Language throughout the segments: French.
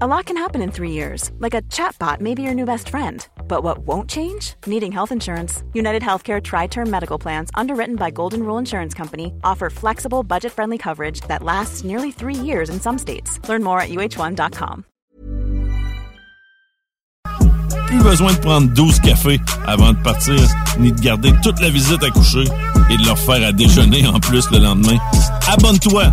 A lot can happen in three years, like a chatbot may be your new best friend. But what won't change? Needing health insurance. United Healthcare Tri Term Medical Plans, underwritten by Golden Rule Insurance Company, offer flexible, budget friendly coverage that lasts nearly three years in some states. Learn more at uh1.com. Plus besoin de prendre 12 cafés avant de partir, ni de garder toute la visite à coucher et de leur faire à déjeuner en plus le lendemain. Abonne-toi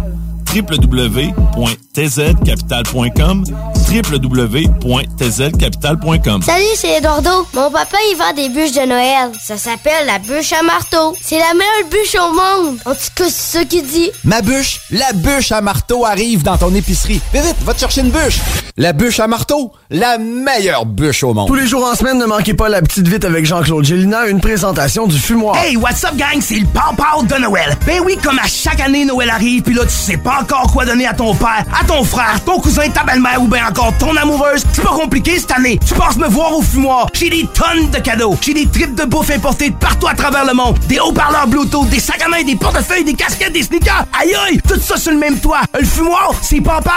www.tzcapital.com www.tzcapital.com Salut, c'est Eduardo. Mon papa, il vend des bûches de Noël. Ça s'appelle la bûche à marteau. C'est la meilleure bûche au monde. En tout cas, c'est ça qu'il dit. Ma bûche, la bûche à marteau arrive dans ton épicerie. Vite, vite, va te chercher une bûche. La bûche à marteau, la meilleure bûche au monde. Tous les jours en semaine, ne manquez pas la petite vite avec Jean-Claude Gélina, une présentation du fumoir. Hey, what's up, gang? C'est le Pow de Noël. Ben oui, comme à chaque année, Noël arrive, puis là, tu sais pas encore quoi donner à ton père, à ton frère, ton cousin, ta belle-mère ou bien encore ton amoureuse. C'est pas compliqué cette année. Tu passes me voir au fumoir. J'ai des tonnes de cadeaux. J'ai des tripes de bouffe importées de partout à travers le monde. Des haut-parleurs Bluetooth, des sacs à main, des portefeuilles, des casquettes, des sneakers. Aïe aïe, tout ça sur le même toit. Le fumoir, c'est papa.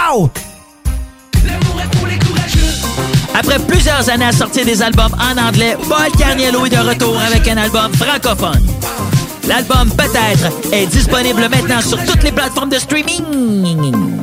L'amour est pour les courageux. Après plusieurs années à sortir des albums en anglais, Paul Carniello est de retour avec un album francophone. L'album Peut-être est disponible maintenant sur toutes les plateformes de streaming.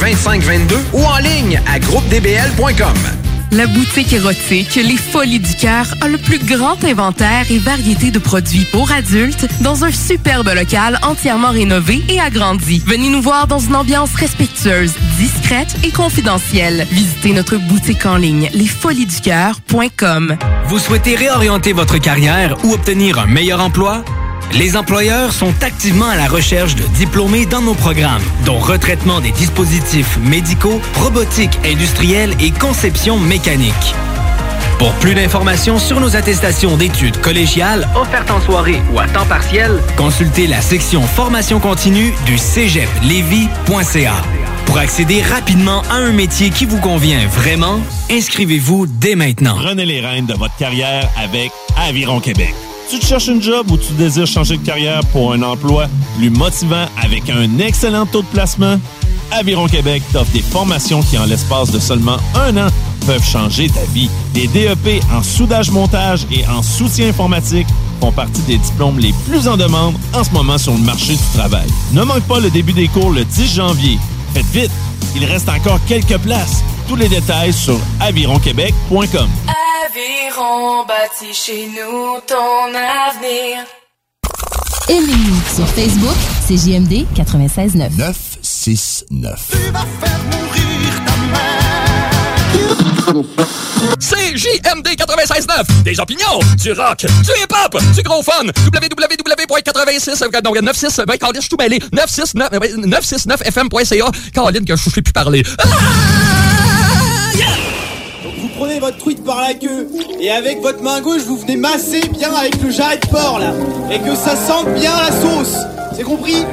2522 ou en ligne à groupedbl.com. La boutique érotique Les Folies du Cœur a le plus grand inventaire et variété de produits pour adultes dans un superbe local entièrement rénové et agrandi. Venez nous voir dans une ambiance respectueuse, discrète et confidentielle. Visitez notre boutique en ligne lesfoliesducoeur.com. Vous souhaitez réorienter votre carrière ou obtenir un meilleur emploi? Les employeurs sont activement à la recherche de diplômés dans nos programmes, dont retraitement des dispositifs médicaux, robotique industrielle et conception mécanique. Pour plus d'informations sur nos attestations d'études collégiales offertes en soirée ou à temps partiel, consultez la section formation continue du cégeplevy.ca. Pour accéder rapidement à un métier qui vous convient vraiment, inscrivez-vous dès maintenant. Prenez les rênes de votre carrière avec Aviron Québec. Tu cherches une job ou tu désires changer de carrière pour un emploi plus motivant avec un excellent taux de placement? Aviron Québec t'offre des formations qui, en l'espace de seulement un an, peuvent changer ta vie. Des DEP en soudage-montage et en soutien informatique font partie des diplômes les plus en demande en ce moment sur le marché du travail. Ne manque pas le début des cours le 10 janvier. Faites vite, il reste encore quelques places. Tous les détails sur avironquebec.com. Aviron bâti chez nous ton avenir. Aimez-nous sur Facebook, c'est JMD 96.9. 969. C'est JMD 96.9. Des opinions, du rock, du hip-hop, du gros fun. www.86, non, 96, ben, Caroline, je suis tout mêlé. 969, 969fm.ca. Caroline, que je ne sais plus parler. Ah! Vous prenez votre truite par la queue et avec votre main gauche, vous venez masser bien avec le jarret de porc là. Et que ça sente bien la sauce. C'est compris?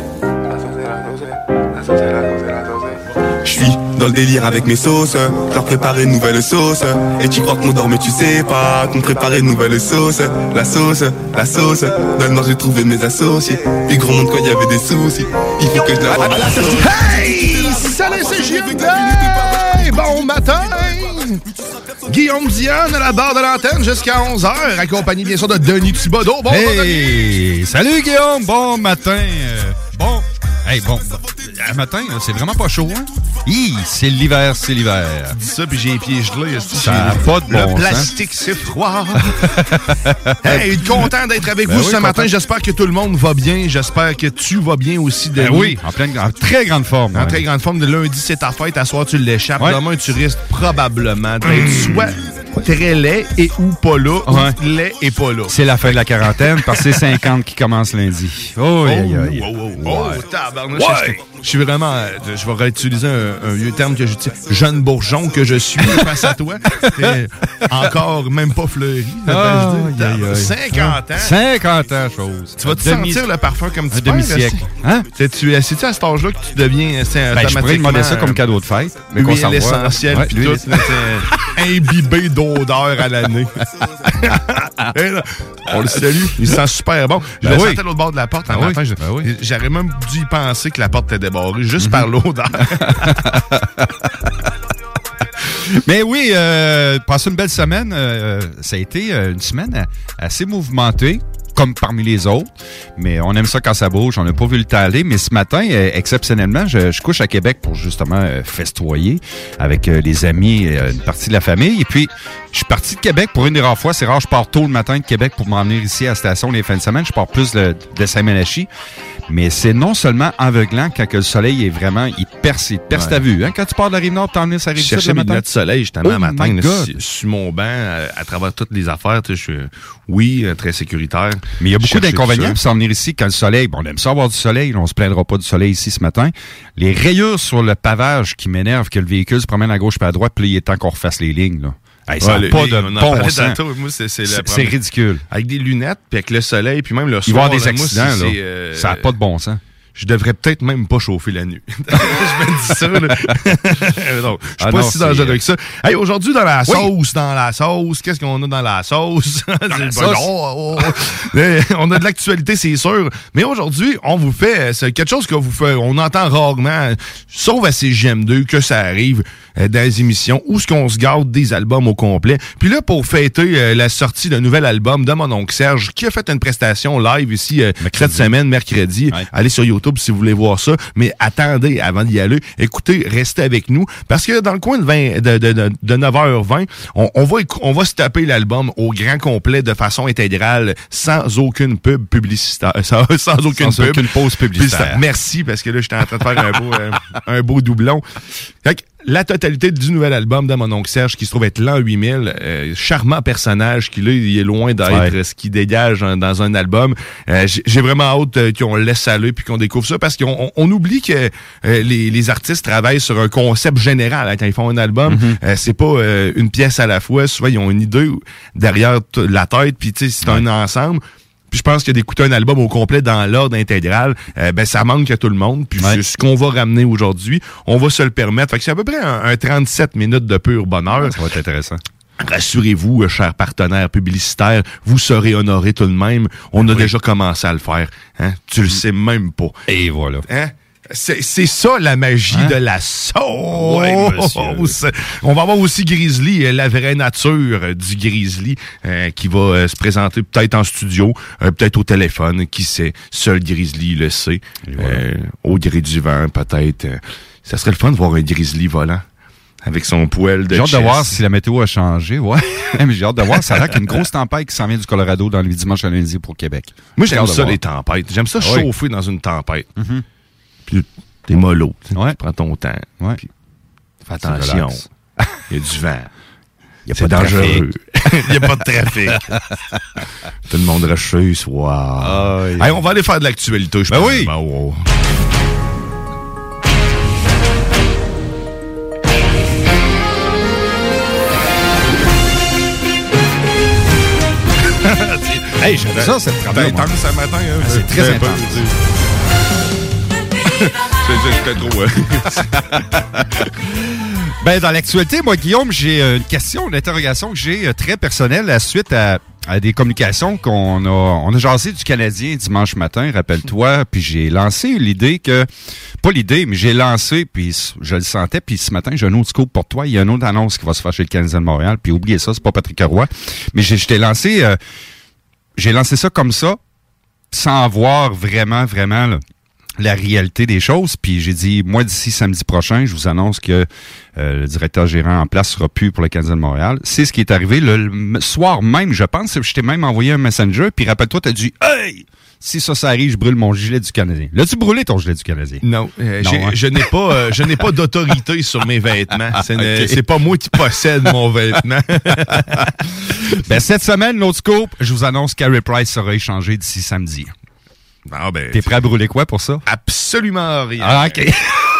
Je suis dans le délire avec mes sauces, leur préparer une nouvelle sauce. Et tu crois qu'on dort mais tu sais pas qu'on préparait une nouvelle sauce. La sauce, la sauce, dans le nord j'ai trouvé mes associés. Puis gros monde quand il y avait des soucis, il faut que je la... Hey! Salut, c'est! Bon matin! Guillaume Diane à la barre de l'antenne jusqu'à 11h, accompagné bien sûr de Denis Thibodeau. Bon Hey! Salut Guillaume, bon matin. Bon, Hey, bon, un matin, c'est vraiment pas chaud, hein? Hi, c'est l'hiver, c'est l'hiver. dis ça, puis j'ai les pieds gelés. Ça a pas de bon Le plastique, c'est froid? hey, content d'être avec Ben vous oui, ce matin. J'espère que tout le monde va bien. J'espère que tu vas bien aussi, Denis. Ben oui, en, pleine, en très grande forme. En ouais. très grande forme. De lundi, c'est ta fête. À soir, tu l'échappes. Ouais. Demain, tu risques probablement d'être soit très laid et ou pas là, Ouais. ou laid et pas là. C'est la fin de la quarantaine parce que c'est 50 qui commence lundi. Oh, aïe, aïe. Oh, oh, oh, oh, tabarnouche, Ouais. je- suis vraiment. euh, Je vais réutiliser un, un vieux terme que j'utilise. Jeune bourgeon que je suis face à toi. Encore même pas fleuri. Ah, aïe, aïe. 50 ans. 50 ans, chose. Tu vas te sentir le parfum comme tu un demi-siècle. Hein? C'est-tu c'est-tu à cet âge-là que tu deviens c'est Ben, je pourrais demander ça comme cadeau de fête. Mais qu'on s'en Ouais, puis tout, imbibé d'odeur à l'année. On le salue, il sent super bon. Je Ben le sentais à l'autre bord de la porte Ben ben. J'aurais même dû y penser que la porte était débarrée juste Mhm. par l'odeur. Mais oui, euh, une belle semaine. euh, ça a été euh, une semaine euh, assez mouvementée, comme parmi les autres. Mais on aime ça quand ça bouge. On n'a pas vu le temps aller. Mais ce matin, euh, exceptionnellement, je, je couche à Québec pour justement euh, festoyer avec euh, les amis, euh, une partie de la famille. Et puis, je suis parti de Québec pour une des rares fois. C'est rare, je pars tôt le matin de Québec pour m'en venir ici à la station les fins de semaine. Je pars plus de, de Saint-Ménachie. Mais c'est non seulement aveuglant quand que le soleil est vraiment, il perce, il perce Ouais. ta vue. Hein? Quand tu pars de la rive nord, ça Je arrive cherchais le matin. de soleil justement Oh un matin sur, mon banc à, à travers toutes les affaires. tu sais, Je suis, oui, euh, très sécuritaire. Mais il y a beaucoup d'inconvénients pour s'en venir ici quand le soleil, bon, on aime ça avoir du soleil, on se plaindra pas du soleil ici ce matin. Les rayures sur le pavage qui m'énervent que le véhicule se promène à gauche et à droite, puis il est temps qu'on refasse les lignes. Là. Hey, ça Ouais, pas les- de bon sens. c'est- ridicule. Avec des lunettes, puis avec le soleil, puis même le Il va y soir. avoir des là, accidents, là. euh, Ça n'a pas de bon sens. Je devrais peut-être même pas chauffer la nuit. je me dis ça, là. non, je suis Ah pas non, si dangereux que ça. Hey, aujourd'hui, dans la Oui. sauce, dans la sauce, qu'est-ce qu'on a dans la sauce? La. Oh, oh, oh. On a de l'actualité, c'est sûr. Mais aujourd'hui, on vous fait, euh, c'est quelque chose que vous fait, on entend rarement, sauf à CGM2, que ça arrive euh, dans les émissions, où ce qu'on se garde des albums au complet. Puis là, pour fêter euh, la sortie d'un nouvel album de mon oncle Serge, qui a fait une prestation live ici euh, cette semaine, mercredi. Allez sur YouTube si vous voulez voir ça. Mais attendez avant d'y aller. Écoutez, restez avec nous. Parce que dans le coin de, 20 de, de, de, de 9h20, on, on, va, on va se taper l'album au grand complet de façon intégrale, sans aucune pub publicitaire. Sans, sans aucune Sans pub. aucune pause publicitaire. Merci, parce que là, j'étais en train de faire un beau, euh, un beau doublon. Fait que la totalité du nouvel album de mon oncle Serge, qui se trouve être l'an 8000, euh, charmant personnage qui, là, il est loin d'être Ouais. ce qu'il dégage dans, dans un album. Euh, j'ai- vraiment hâte euh, qu'on le laisse aller puis qu'on découvre ça, parce qu'on on- on oublie que euh, les, les artistes travaillent sur un concept général. hein, quand ils font un album, Mm-hmm. euh, c'est pas euh, une pièce à la fois. Souvent, ils ont une idée derrière la tête, puis tu sais, c'est un ensemble. Puis je pense que d'écouter un album au complet dans l'ordre intégral, euh, ben ça manque à tout le monde. Puis ce qu'on va ramener aujourd'hui, on va se le permettre. Fait que c'est à peu près un, un 37 minutes de pur bonheur. Ça va être intéressant. Rassurez-vous, euh, chers partenaires publicitaires, vous serez honorés tout de même. On a déjà commencé à le faire. Hein? Tu le sais même pas. Et voilà. Hein? C'est ça la magie Hein? de la sauce. Ouais. On va avoir aussi Grizzly, euh, la vraie nature euh, du Grizzly, euh, qui va euh, se présenter peut-être en studio, euh, peut-être au téléphone, qui sait? Seul Grizzly le sait. Euh, au gré du vent, peut-être. ça serait le fun de voir un Grizzly volant. Avec son poil de J'ai hâte de voir si la météo a changé, ouais. Mais j'ai hâte de voir. Ça a l'air qu'il y a une grosse tempête qui s'en vient du Colorado dans le dimanche à lundi pour Québec. Moi, J'ai j'aime ça, les tempêtes. J'aime ça Ah oui. chauffer dans une tempête. Puis t'es mollo. tu sais. Prends ton temps. Puis fais C'est attention. Il y a du vent. Il y a C'est pas de dangereux. Il n'y a pas de trafic. Tout le monde rocheux, soir. Hey, on va aller faire de l'actualité, je Ben pense. oui. Ben, wow. Hey, j'aime ça, cette C'est trame-là, moi. intense ce matin. Hein? Ah, c'est très Ben, intense. C'est juste trop... euh, Ben, dans l'actualité, moi, Guillaume, j'ai euh, une question, une interrogation que j'ai euh, très personnelle à suite à, à des communications qu'on a, on a jasé du Canadien dimanche matin, rappelle-toi, puis j'ai lancé l'idée que, pas l'idée, mais j'ai lancé, puis je le sentais, puis ce matin, j'ai un autre scoop pour toi, il y a une autre annonce qui va se faire chez le Canadien de Montréal, puis oubliez ça, c'est pas Patrick Roy, mais j'ai- je t'ai lancé, euh, j'ai lancé ça comme ça, sans voir vraiment, vraiment, là, la réalité des choses. Puis j'ai dit, moi, d'ici samedi prochain, je vous annonce que euh, le directeur gérant en place sera plus pour le Canadien de Montréal. C'est ce qui est arrivé le, le soir même, je pense. Je t'ai même envoyé un messenger. Puis rappelle-toi, t'as dit, hey! Si ça, ça arrive, je brûle mon gilet du Canadien. L'as-tu brûlé ton gilet du Canadien? Non, euh, Non, hein? je n'ai pas, euh, je n'ai pas d'autorité sur mes vêtements. C'est pas moi qui possède mon vêtement. Ben, cette semaine, l'autre scoop, je vous annonce qu'Harry Price sera échangé d'ici samedi. Ah, ben, T'es prêt à brûler quoi pour ça? Absolument rien. Ah, OK.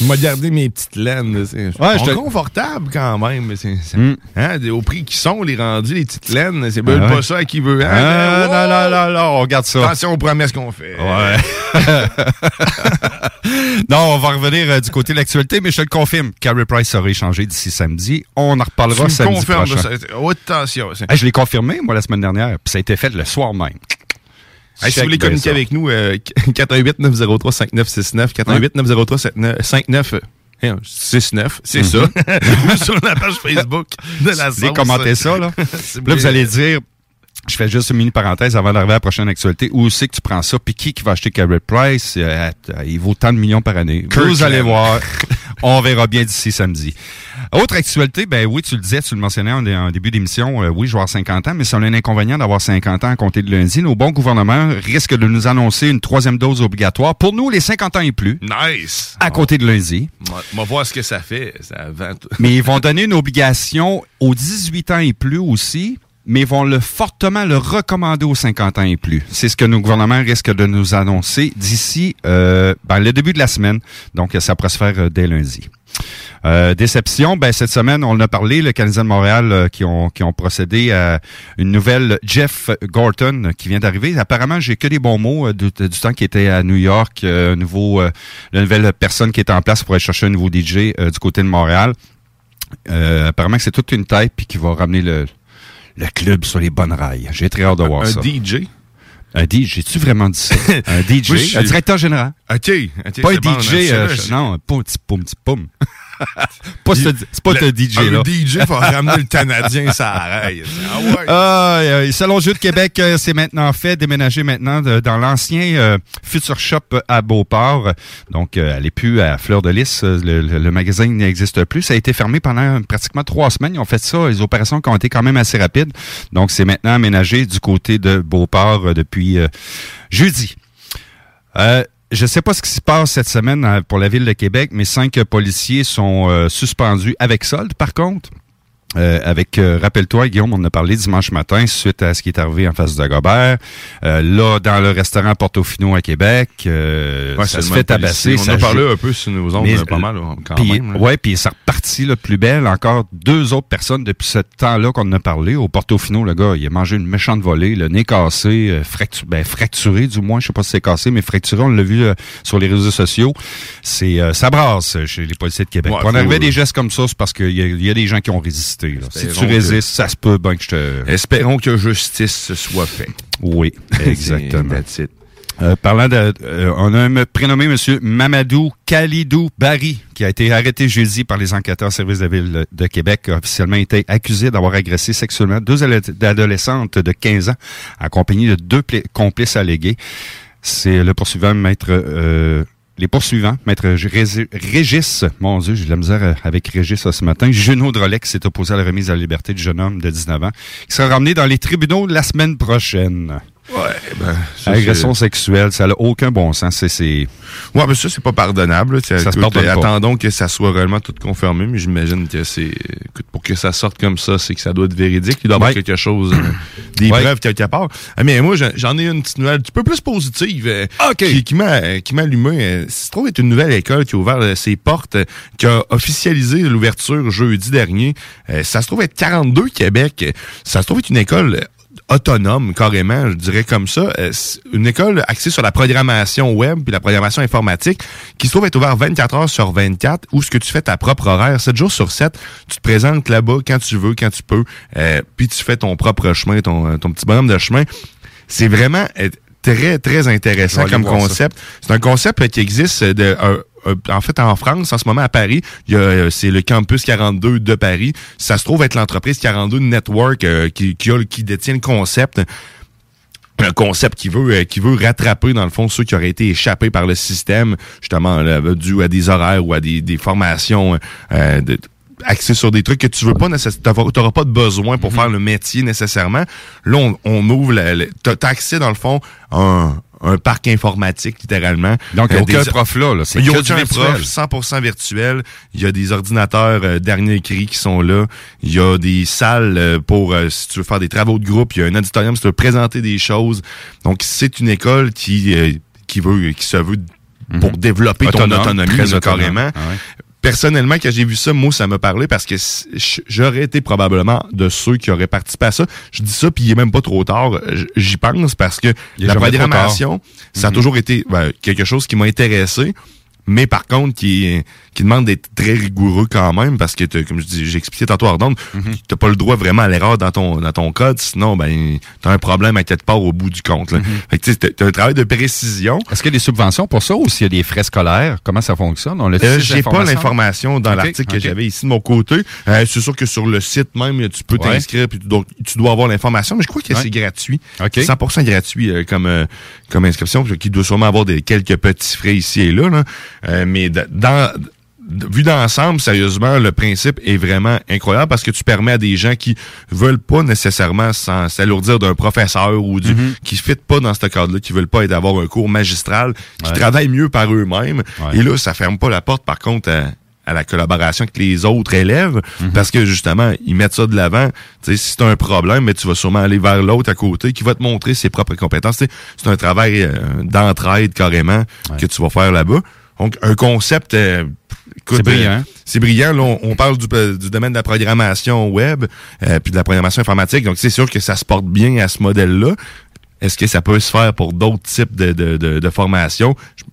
Il m'a gardé mes petites laines. là, C'est Ouais, te- confortables quand même. mais c'est- c'est- Hmm. hein, au prix qu'ils sont, les rendus, les petites laines, c'est ben Ah ouais. pas ça à qui veut. hein, Ah, non, non, non, non, on regarde ça. Attention aux promesses qu'on fait. Ouais. non, on va revenir euh, du côté de l'actualité, mais je te le confirme. Carey Price sera échangé d'ici samedi. On en reparlera Tu me samedi prochain. ça. Oh, attention. c'est- Hey, je l'ai confirmé, moi, la semaine dernière, puis ça a été fait le soir même. Hey, si vous voulez communiquer avec nous, euh, 418-903-5969, 418-903-5969, hein, 69, c'est ça. Sur la page Facebook de la Vous commenter ça, là? Là, vous allez dire, je fais juste une mini parenthèse avant d'arriver à la prochaine actualité. Où c'est que tu prends ça? Puis qui, qui va acheter Carey Price? Euh, il vaut tant de millions par année. Vous allez voir. On verra bien d'ici samedi. Autre actualité, ben oui, tu le disais, tu le mentionnais en, en début d'émission, euh, oui, je vais avoir 50 ans, mais c'est un inconvénient d'avoir 50 ans à compter de lundi. Nos bons gouvernements risquent de nous annoncer une troisième dose obligatoire pour nous, les 50 ans et plus, Nice. à compter de lundi. On va voir ce que ça fait. Ça. Mais ils vont donner une obligation aux 18 ans et plus aussi, mais vont le fortement le recommander aux 50 ans et plus. C'est ce que nos gouvernements risquent de nous annoncer d'ici euh, ben, le début de la semaine. Donc, ça pourrait se faire euh, dès lundi. Euh, déception, ben cette semaine, on en a parlé, le Canadien de Montréal euh, qui ont qui ont procédé à une nouvelle Jeff Gorton euh, qui vient d'arriver. Apparemment, j'ai que des bons mots du, du temps qui était à New York, nouveau la nouvelle personne qui est en place pour aller chercher un nouveau DJ du côté de Montréal. Apparemment que c'est toute une tête puis qui va ramener le le club sur les bonnes rails. J'ai très hâte de voir Un ça. DJ? Un DJ, j'ai-tu vraiment dit ça? un DJ, un directeur général? OK. ok, Pas un bon, DJ, c'est euh, non, pas un petit poum, petit poum. Pas ce, c'est pas Le- DJ un là. DJ va ramener le Canadien, ça arrête. Ah ouais. Ah, euh, Salon jeu de Québec, euh, c'est maintenant fait, déménagé maintenant de- dans l'ancien euh, Future Shop à Beauport. Donc, euh, elle est plus à Fleur de Lys. Euh, Le, le- le magasin n'existe plus. Ça a été fermé pendant pratiquement trois semaines. Ils ont fait ça. Les opérations qui ont été quand même assez rapides. Donc, c'est maintenant aménagé du côté de Beauport euh, depuis euh, jeudi. Euh, je sais pas ce qui se passe cette semaine euh, pour la ville de Québec, mais cinq policiers sont euh, suspendus avec solde, par contre. Euh, avec, euh, rappelle-toi, Guillaume, on en a parlé dimanche matin suite à ce qui est arrivé en face de Gobert. Euh, là, dans le restaurant Portofino à Québec, euh, Ouais, ça se le fait tabasser. On ça a parlé un peu sur nos ondes, Mais, euh, pas mal, là, quand même, là. Ouais, puis c'est reparti, là, plus belle. Encore deux autres personnes depuis ce temps-là qu'on en a parlé. Au Portofino, le gars, il a mangé une méchante volée, le nez cassé, euh, fractu- ben, fracturé du moins. Je sais pas si c'est cassé, mais fracturé, on l'a vu euh, sur les réseaux sociaux. C'est ça brasse euh, chez les policiers de Québec. Ouais, en arriver à des gestes comme ça, c'est parce qu'il y a des gens qui ont résisté. Là. Si tu que- résistes, ça se peut bien que je te... Espérons que justice soit faite. Oui, exactement. Euh, parlant de, euh, on a un prénommé Monsieur Mamadou Khalidou Barry, qui a été arrêté jeudi par les enquêteurs service de la ville de Québec, a officiellement été accusé d'avoir agressé sexuellement deux ado- adolescentes de 15 ans, accompagnées de deux complices allégués. C'est le poursuivant, maître, euh, les poursuivants, maître Ré- Régis, mon Dieu, j'ai de la misère euh, avec Régis ça, ce matin, Junot Drolet qui s'est opposé à la remise à la liberté du jeune homme de 19 ans, qui sera ramené dans les tribunaux la semaine prochaine. Ouais, ben, ça, Agression sexuelle, ça n'a aucun bon sens. C'est, c'est... Ouais, mais ça, c'est pas pardonnable. Ça se pardonne pas. Attendons que ça soit réellement tout confirmé, mais j'imagine que c'est. Écoute, pour que ça sorte comme ça, c'est que ça doit être véridique. Il doit y avoir quelque chose, euh, des Ouais. preuves quelque part. Ah, mais moi, j'en- ai une petite nouvelle un petit peu plus positive euh, qui, qui m'a qui m'a allumé. Euh, Ça se trouve être une nouvelle école qui a ouvert ses portes, qui a officialisé l'ouverture jeudi dernier. Ça se trouve être 42 Québec. Ça se trouve être une école autonome carrément, je dirais comme ça. Euh, une école axée sur la programmation web puis la programmation informatique qui se trouve être ouverte 24 heures sur 24 où ce que tu fais ta propre horaire, 7 jours sur 7, tu te présentes là-bas quand tu veux, quand tu peux, euh, puis tu fais ton propre chemin, ton, ton petit bonhomme de chemin. C'est vraiment euh, très, très intéressant comme concept. C'est un concept qui existe de... un- en fait, en France, en ce moment, à Paris, euh, c'est le campus 42 de Paris. Ça se trouve être l'entreprise 42 Network euh, qui, qui, a, qui détient le concept. un concept qui veut euh, qui veut rattraper dans le fond ceux qui auraient été échappés par le système justement là, dû à des horaires ou à des, des formations euh, de, axées sur des trucs que tu veux pas nécessairement t'auras pas de besoin pour faire le métier nécessairement là on, on ouvre t'as accès dans le fond à un un parc informatique, littéralement. Donc, il y a aucun des- prof là, là. C'est Il y a aucun virtuel. prof, 100% virtuel. Il y a des ordinateurs euh, dernier cri qui sont là. Il y a des salles euh, pour, euh, si tu veux faire des travaux de groupe. Il y a un auditorium si tu veux présenter des choses. Donc, c'est une école qui, euh, qui veut, qui se veut pour développer ton Mhm. Autonomie, carrément. Ah ouais. Personnellement, quand j'ai vu ça, moi, ça m'a parlé parce que j'aurais été probablement de ceux qui auraient participé à ça. Je dis ça, puis il est même pas trop tard. J'y pense parce que la programmation, ça a Mhm. toujours été ben, quelque chose qui m'a intéressé. Mais par contre, qui, qui demande d'être très rigoureux quand même, parce que, comme je dis, j'ai expliqué tantôt à Ardon, t'as pas le droit vraiment à l'erreur dans ton, dans ton code, sinon, ben, t'as un problème à quelque part au bout du compte. Là. Fait que, tu sais, t'as- un travail de précision. Est-ce qu'il y a des subventions pour ça ou s'il y a des frais scolaires? Comment ça fonctionne? On Euh, J'ai pas l'information dans l'article que j'avais ici de mon côté. Euh, c'est sûr que sur le site même, tu peux Ouais. t'inscrire puis tu dois, tu dois avoir l'information, mais je crois que Ouais. c'est gratuit. Ok. 100% gratuit euh, comme euh, comme inscription, qui doit sûrement avoir des quelques petits frais ici et là. là. Euh, mais dans vu d'ensemble, sérieusement, le principe est vraiment incroyable parce que tu permets à des gens qui veulent pas nécessairement s'alourdir d'un professeur ou du qui ne fit pas dans ce cadre-là, qui veulent pas être avoir un cours magistral, qui Ouais. travaillent mieux par eux-mêmes. Ouais. Et là, ça ferme pas la porte, par contre, à, à la collaboration avec les autres élèves, Mhm. parce que justement, ils mettent ça de l'avant. Tu sais, si c'est un problème, mais tu vas sûrement aller vers l'autre à côté qui va te montrer ses propres compétences. C'est un travail euh, d'entraide carrément que tu vas faire là-bas. Donc, un concept... euh, C'est brillant. euh, c'est brillant. Là, on, on parle du, euh, du domaine de la programmation web euh, puis de la programmation informatique. Donc, c'est sûr que ça se porte bien à ce modèle-là. Est-ce que ça peut se faire pour d'autres types de, de, de, de formations? Je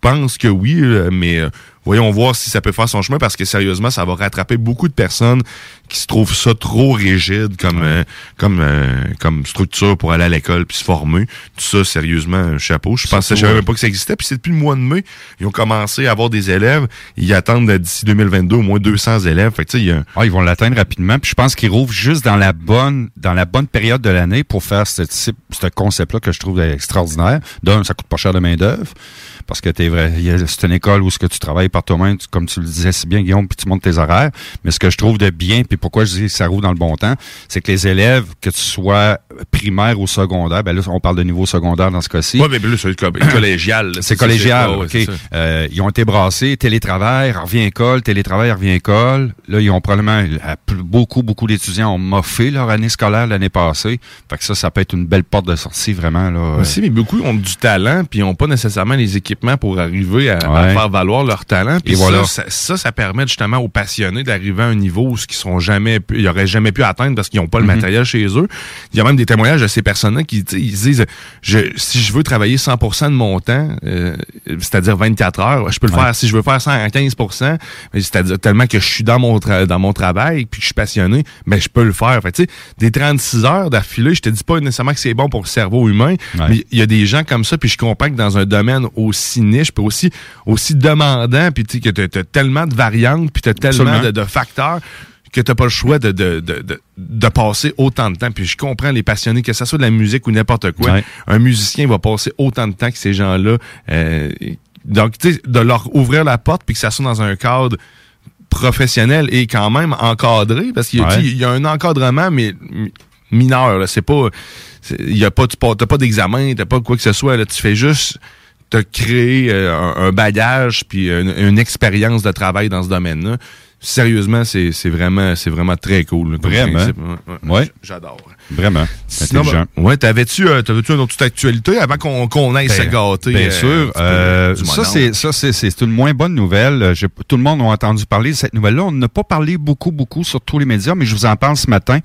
pense que oui, euh, mais voyons voir si ça peut faire son chemin parce que sérieusement, ça va rattraper beaucoup de personnes qui se trouvent ça trop rigide comme euh, comme euh, comme structure pour aller à l'école puis se former. Tout ça, sérieusement, un chapeau. Je pensais, je savais même pas que ça existait. Puis c'est depuis le mois de mai, ils ont commencé à avoir des élèves. Ils attendent euh, d'ici 2022 au moins 200 élèves. Fait que y a Ah, ils vont l'atteindre rapidement. Puis je pense qu'ils rouvrent juste dans la bonne dans la bonne période de l'année pour faire ce type, ce concept-là que je trouve extraordinaire. D'un, ça coûte pas cher de main d'œuvre parce que t'es vrai, c'est une école où ce que tu travailles par toi-même, comme tu le disais si bien Guillaume, puis tu montes tes horaires. Mais ce que je trouve de bien, puis pourquoi je dis que ça rouvre dans le bon temps, c'est que les élèves, que tu sois primaire ou secondaire, ben là on parle de niveau secondaire dans ce cas-ci. Ouais, mais là, c'est co- collégial. C'est collégial, OK. Euh, ils ont été brassés, télétravail, revient école, télétravail, revient école. Là, ils ont probablement, euh, beaucoup, beaucoup d'étudiants ont moffé leur année scolaire l'année passée. Fait que ça, ça peut être une belle porte de sortie, vraiment. Là. Aussi, mais beaucoup ont du talent, puis ils n'ont pas nécessairement les équipements pour arriver à, faire valoir leur talent. Puis Et ça, voilà. ça, ça, ça permet justement aux passionnés d'arriver à un niveau où ce qu'ils sont jamais, pu- ils auraient jamais pu atteindre parce qu'ils n'ont pas le Mhm. matériel chez eux. Il y a même des témoignages de ces personnes-là qui ils disent, je, si je veux travailler 100% de mon temps, euh, c'est-à-dire 24 heures, je peux le Ouais. faire. Si je veux faire 115%, mais c'est-à-dire tellement que je suis dans mon dans mon travail puis que je suis passionné, mais je peux le faire. Fait des 36 heures d'affilée, je te dis pas nécessairement que c'est bon pour le cerveau humain, Ouais. mais il y a des gens comme ça, puis je comprends que dans un domaine aussi niche, puis aussi, aussi demandant, puis tu sais, que tu as, tellement de variantes, puis tu as tellement de facteurs que tu pas le choix de, de, de, de, de passer autant de temps. Puis je comprends les passionnés, que ce soit de la musique ou n'importe quoi. Ouais. Un musicien va passer autant de temps que ces gens-là. Euh, donc, tu sais, de leur ouvrir la porte, puis que ça soit dans un cadre professionnel et quand même encadré, parce qu'il y, a- Ouais. y un encadrement, mais mi- mineur. C'est pas, il y a pas, t'as pas d'examen, t'as pas quoi que ce soit. Là. Tu fais juste te créer euh, un, un bagage puis une, une expérience de travail dans ce domaine-là. Sérieusement, c'est c'est vraiment, c'est vraiment très cool. là, Vraiment? Ouais. J'adore. Vraiment. Sinon, Intelligent. ben, ouais, t'avais-tu, euh, t'avais-tu une autre actualité avant qu'on qu'on aille se Ben, gâter? Bien euh, sûr. Euh, du ça, c'est ça, c'est c'est une moins bonne nouvelle. Euh, Tout le monde a entendu parler de cette nouvelle-là. On n'a pas parlé beaucoup, beaucoup sur tous les médias, mais je vous en parle ce matin.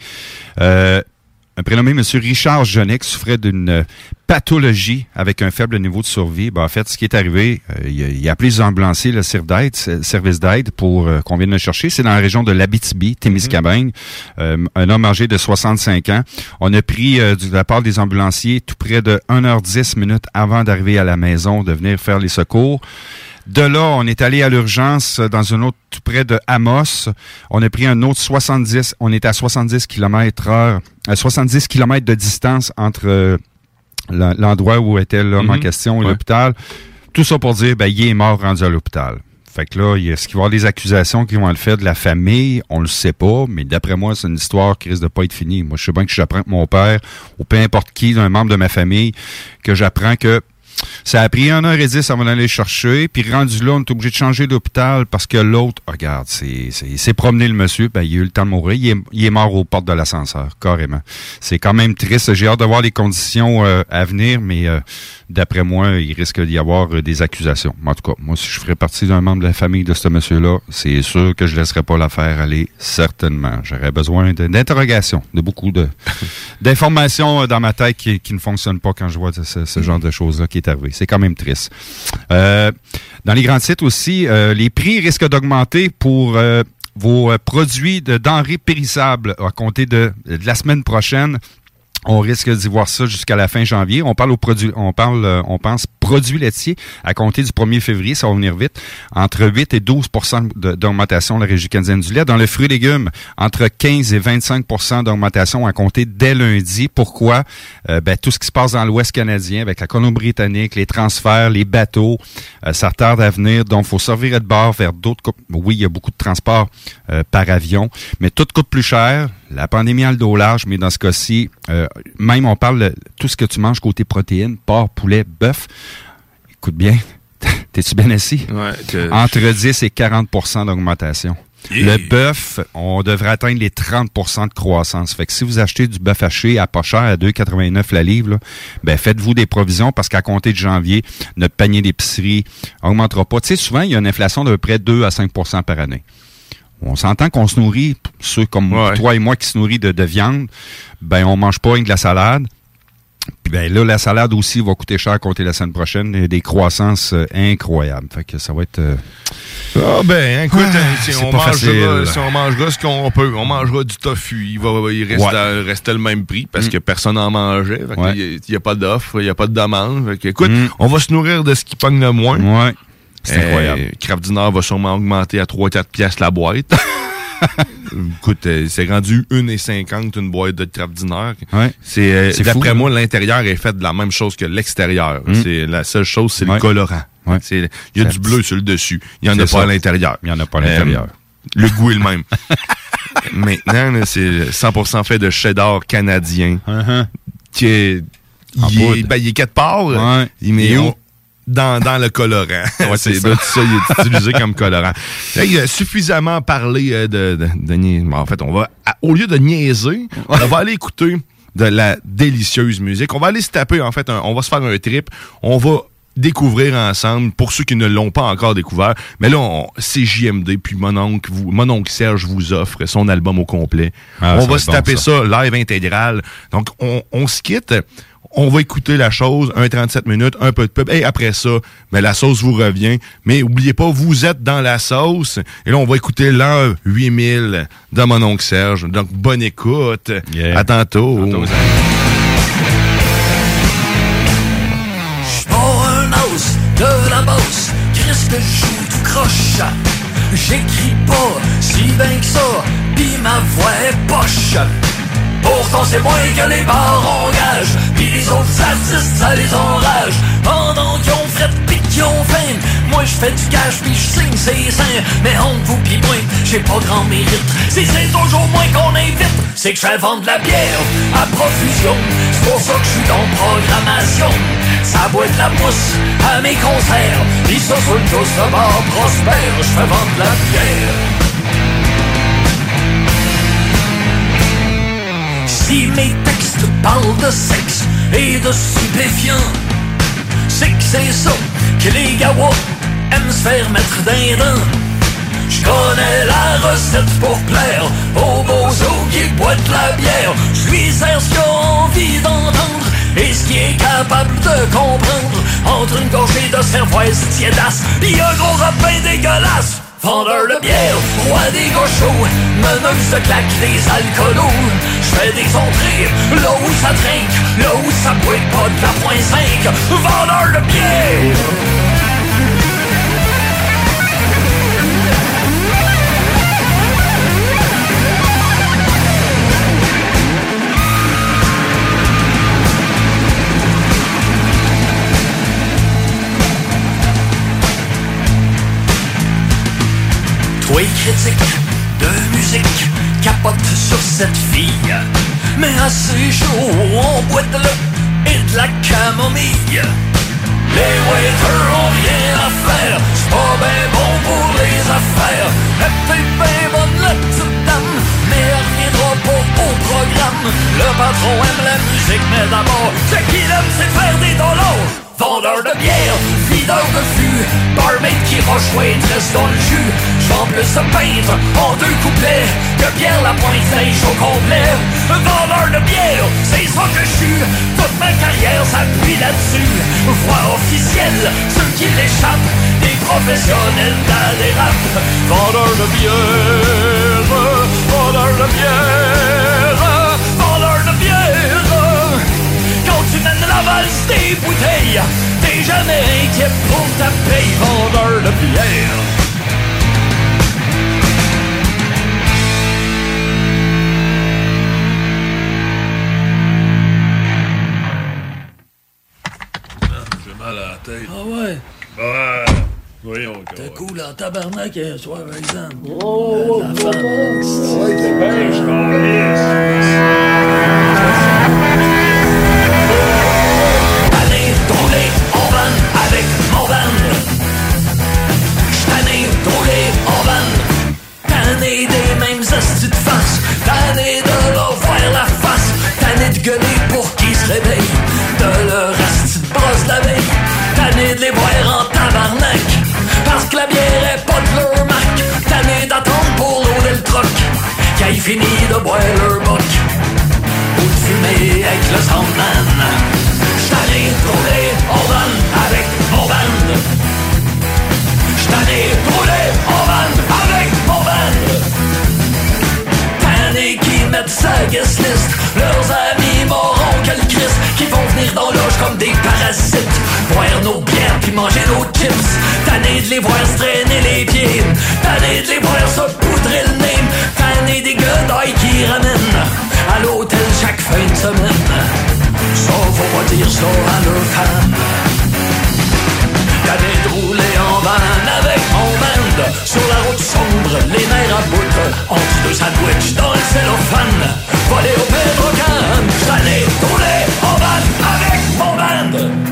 Un prénommé M. Richard qui souffrait d'une euh, pathologie avec un faible niveau de survie. Ben, en fait, ce qui est arrivé, euh, il, a, il a appelé les ambulanciers, le service d'aide, pour euh, qu'on vienne le chercher. C'est dans la région de l'Abitibi, Témiscamingue. Un homme âgé de 65 ans. On a pris de la part des ambulanciers tout près de 1h10 minutes avant d'arriver à la maison, de venir faire les secours. De là, on est allé à l'urgence dans un autre tout près de Amos. On a pris un autre 70, on est à 70 km heure, à 70 km de distance entre euh, l'en- l'endroit où était l'homme en Mhm. question, Ouais. l'hôpital. Tout ça pour dire, ben, il est mort rendu à l'hôpital. Fait que là, il y a- est-ce qu'il va y avoir des accusations qui vont le faire de la famille? On le sait pas, mais d'après moi, c'est une histoire qui risque de pas être finie. Moi, je sais bien que j'apprends que mon père, ou peu importe qui, d'un membre de ma famille, que j'apprends que ça a pris un heure et dix avant d'aller le chercher, puis rendu là, on est obligé de changer d'hôpital parce que l'autre, oh, regarde, c'est, c'est, il s'est promené le monsieur, ben, il a eu le temps de mourir, il est, il est mort aux portes de l'ascenseur, carrément. C'est quand même triste. J'ai hâte de voir les conditions euh, à venir, mais euh, d'après moi, il risque d'y avoir euh, des accusations. En tout cas, moi, si je ferais partie d'un membre de la famille de ce monsieur-là, c'est sûr que je laisserais pas l'affaire aller, certainement. J'aurais besoin d'interrogations, de beaucoup de d'informations euh, dans ma tête qui, qui ne fonctionnent pas quand je vois ce, ce genre de choses-là qui est arrivé. C'est quand même triste. Euh, dans les grands sites aussi, euh, les prix risquent d'augmenter pour euh, vos produits de denrées périssables à compter de, de la semaine prochaine. On risque d'y voir ça jusqu'à la fin janvier. On parle aux produits, on parle, euh, on pense produits laitiers à compter du 1er février, ça va venir vite. Entre 8 et 12 de- d'augmentation la Régie canadienne du lait. Dans le fruit et légumes, entre 15 et 25% d'augmentation à compter dès lundi. Pourquoi? Euh, ben, tout ce qui se passe dans l'Ouest canadien avec la Colombie-Britannique, les transferts, les bateaux, euh, ça retarde à venir. Donc, faut servir de bord vers d'autres... co- Oui, il y a beaucoup de transports euh, par avion, mais tout coûte plus cher. La pandémie a le dos large, mais dans ce cas-ci, même on parle de tout ce que tu manges côté protéines, porc, poulet, bœuf. Écoute bien, t'es-tu bien assis? que- Entre 10 et 40% d'augmentation. Le bœuf, on devrait atteindre les 30% de croissance. Fait que si vous achetez du bœuf haché à pas cher, à 2,89 la livre, là, ben faites-vous des provisions parce qu'à compter de janvier, notre panier d'épicerie augmentera pas. Tu sais, souvent, il y a une inflation de peu près 2 à 5% par année. On s'entend qu'on se nourrit, ceux comme toi et moi qui se nourrit de, de viande, ben on mange pas rien que de la salade. Puis ben là, la salade aussi va coûter cher à compter la semaine prochaine. Il y a des croissances euh, incroyables. Fait que ça va être... euh, Ah ben, écoute, Ah, hein, si, on mangera, si on mangera ce qu'on peut, on mangera du tofu. Il va, il reste Ouais. dans- restait le même prix parce Mm. que personne n'en mangeait. Fait que Ouais. Il n'y a, pas d'offre, il n'y a pas de demande. Fait que, écoute, Mm. on va se nourrir de ce qui pogne le moins. Ouais. C'est incroyable. Kraft Dinner va sûrement augmenter à 3-4 piastres la boîte. Écoute, euh, c'est rendu 1,50 une boîte de. Ouais. C'est, euh, C'est d'après moi, l'intérieur est fait de la même chose que l'extérieur. Mm. C'est la seule chose, c'est Ouais. le colorant. Ouais. Il y a du bleu sur le dessus. Il n'y en a pas à l'intérieur. Il n'y en a pas à l'intérieur. Le goût est le même. Maintenant, là, c'est 100% fait de cheddar canadien. Qui est, Uh-huh. Il, est, ben, il est quelque part. Ouais. Il met où? Dans, dans le colorant. Ouais, c'est ça. tout ça, il est utilisé comme colorant. Hey, euh, suffisamment parlé euh, de, de, de nia- bon, En fait, on va, au lieu de niaiser, on va aller écouter de la délicieuse musique. On va aller se taper, en fait, un- on va se faire un trip. On va découvrir ensemble, pour ceux qui ne l'ont pas encore découvert. Mais là, on- c'est JMD, puis mon oncle, vous, mon oncle Serge vous offre son album au complet. Ah, on va se bon, taper ça. ça live intégral. Donc, on, on se quitte. On va écouter la chose, un 37 minutes, un peu de pub. Et après ça, ben, la sauce vous revient. Mais oubliez pas, vous êtes dans la sauce. Et là, on va écouter l'heure 8000 de mon oncle Serge. Donc, bonne écoute. À tantôt. Os de la bosse, Chris que je joue tout croche. J'écris pas si bien que ça, pis ma voix est poche. Pourtant c'est moins que les bars engagent, pis les autres artistes ça les enrage. Pendant qu'ils ont fret pis qu'ils ont faim, moi je fais du cash pis je signe ses seins. Mais entre vous pis moi, j'ai pas grand mérite. Si c'est toujours moins qu'on invite, c'est que vendre de la bière à profusion. C'est pour ça que je suis dans programmation. Ça boit de la mousse à mes concerts. Ça sur le dos de prospère, je fais vendre la bière. Si mes textes parlent de sexe et de stupéfiants, c'est que c'est ça que les gawas aiment se faire mettre d'un dents. Je connais la recette pour plaire aux bozo qui boitent la bière. Je lui sers ce qu'il a envie d'entendre et ce qu'il est capable de comprendre. Entre une gorgée de cervoise tiédasse et un gros rapin dégueulasse. Vendeur de bière, roi des gauchos, meneuse de claque des alcoolos. Je fais des entrées, là où ça trinque, là où ça boit pas de la point 5. Vendeur de bière! Toi critique de musique capote sur cette fille. Mais assez chaud, on boit de l'eau et de la camomille. Les waiters ont rien à faire C'est pas ben bon pour les affaires Le patron aime la musique mais d'abord Ce qu'il aime c'est faire des dollars. Vendeur de bière, videur de fût. Barmaid qui roche waitress dans le jus. J'vends plus de peintre en deux couplets. Que Pierre Lapointe sèche au complet. Vendeur de bière, c'est ça que je suis. Toute ma carrière s'appuie là-dessus. Voix officielle, ceux qui l'échappent. Des professionnels les rap Vendeur de bière, vendeur de bière valse des bouteilles, t'es jamais inquiet pour ta paye, vendeur de bière. J'ai mal à la tête. Ah ouais? Ouais. Voyons, T'es cool en tabarnak hier soir, par exemple. Oh, La femme. Ouais, De leur asti de brosse la veille. Tanné de les voir en tabarnak. Parce que la bière est pas de leur marque. Tanné d'attendre pour loader le troc. Qu'ils fini de boire leur boc. Ou de fumer avec le soundman. J't'allais rouler en van avec mon band. J't'allais rouler en van avec mon band. Tanné qui mettent sa guest list. Qui vont venir dans l'âge comme des parasites. Boire nos bières puis manger nos chips. Tanné de les voir se traîner les pieds. Tanné de les voir se poudrer le nez. Tanné des gueules qui ramènent à l'hôtel chaque fin de semaine. Ça, faut pas dire ça à leur femme. Tanné de rouler en van avec mon band Sur la route sombre, les nerfs à bout Entre deux sandwichs dans le cellophane Voler au Pedrocan Tanné de rouler mon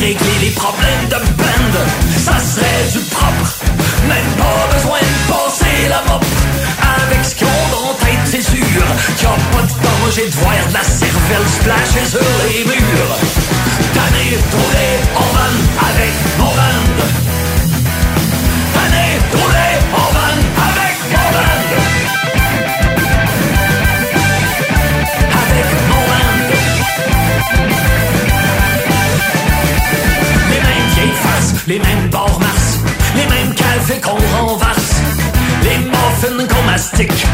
régler les problèmes de band. Ça serait du propre Même pas besoin de passer la mop. Avec ce qu'ils ont dans tête c'est sûr Qu'il a pas de danger de voir de la cervelle splasher sur les murs. Tanné rouler en van avec mon les mêmes bords mars, les mêmes cafés qu'on renverse, les muffins qu'on mastique,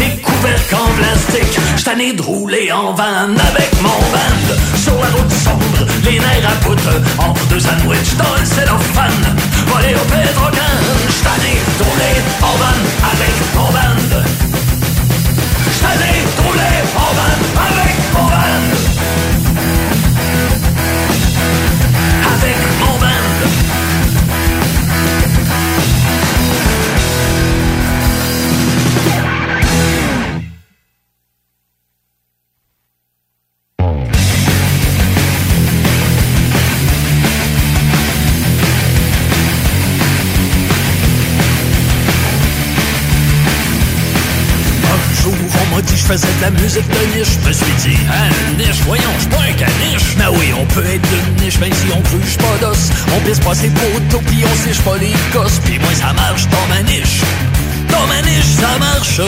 les couvercles en plastique. J't'en de rouler en van avec mon band. Sur la route sombre, les nerfs à bout, entre deux sandwichs dans le cellophane. Voler au Pedrocan, j't'en de rouler en van avec mon band. J't'allais rouler en van faisais de la musique de niche. Je me suis dit, une niche, voyons, je pas un caniche. Mais oui, on peut être d'une niche, même si on cruche pas d'os. On pisse pas ses poteaux, puis on sèche pas les gosses. Puis moi, ça marche dans ma niche. Dans ma niche, ça marche.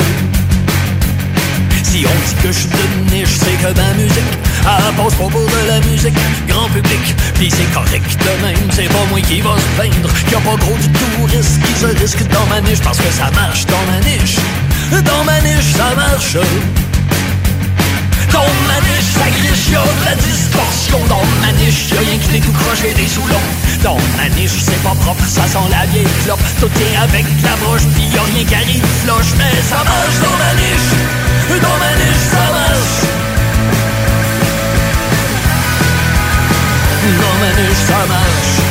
Si on dit que je suis de niche, c'est que ma musique elle passe pas pour de la musique grand public. Pis c'est correct de même, c'est pas moi qui va se plaindre. Qu'il a pas gros du tout risque qui se risque dans ma niche parce que ça marche dans ma niche. Dans ma niche, ça marche. Dans ma niche, ça griche, y'a de la distorsion. Dans ma niche, y'a rien qui n'est tout croché des sous-longs Dans ma niche, c'est pas propre, ça sent la vieille clope. Tout est avec la broche, pis y'a rien qui arrive. Floche Mais ça marche. Dans ma niche Dans ma niche, ça marche. Dans ma niche, ça marche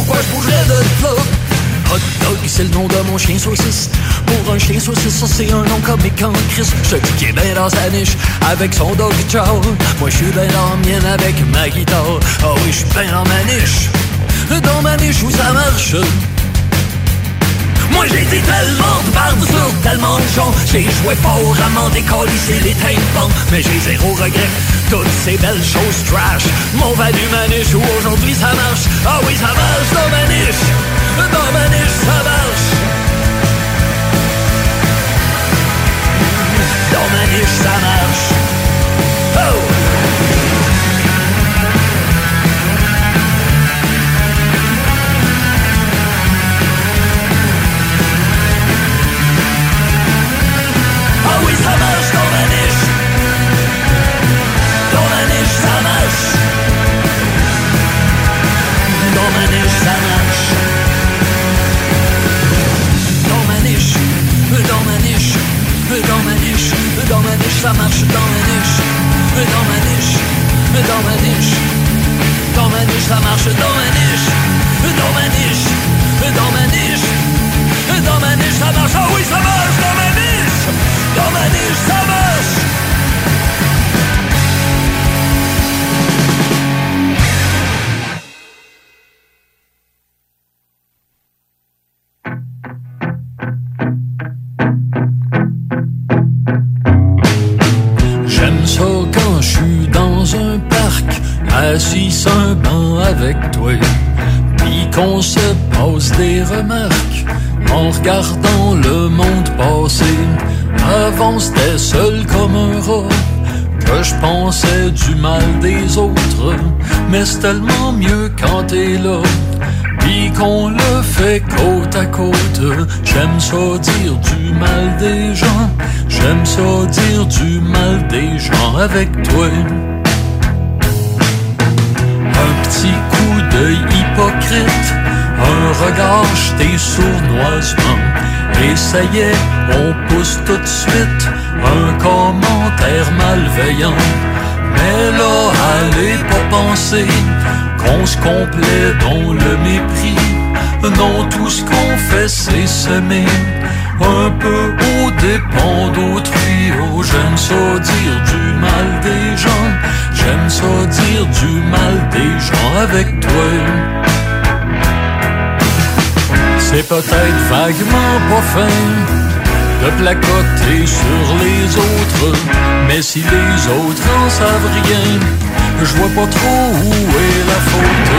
pourquoi je bougerais de là Hot dog, c'est le nom de mon chien saucisse. Pour un chien saucisse, ça c'est un nom comique en Christ. Je dis qu'il est bien dans sa niche, avec son dog chow. Moi je suis bien dans la mienne avec ma guitare. Ah oui, je suis bien dans ma niche. Dans ma niche où ça marche. Moi j'ai été tellement de bardes sur tellement de gens J'ai joué fort à m'en décoller les tympans Mais j'ai zéro regret Toutes ces belles choses trash. M'ont valu ma niche où aujourd'hui ça marche. Ah oui ça marche dans ma niche. Dans ma niche ça marche. Dans ma niche ça marche. Oh ça marche. Dans ma niche, dans ma niche, dans ma niche, dans ma niche, ça marche. Dans ma niche, dans ma niche, dans ma niche, dans ma niche, ça marche. Ah oui, ça marche dans ma niche. Dans ma niche, ça marche regardant le monde passer. Avant c'était seul comme un rat que je pensais du mal des autres, mais c'est tellement mieux quand t'es là. Puis qu'on le fait côte à côte J'aime ça dire du mal des gens J'aime ça dire du mal des gens avec toi Un petit coup d'œil hypocrite Un regard jeté sournoisement Et ça y est, on pousse tout de suite Un commentaire malveillant mais là, allez pas penser qu'on se complaît dans le mépris. Non, tout ce qu'on fait, c'est semer un peu au dépend d'autrui. Oh, j'aime ça dire du mal des gens. J'aime ça dire du mal des gens avec toi. C'est peut-être vaguement pas fin de placoter sur les autres. Mais si les autres en savent rien, je vois pas trop où est la faute.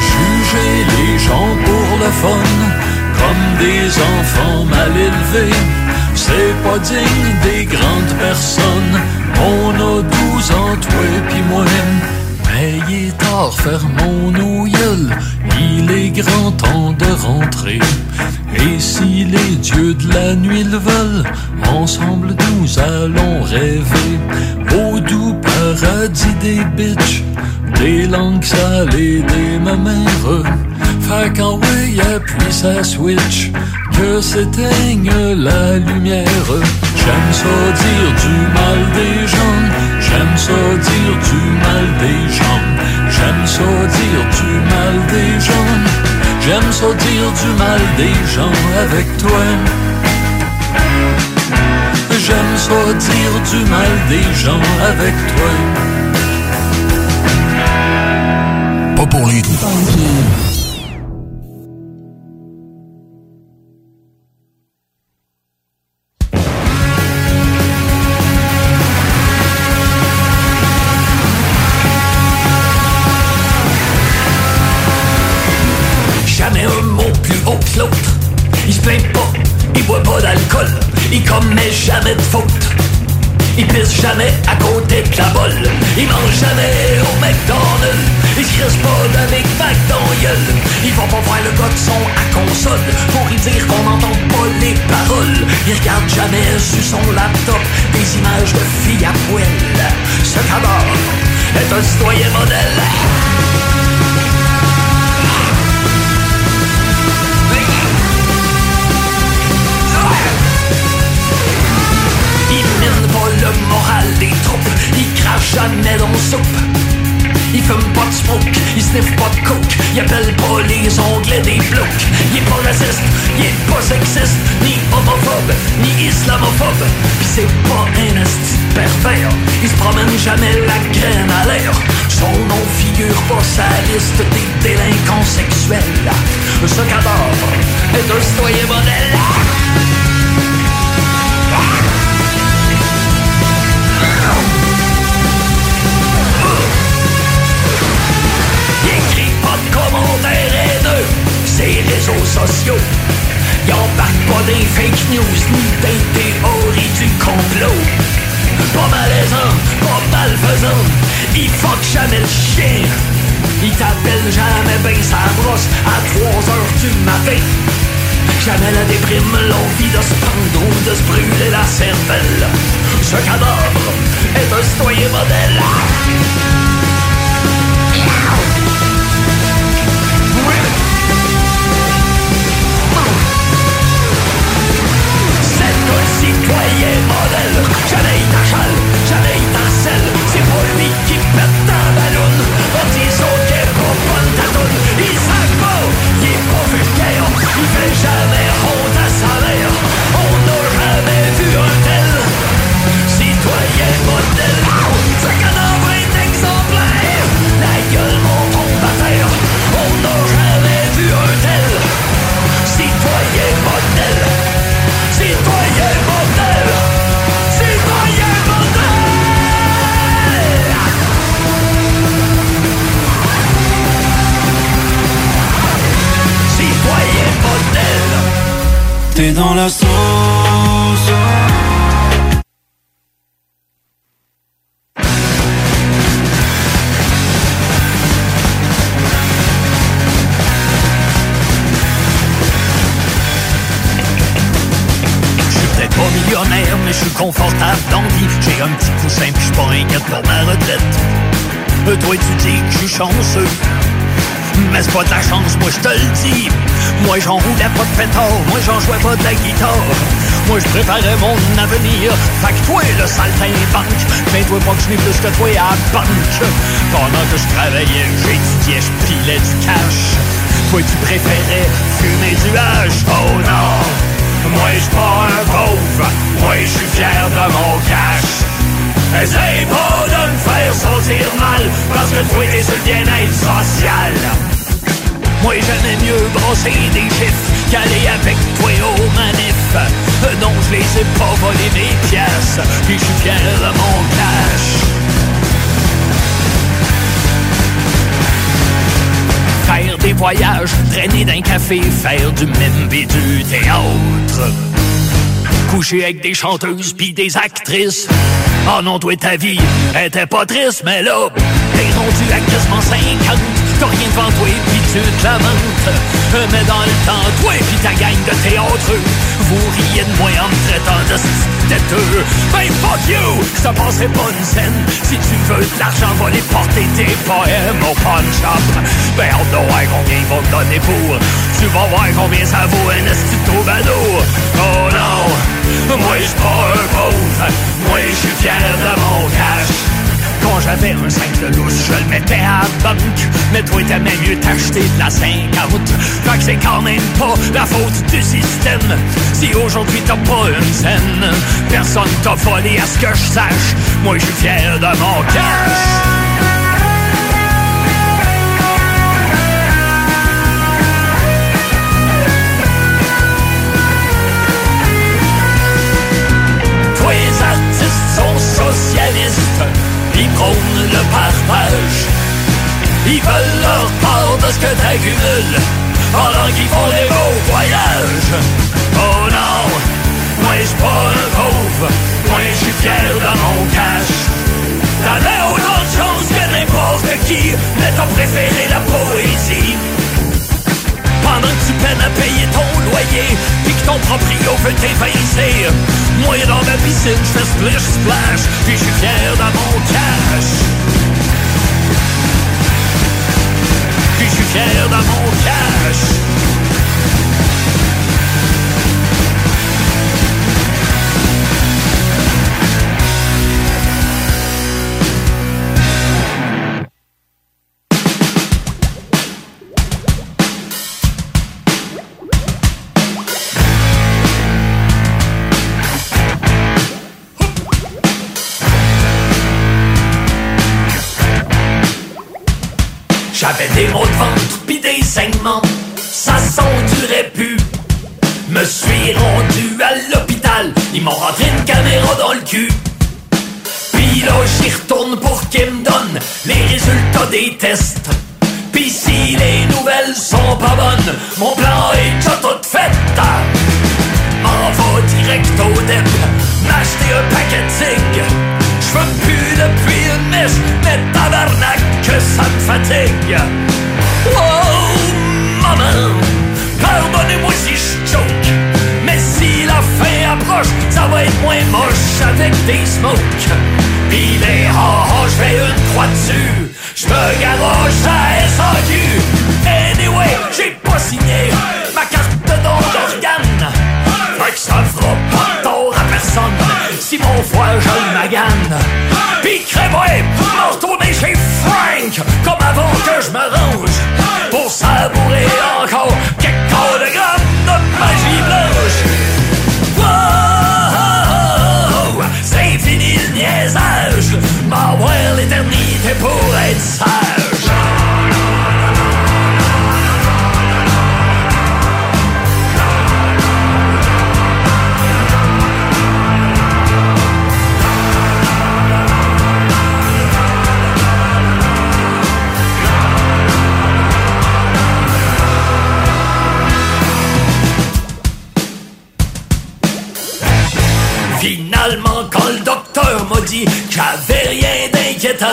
Juger les gens pour le fun, comme des enfants mal élevés. C'est pas digne des grandes personnes. On a douze ans, toi pis moi. Mais il est tard, fermons nos gueules. Il est grand temps de rentrer. Et si les dieux de la nuit le veulent, ensemble nous allons rêver au doux paradis des bitches, des langues salées, des mamères. Qu'en ouais, appuie sa switch, que s'éteigne la lumière. J'aime ça dire du mal des gens, j'aime ça dire du mal des gens, j'aime ça dire du mal des gens, j'aime ça dire du mal des gens avec toi. J'aime ça dire du mal des gens avec toi. Pas pour les un citoyen modèle. Il sniffe pas de coke, il appelle pas les onglets des blocs. Il est pas raciste, il est pas sexiste, ni homophobe, ni islamophobe. Pis c'est pas un esti de pervers, il se promène jamais la graine à l'air. Son nom figure pas sa liste des délinquants sexuels. Ce cadavre est un citoyen modèle. Ses réseaux sociaux. Il embarque pas des fake news ni des théories du complot. Pas malaisant, pas malfaisant, il fuck jamais le chien. Il t'appelle jamais ben sa brosse à 3 heures du matin. Jamais la déprime, l'envie de se pendre ou de se brûler la cervelle. Ce cadavre est un citoyen modèle. Jamais il t'achale, jamais il t'harcèle. C'est pas lui qui pète ta balloune. On dit pas bonne ta toune. Il il est pas vulgaire. Il fait jamais T'es dans la sauce. Je suis confortable dans vie. J'ai un petit coussin pis je pas inquiète pour ma retraite. Toi, tu dis que je suis chanceux. Mais c'est pas de la chance, moi je te le dis. Moi j'en roulais pas de pétard, moi j'en jouais pas de guitare. Moi je préparais mon avenir. Fait que toi, le saltimbanque, mais toi pas que je n'ai plus que toi à la banque. Pendant que je travaillais, j'étudiais, je pilais du cash. Toi tu préférais fumer du hache, oh non! Moi je pas un pauvre, moi je suis fier de mon cash. Essaye pas de me faire sentir mal, parce que toi t'es sur le bien-être social. Moi j'aimais mieux brosser des chiffres qu'aller avec toi au manif. Euh, non, je les ai pas volé mes pièces, puis je suis fier de mon cash. Faire des voyages, traîner d'un café, faire du mime et du théâtre. Coucher avec des chanteuses puis des actrices. Oh non, toi, ta vie était pas triste, mais là, t'es rendu à quasiment 50. T'as rien devant toi puis tu te lamentes. Mais dans le temps, toi puis ta gang de théâtre, vous riez de moi en me traitant de têteux. Ben fuck you, ça passerait pas une scène. Si tu veux de l'argent, va les porter tes poèmes au pawn shop. Ben on doit combien ils vont te donner pour. Tu va voir combien ça vaut un esti. Oh non, moi j'suis pas un pauvre, moi j'suis fier de mon cash. Quand j'avais un 5 de lousse, je le mettais à banque. Mais toi, t'aimais mieux t'acheter de la 50. Fait que c'est quand même pas la faute du système. Si aujourd'hui t'as pas une scène, personne t'a volé à ce que je sache. Moi, je suis fier de mon cash. Ils prônent le partage. Ils veulent leur part de ce que t'accumules, pendant qu'ils font des beaux voyages. Oh non, moi j'suis pas un pauvre, moi j'suis fier de mon cash. T'avais autant de chance que n'importe qui, mais t'as préféré la poésie. Pendant que tu peines à payer ton loyer Puis que ton proprio veut t'évincer. Moi dans ma piscine je fais splish splash Puis je suis fier de mon cash. Je suis fier de mon cash ils m'ont rentré une caméra dans le cul. Puis là j'y retourne pour qu'ils me donnent les résultats des tests. Pis si les nouvelles sont pas bonnes, mon plan est déjà tout fait. M'en va direct au DEP, m'acheter un paquet de cigues. J'fume plus depuis une mèche, mais tabarnak que ça me fatigue. Moins moche avec des smokes. Pis les ha je fais une croix dessus. J'me garoche à SAQ. Anyway, j'ai pas signé ma carte de d'organe. Que ça fera pas de tort à personne si mon foie je magane. Pis crée-moi, m'en retourner chez Frank comme avant que je me range pour savourer encore pour être. Finalement, quand le docteur m'a dit j'avais rien d'inquiétant,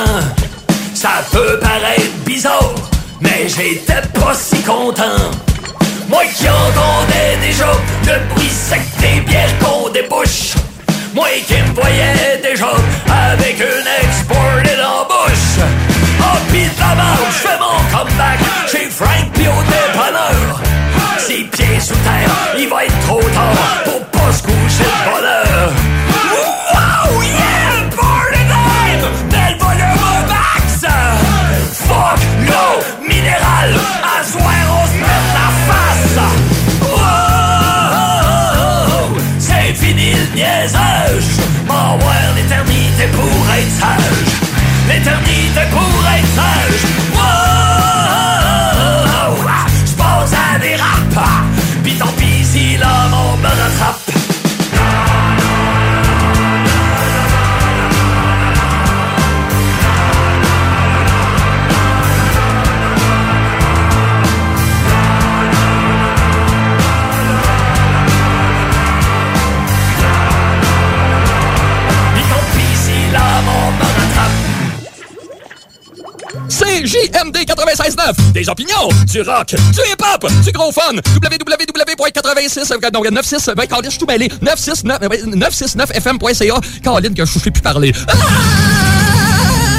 ça peut paraître bizarre, mais j'étais pas si content. Moi qui entendais déjà le bruit sec des bières qu'on débouche, moi qui me voyais déjà avec une exported en bouche. Oh pis de marde, j'fais mon comeback chez Frank pis dépanneur. Ses pieds sous terre, il va être trop tard pour pas se coucher JMD 96.9. Des opinions, du rock, du hip-hop, du gros fun. www.86, non, 96, ben, Caroline, je suis tout mêlé. 969, euh, 969fm.ca. Caroline, que je sais plus parler. Ah,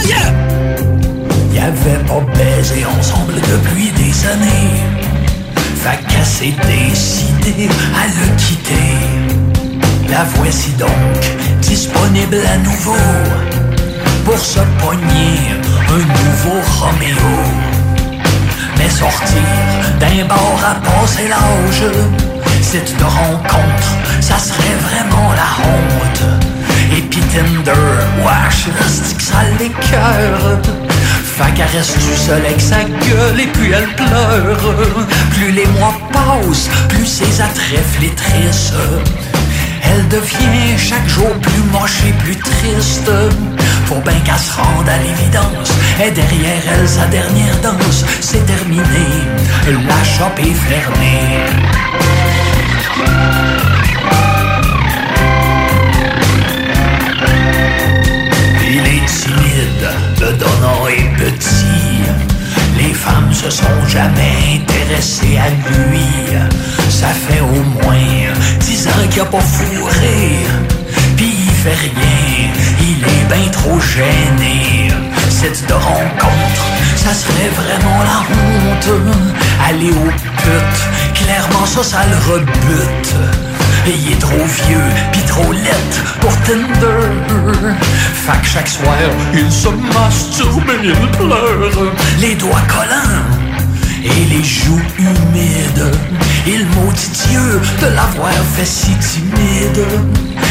yeah! Y'avait pas baisé ensemble depuis des années. À le quitter. La voici donc disponible à nouveau pour se pogner un nouveau Roméo. Mais sortir d'un bar à passer l'âge, de rencontre, ça serait vraiment la honte. Et pis Tinder, wesh, reste que ça l'écœure. Fait qu'elle reste du seul avec sa gueule et puis elle pleure. Plus les mois passent, plus ses attraits flétrissent. Elle devient chaque jour plus moche et plus triste. Faut bien qu'elle se rende à l'évidence. Et derrière elle, sa dernière danse, c'est terminé. La shop est fermée. Il est timide, le donnant est petit. Les femmes se sont jamais intéressées à lui. Ça fait au moins dix ans qu'il a pas fourré. Puis il fait rien, il est bien trop gêné. Cette de rencontre, ça serait vraiment la honte. Aller au pute, clairement ça, ça le rebute. Et il est trop vieux, pis trop laid pour Tinder. Fait que chaque soir, il se masturbe et il pleure. Les doigts collants et les joues humides. Il maudit Dieu de l'avoir fait si timide.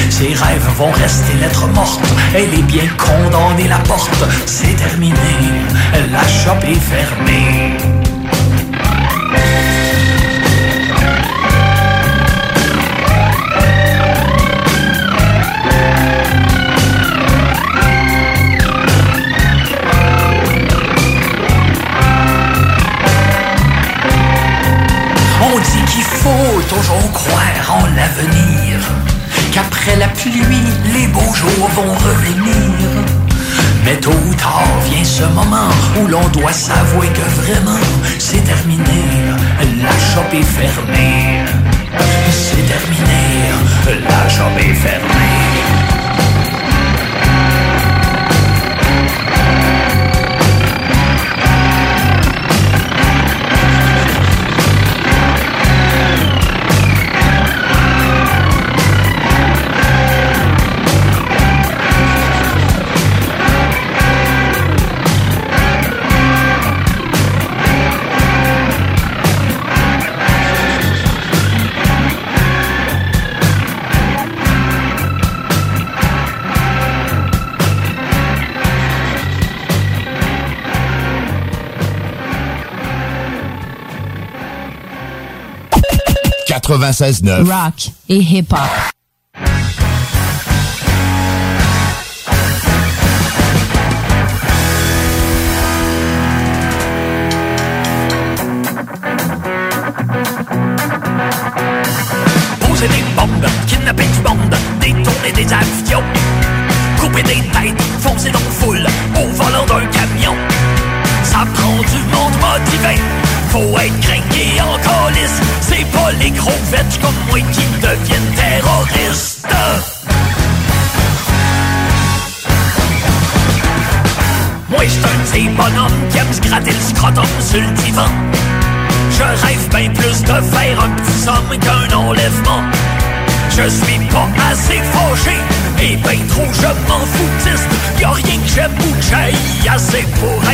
Ses rêves vont rester lettres mortes. Elle est bien condamnée, la porte, c'est terminé. La shop est fermée. Toujours croire en l'avenir, qu'après la pluie, les beaux jours vont revenir. Mais tôt ou tard vient ce moment où l'on doit s'avouer que vraiment c'est terminé, la shop est fermée. C'est terminé, la shop est fermée. Rock et hip-hop.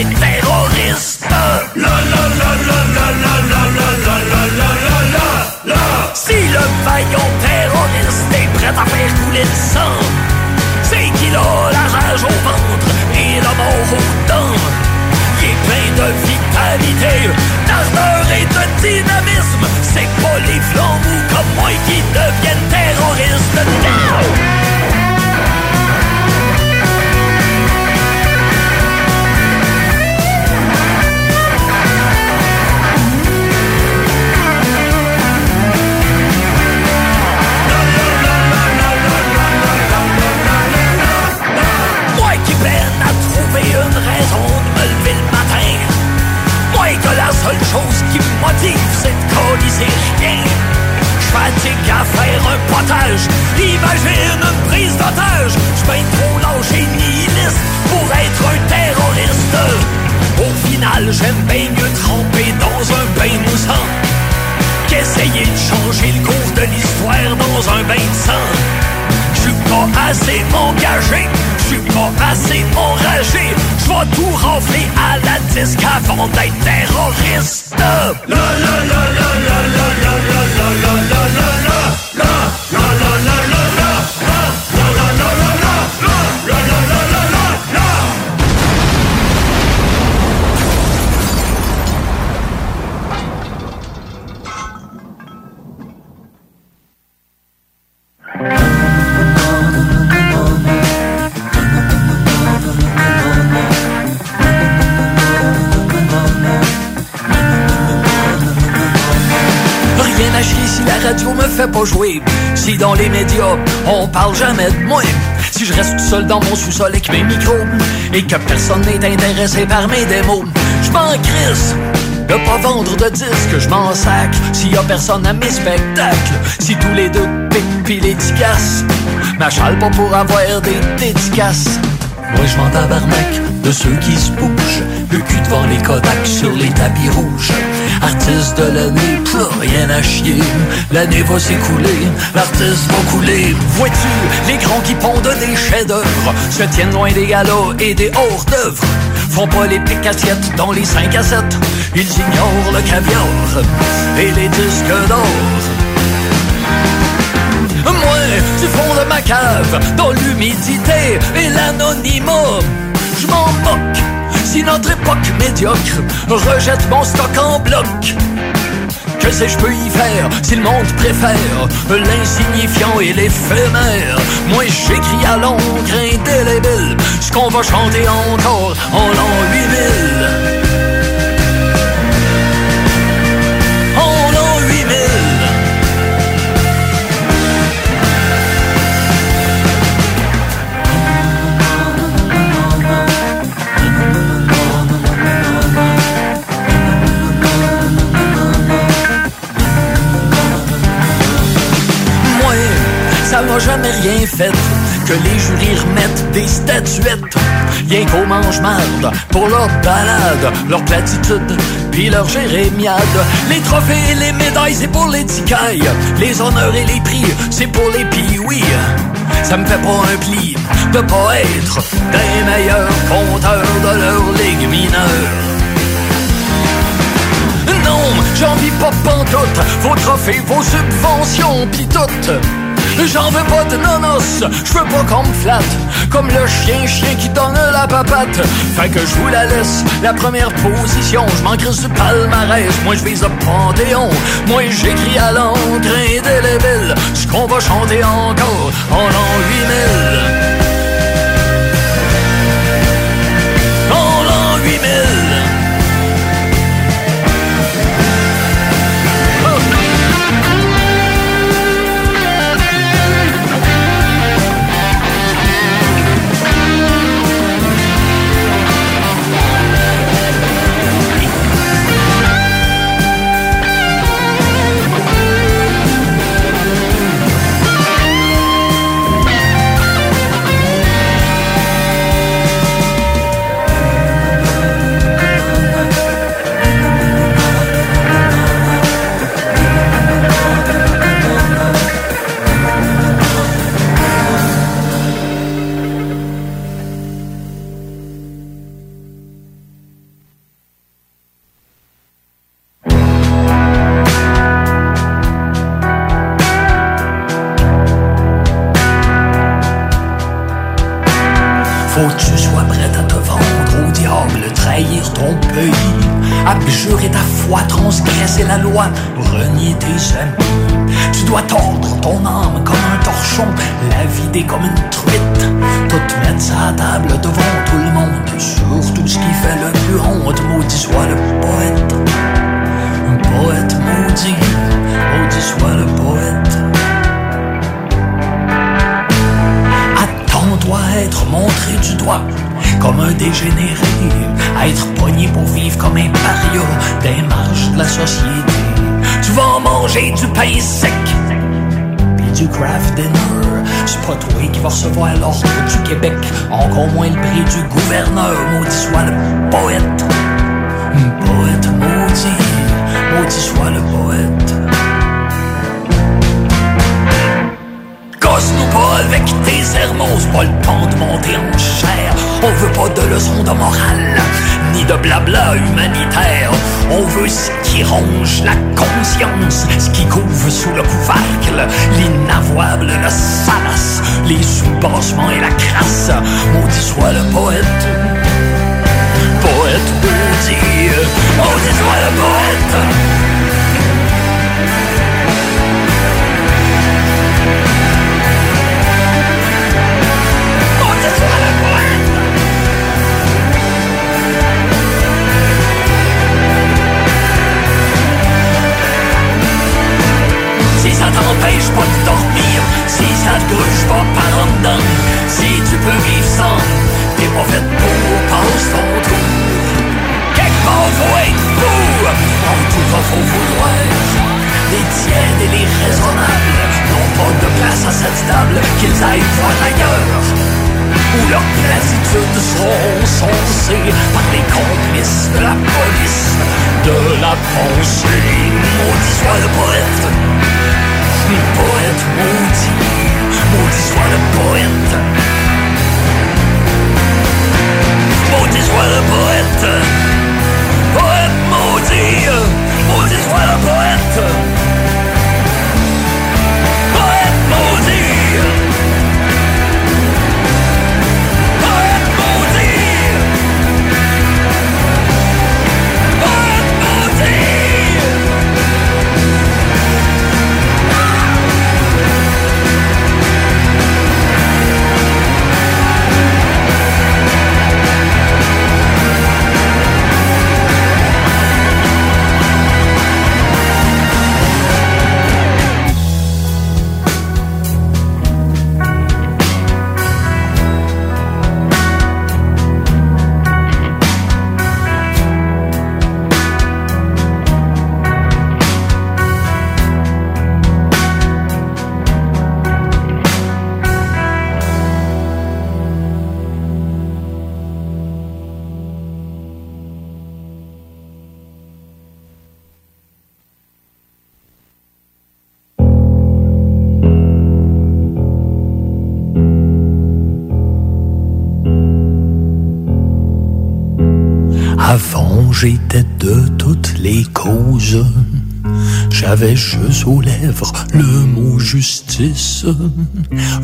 Terroriste. La la la la la la la la la la la la. Si le vaillant terroriste est prêt à faire couler le sang, c'est qu'il a la rage au ventre et la mort aux. Il est plein de vitalité, d'ardeur et de dynamisme. C'est pas les flambeaux comme moi qui deviennent terroristes. Faire un potage. Imagine une prise d'otage. J'suis trop lâche nihiliste pour être un terroriste. Au final, j'aime bien mieux tremper dans un bain moussant. Qu'est-ce dans un bain de sang. Je suis pas assez engagé, je suis pas assez enragé. Je vais tout rafler à la disque avant d'être terroriste. La la la la la la la la la la la la love. Si dans les médias, on parle jamais de moi. Si je reste tout seul dans mon sous-sol avec mes micros et que personne n'est intéressé par mes démos, je m'en crisse de pas vendre de disques, je m'en sac s'il y a personne à mes spectacles. Si tous les deux piquent pis les ticassent, m'achale pas pour avoir des dédicaces. Moi je m'en tabarnak de ceux qui se bougent, le cul devant les Kodaks sur les tapis rouges. Artiste de l'année, plus rien à chier. L'année va s'écouler, l'artiste va couler. Vois-tu, les grands qui pondent des chefs-d'œuvre se tiennent loin des galas et des hors-d'œuvre. Font pas les piques assiettes dans les 5 à 7. Ils ignorent le caviar et les disques d'or. Moi, du fond de ma cave, dans l'humidité et l'anonymat, je m'en moque. Si notre époque médiocre rejette mon stock en bloc, que sais-je peux y faire si le monde préfère l'insignifiant et l'éphémère? Moi j'écris à l'encre indélébile ce qu'on va chanter encore en l'an 8000. Jamais rien fait que les jurys remettent des statuettes. Rien qu'au mange-marde pour leur balade, leur platitude, puis leur jérémiade. Les trophées et les médailles, c'est pour les ticailles. Les honneurs et les prix, c'est pour les pioui. Ça me fait pas un pli de pas être des meilleurs compteurs de leur ligue mineure. Non, j'en vis pas pantoute Vos trophées, vos subventions, pis toutes J'en veux pas de nonos, je veux pas qu'on me flatte. Comme le chien, chien qui donne la papate. Fait que je vous la laisse, la première position. Je m'en du palmarès, moi je vise le panthéon. Moi j'écris à l'encre indélébile Ce qu'on va chanter encore. En l'an 8000 J'étais de toutes les causes. J'avais juste aux lèvres le mot justice.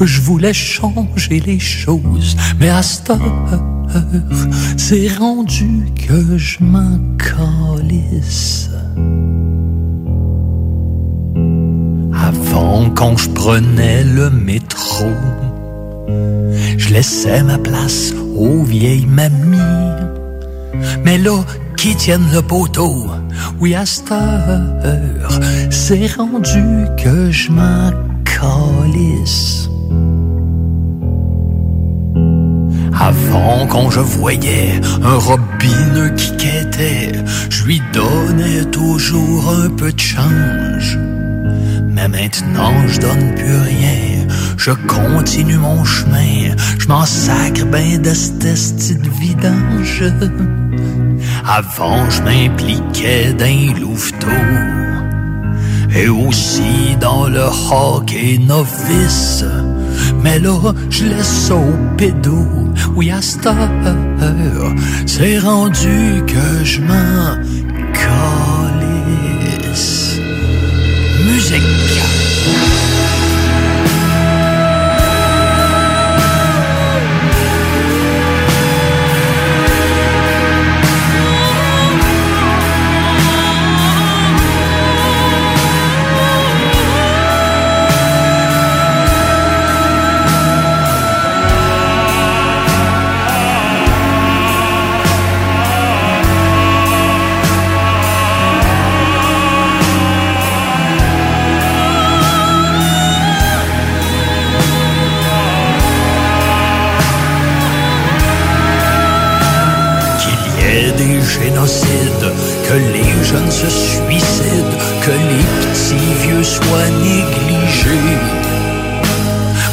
Je voulais changer les choses, mais à cette heure, c'est rendu que je m'en calisse. Avant, quand je prenais le métro, je laissais ma place aux vieilles mamies. Mais là, qui tiennent le poteau, oui, à cette heure, c'est rendu que je m'en calisse. Avant, quand je voyais un robineux qui quêtait, je lui donnais toujours un peu de change. Mais maintenant, je donne plus rien. Je continue mon chemin. Je m'en sacre ben de vidange. Avant, je m'impliquais dans les louveteaux. Et aussi dans le hockey novice. Mais là, je laisse au pédo. Oui, à cette heure, c'est rendu que je m'en calisse. Musique. Jeunes se suicident, que les petits vieux soient négligés.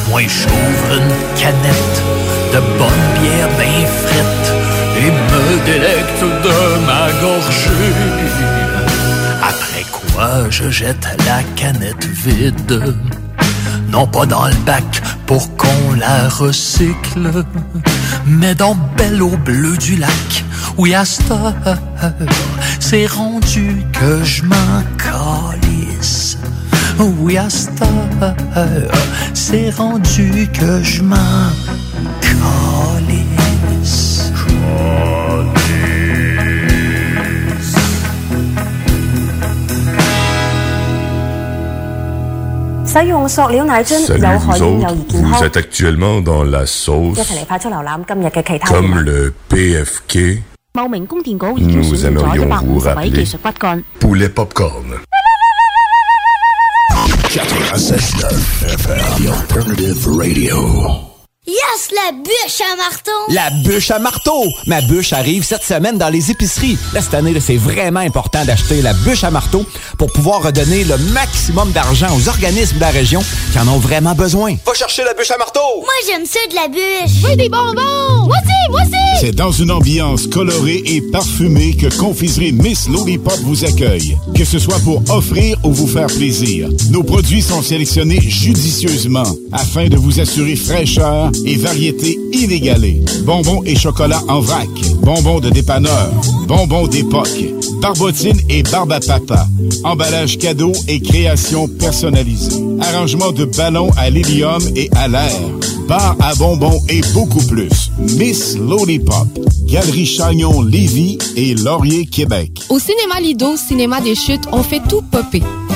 Moi, j'ouvre une canette de bonne bière bien frette et me délecte de ma gorgée. Après quoi, je jette la canette vide non pas dans le bac pour qu'on la recycle, mais dans belle eau bleue du lac. Oui, à cette heure, c'est rendu que je m'en. Oui, c'est rendu que je m'en vous vous êtes actuellement dans la sauce comme le PFK 茂名供電局已經 Nous 選用咗一 aimerions 百五十位技術骨幹。Poulet Popcorn. 96.9 FM, The Alternative Radio. Yes, la bûche à marteau! La bûche à marteau! Ma bûche arrive cette semaine dans les épiceries. Là, cette année, c'est vraiment important d'acheter la bûche à marteau pour pouvoir redonner le maximum d'argent aux organismes de la région qui en ont vraiment besoin. Va chercher la bûche à marteau! Moi, j'aime ça de la bûche! veux des bonbons! Moi aussi, moi aussi! C'est dans une ambiance colorée et parfumée que Confiserie Miss Lollipop vous accueille. Que ce soit pour offrir ou vous faire plaisir, nos produits sont sélectionnés judicieusement afin de vous assurer fraîcheur et variété inégalée. Bonbons et chocolat en vrac, bonbons de dépanneur, bonbons d'époque, barbotine et barbe à papa, emballage cadeau et création personnalisée, arrangement de ballons à l'hélium et à l'air, bar à bonbons et beaucoup plus. Miss Lollipop, Galerie Chagnon Lévis et Laurier Québec. Au cinéma Lido, cinéma des chutes, on fait tout popper.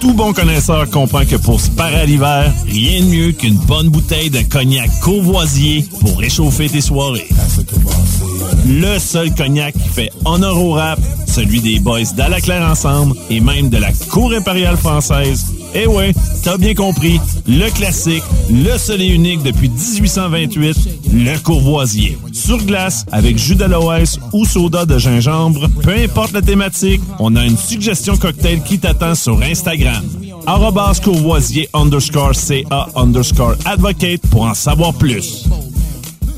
Tout bon connaisseur comprend que pour se parer à l'hiver, rien de mieux qu'une bonne bouteille de cognac courvoisier pour réchauffer tes soirées. Le seul cognac qui fait honneur au rap, celui des boys d'Alaclaire Ensemble et même de la Cour impériale française. Eh ouais, t'as bien compris, le classique, le seul et unique depuis 1828, le courvoisier. Sur glace, avec jus d'aloès ou soda de gingembre, peu importe la thématique, on a une suggestion cocktail qui t'attend sur Instagram. Arrobas courvoisier underscore CA underscore advocate pour en savoir plus.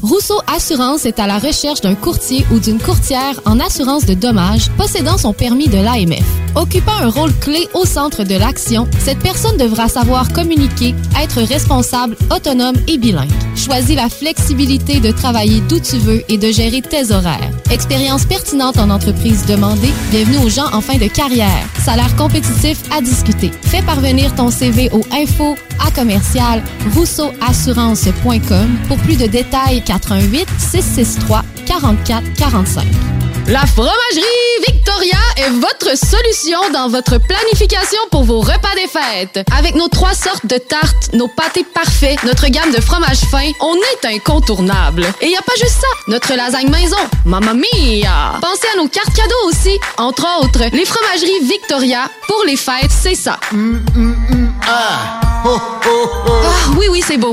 Rousseau Assurance est à la recherche d'un courtier ou d'une courtière en assurance de dommages possédant son permis de l'AMF. Occupant un rôle clé au centre de l'action, cette personne devra savoir communiquer, être responsable, autonome et bilingue. Choisis la flexibilité de travailler d'où tu veux et de gérer tes horaires. Expérience pertinente en entreprise demandée, bienvenue aux gens en fin de carrière. Salaire compétitif à discuter. Fais parvenir ton CV au info à commercial rousseauassurance.com pour plus de détails 88 663 44 45. La fromagerie Victoria est votre solution dans votre planification pour vos repas des fêtes. Avec nos trois sortes de tartes, nos pâtés parfaits, notre gamme de fromages fins, on est incontournable. Et y a pas juste ça, notre lasagne maison, mamma mia! Pensez à nos cartes cadeaux aussi, entre autres, les fromageries Victoria, pour les fêtes, c'est ça. Ah, oui, oui, c'est beau.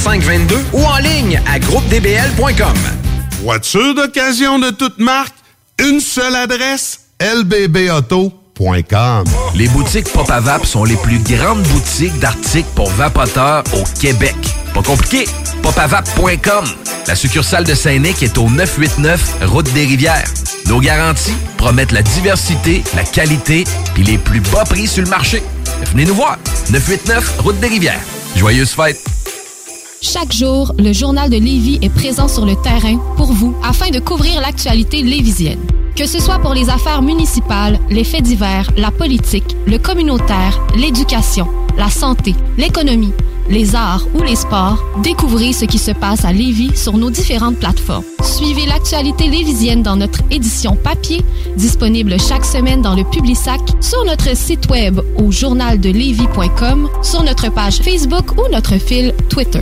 2522 ou en ligne à groupedbl.com. Voiture d'occasion de toute marque, une seule adresse, lbbauto.com. Les boutiques Popavap sont les plus grandes boutiques d'articles pour vapoteurs au Québec. Pas compliqué, popavap.com. La succursale de Saint-Nic est au 989 Route des Rivières. Nos garanties promettent la diversité, la qualité puis les plus bas prix sur le marché. Venez nous voir, 989 Route des Rivières. Joyeuses fêtes! Chaque jour, le journal de Lévis est présent sur le terrain pour vous afin de couvrir l'actualité lévisienne. Que ce soit pour les affaires municipales, les faits divers, la politique, le communautaire, l'éducation, la santé, l'économie, les arts ou les sports, découvrez ce qui se passe à Lévis sur nos différentes plateformes. Suivez l'actualité lévisienne dans notre édition papier, disponible chaque semaine dans le Publisac, sur notre site web au journaldelevis.com, sur notre page Facebook ou notre fil Twitter.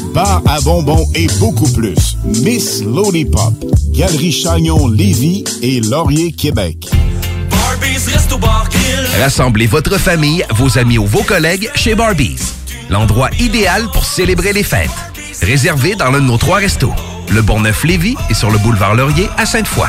bar à bonbons et beaucoup plus. Miss Lollipop, Galerie Chagnon Lévis et Laurier Québec. Rassemblez votre famille, vos amis ou vos collègues chez Barbies. L'endroit idéal pour célébrer les fêtes. Réservé dans l'un de nos trois restos. Le Bourgneuf-Lévis et sur le boulevard Laurier à Sainte-Foy.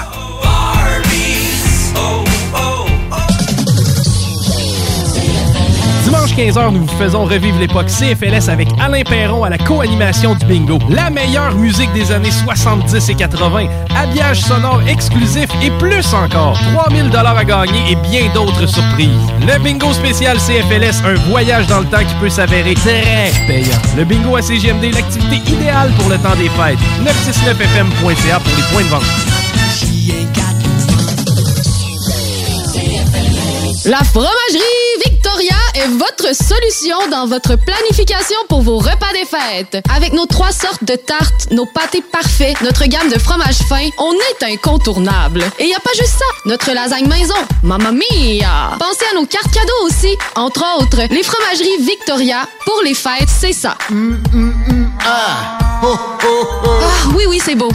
Dimanche 15h, nous vous faisons revivre l'époque CFLS avec Alain Perron à la co-animation du bingo. La meilleure musique des années 70 et 80, habillage sonore exclusif et plus encore. 3000 dollars à gagner et bien d'autres surprises. Le bingo spécial CFLS, un voyage dans le temps qui peut s'avérer très payant. Le bingo à CGMD, l'activité idéale pour le temps des fêtes. 969fm.ca pour les points de vente. La fromagerie Victoria est votre solution dans votre planification pour vos repas des fêtes. Avec nos trois sortes de tartes, nos pâtés parfaits, notre gamme de fromages fins, on est incontournable. Et y a pas juste ça, notre lasagne maison, mamma mia! Pensez à nos cartes cadeaux aussi. Entre autres, les fromageries Victoria, pour les fêtes, c'est ça. Ah, oui, oui, c'est beau.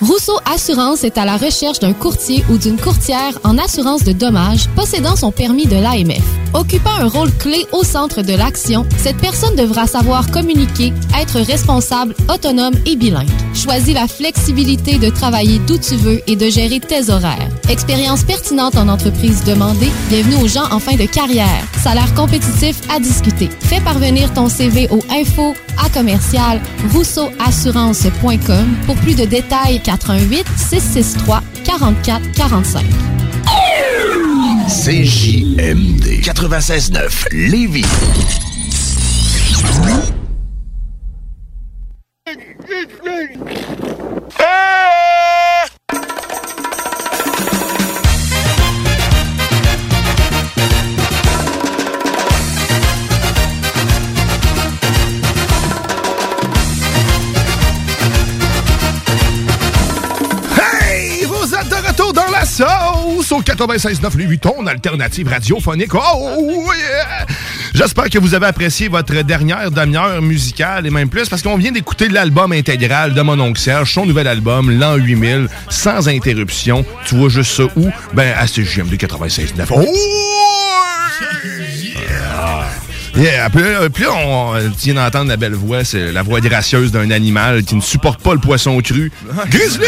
Rousseau Assurance est à la recherche d'un courtier ou d'une courtière en assurance de dommages possédant son permis de l'AMF. Occupant un rôle clé au centre de l'action, cette personne devra savoir communiquer, être responsable, autonome et bilingue. Choisis la flexibilité de travailler d'où tu veux et de gérer tes horaires. Expérience pertinente en entreprise demandée, bienvenue aux gens en fin de carrière. Salaire compétitif à discuter. Fais parvenir ton CV au info à commercial rousseauassurance.com pour plus de détails 88 663 44 45. CJMD 96.9 Lévis. Hey! Sauce au 96.9 Louis Vuitton, alternative radiophonique. Oh, yeah! J'espère que vous avez apprécié votre dernière demi-heure musicale et même plus parce qu'on vient d'écouter l'album intégral de mon oncle Serge, son nouvel album, l'an 8000, sans interruption. Tu vois juste ça où? Ben, à CGMD 96.9. Oh! Yeah, puis là, puis on, tu viens d'entendre la belle voix, c'est la voix gracieuse d'un animal qui ne supporte pas le poisson cru. Grizzly!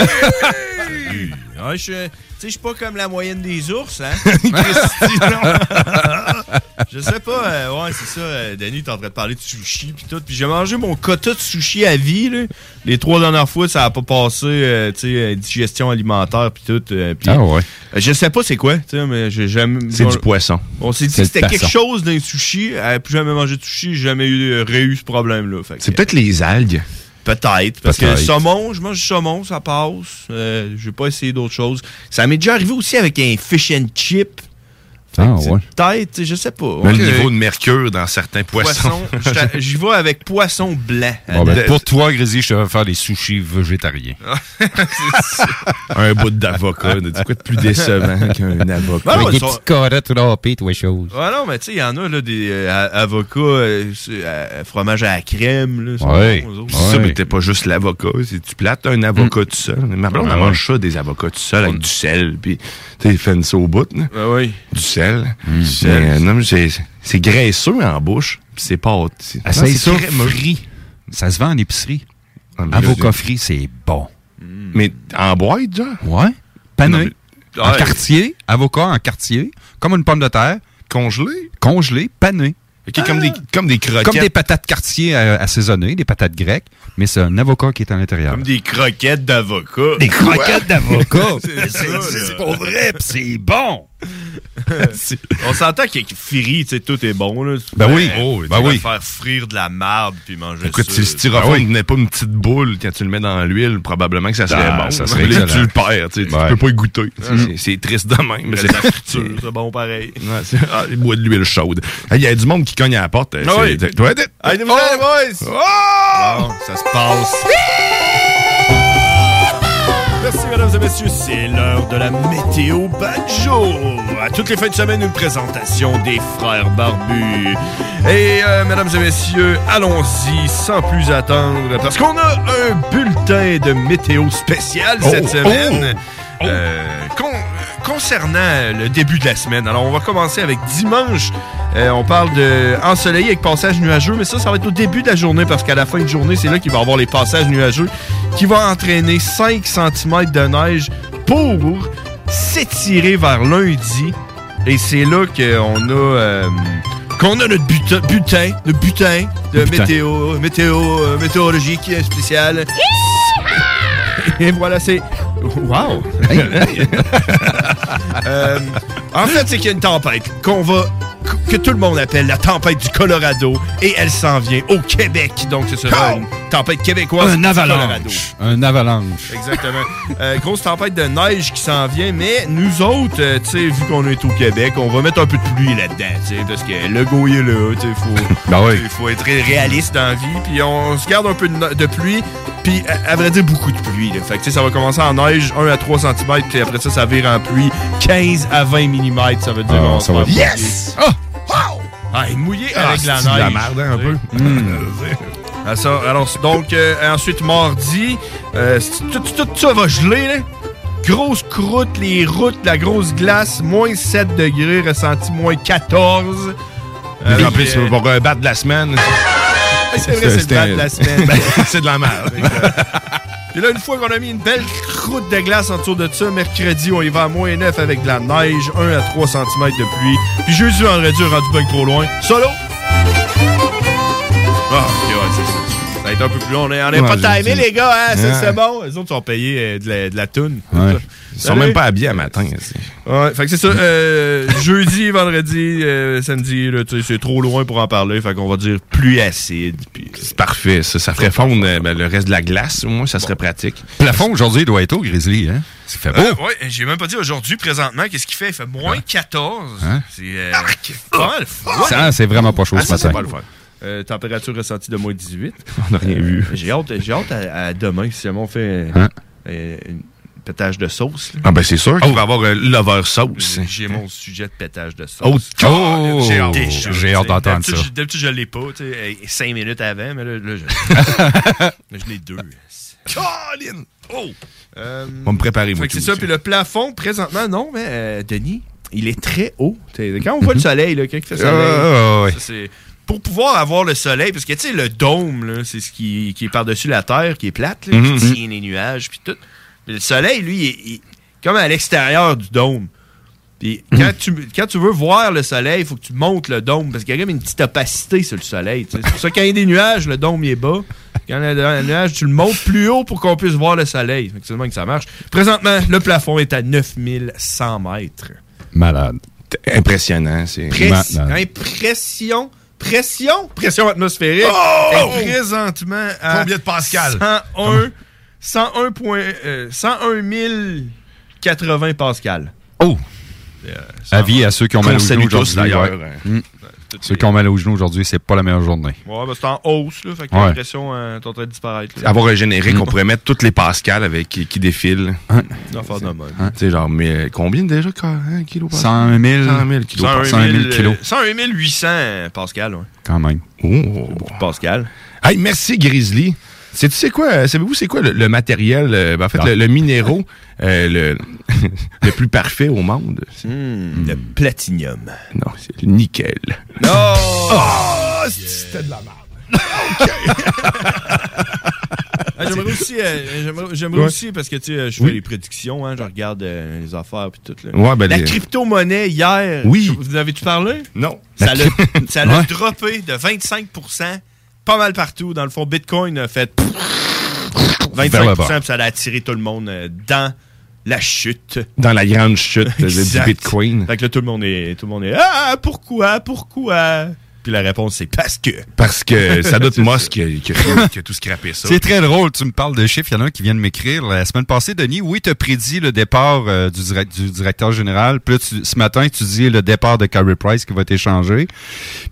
Ouais, je, tu sais, je suis pas comme la moyenne des ours, hein? je sais pas, euh, ouais, c'est ça. euh, Denis, t'es en train de parler de sushi pis tout. Puis j'ai mangé mon quota de sushi à vie, là. Les trois dernières fois, ça a pas passé, euh, tu sais, euh, digestion alimentaire pis tout. puis- Ah ouais. Je sais pas c'est quoi, tu sais, mais j'ai jamais. C'est du poisson. On s'est dit que c'était quelque chose d'un sushi. Plus jamais mangé de sushi, j'ai jamais eu, réu ce problème-là. C'est peut-être les algues. Peut-être, parce que le Peut-être. saumon, je mange du saumon, ça passe. Euh, je vais pas essayer d'autres choses. Ça m'est déjà arrivé aussi avec un fish and chip. Ah, C'est ouais. Peut-être, je sais pas. Mais le niveau de mercure dans certains poissons. J'y vais avec poisson blanc. Bon, ben, pour toi, Grizzly, je te vais faire des sushis végétariens. un bout d'avocat. Tu quoi de plus décevant qu'un avocat? Non, Avec des petites carottes râpées, toi, chose. Ah non, mais tu sais, il y en a là, des euh, avocats, euh, c'est, euh, fromage à la crème. Là, Ouais. C'est ça, mais t'es pas juste l'avocat. C'est tu plates un avocat tout seul? Ma blonde, Ah ouais. mange ça, des avocats tout seul, avec du sel. Puis, tu sais, fait au bout. Ah oui. Du sel. Mais, euh, non, mais c'est graisseux en bouche. Puis c'est pas. c'est- Essaye c'est ça frit. Ça se vend en épicerie. Ah, Avocat là, frit, c'est bon. Mais en boîte, genre? Ouais. Pané. Non, En ouais. quartier, avocat en quartier, comme une pomme de terre. Congelé? Congelé, pané. Ok, comme, des, comme des croquettes. Comme des patates quartier euh, assaisonnées, des patates grecques, mais c'est un avocat qui est à l'intérieur. Comme des croquettes d'avocat. Des croquettes d'avocat. C'est pas vrai, pis c'est bon. On s'entend qu'avec Firi, tu sais, tout est bon. Là. Ben oui. Tu Oh, peux ben oui. faire frire de la marde puis manger Écoute, ça. si le styrofoam n'est pas une petite boule quand tu le mets dans l'huile, probablement que ça serait Ah, bon. ça serait là, tu le perds, tu sais, Ouais. tu peux pas y goûter. Mm. C'est- triste de même. Mais c'est la friture, c'est bon pareil. Ouais, ah, il boit de l'huile chaude. Il y a du monde qui cogne à la porte. euh, Ah oui. nous les boys! Bon, ça se passe. Merci, mesdames et messieurs. C'est l'heure de la météo banjo. À toutes les fins de semaine, une présentation des frères barbus. Et, euh, mesdames et messieurs, allons-y sans plus attendre, parce qu'on a un bulletin de météo spécial cette Oh, semaine. Euh, con- concernant le début de la semaine, alors on va commencer avec dimanche. Euh, on parle de ensoleillé avec passage nuageux, mais ça, ça va être au début de la journée parce qu'à la fin de journée, c'est là qu'il va y avoir les passages nuageux qui vont entraîner 5 cm de neige pour s'étirer vers lundi. Et c'est là qu'on a, euh, qu'on a notre butin, butin, notre butin de Le butin. météo, météo, euh, météorologique spécial. Et voilà, c'est. Wow! Euh, en fait, c'est qu'il y a une tempête qu'on va. Que tout le monde appelle la tempête du Colorado et elle s'en vient au Québec. Donc, ce sera une tempête québécoise. Un avalanche. Un avalanche. Exactement. Euh, grosse tempête de neige qui s'en vient, mais nous autres, euh, tu sais, vu qu'on est au Québec, on va mettre un peu de pluie là-dedans, tu sais, parce que le go il est là, tu sais, faut, Ben oui. il faut être réaliste dans la vie, puis on se garde un peu de, no- de pluie, puis à, à vrai dire, beaucoup de pluie, là. Fait que, tu sais, ça va commencer en neige, 1 à 3 cm, puis après ça, ça vire en pluie, 15 à 20 mm, ça veut dire Ah, on ça va Yes! Ah! Ah, et mouillé Ah, avec la c'est de la merde, hein, un peu. Ah, ça, alors, donc, euh, ensuite, mardi, euh, c'est- tout, tout ça va geler, là. Grosse croûte, les routes, la grosse glace, moins 7 degrés, ressenti moins 14. en plus, euh, pour un bat de la semaine. c'est vrai, c'est le bat de la semaine. c'est de la merde. Puis là, une fois qu'on a mis une belle croûte de glace en dessous de ça, mercredi, on y va à moins 9 avec de la neige, 1 à 3 cm de pluie. Puis jeudi, vendredi, rendu bien trop loin. Solo! Ah, ok, ouais, c'est ça. Ça va être un peu plus long. On n'est Ouais, pas timé, les gars, hein? C'est bon. Les autres sont payés euh, de la, de la toune. Ouais. Ils sont même pas habillés à matin. Ouais, fait que c'est ça. euh, jeudi, vendredi, euh, samedi, c'est trop loin pour en parler. Fait qu'on va dire pluie acide. Puis, C'est parfait, ça. Ça ferait fondre euh, ben, le reste de la glace. Au moins, ça serait pratique. Plafond aujourd'hui doit être au Grizzly, hein? Ça fait beau. Euh, ouais, j'ai même pas dit aujourd'hui, présentement, qu'est-ce qu'il fait? Il fait moins 14. Hein? C'est euh, c'est vraiment pas chaud Ah, ce matin. pas le fun. Euh, température ressentie de moins 18. On n'a rien vu. J'ai hâte, j'ai hâte à, à demain, si jamais on fait Hein? euh, une pétage de sauce. là. Ah, ben, c'est sûr qu'il va y avoir un lover sauce. J'ai mon sujet de pétage de sauce. Oh, oh, j'ai hâte. sais. d'entendre ça. je- D'habitude, je l'ai pas, tu sais, euh, cinq minutes avant, mais là, là je... mais je l'ai deux. Colin! Oh! Euh, On va me préparer, moi, c'est ça, puis le plafond, présentement, non, mais euh, Denis, il est très haut. T'sais, Quand on voit le soleil, là, quand il fait soleil, ouais. ça, c'est- pour pouvoir avoir le soleil, parce que tu sais, le dôme, là, c'est ce qui, qui est par-dessus la terre, qui est plate, là, Mhm. qui tient les nuages, puis tout. Mais le soleil, lui, il comme à l'extérieur du dôme. Puis quand, tu, quand tu veux voir le soleil, il faut que tu montes le dôme, parce qu'il y a comme une petite opacité sur le soleil. C'est pour ça que quand il y a des nuages, le dôme il est bas. Quand il y a un nuage, tu le montes plus haut pour qu'on puisse voir le soleil. Fait que C'est le même que ça marche. Présentement, le plafond est à 9100 mètres. Malade. Impressionnant. C'est impression. Pression? Pression atmosphérique. Oh! est présentement à Combien de pascal? 101, 101, point, euh, 101 080 pascal. Oh! Avis à ceux qui ont mal Qu'on au salue genou tous, aujourd'hui. d'ailleurs. ouais. Mm. Ceux qui ont mal au genou aujourd'hui, c'est pas la meilleure journée. Ouais, ben c'est en hausse, là. Fait que Ouais. l'impression euh, est en train de disparaître. là. Avoir un générique, Mm. on pourrait mettre toutes les Pascal avec qui, qui défilent. Affaire de même. Tu sais, genre, mais combien déjà, quoi, hein, kilos Pascal? 100 000. 100 000 kilos 101 Pascal. 000, 101 kilos. 101 800 euh, Pascal, ouais. Quand même. Oh. Pascal. Hey, merci Grizzly. C'est tu sais quoi, euh, savez-vous c'est quoi le, le matériel, euh, ben, en fait Ah. le, le minéraux euh, le, le plus parfait au monde? Hmm, Le platinium. Non, c'est le nickel. Non! Oh, c'était de la merde. Ah, j'aimerais aussi, euh, j'aimerais, j'aimerais Ouais. aussi, parce que tu sais, je Oui. fais les prédictions, hein, je regarde euh, les affaires puis tout. Là. Ouais, ben, la les- crypto-monnaie hier, Oui. je- vous avez-tu parlé? Non. Ça La ça l'a Ouais. droppé de 25 pas mal partout. Dans le fond, Bitcoin a fait 25 Vers le bas. puis ça a attiré tout le monde euh, dans la chute. Dans la grande chute de- du. Bitcoin. Fait que là, tout le monde est, tout le monde est Ah, pourquoi, pourquoi? Puis la réponse, c'est parce que. Parce que ça doit être C'est Musk ça. qui a, qui qui a tout scrappé ça. C'est très drôle, tu me parles de chiffres, il y en a un qui vient de m'écrire la semaine passée, Denis, oui, tu as prédit le départ euh, du, direct- du directeur général, puis là, tu- ce matin, tu dis le départ de Carey Price qui va être échangé.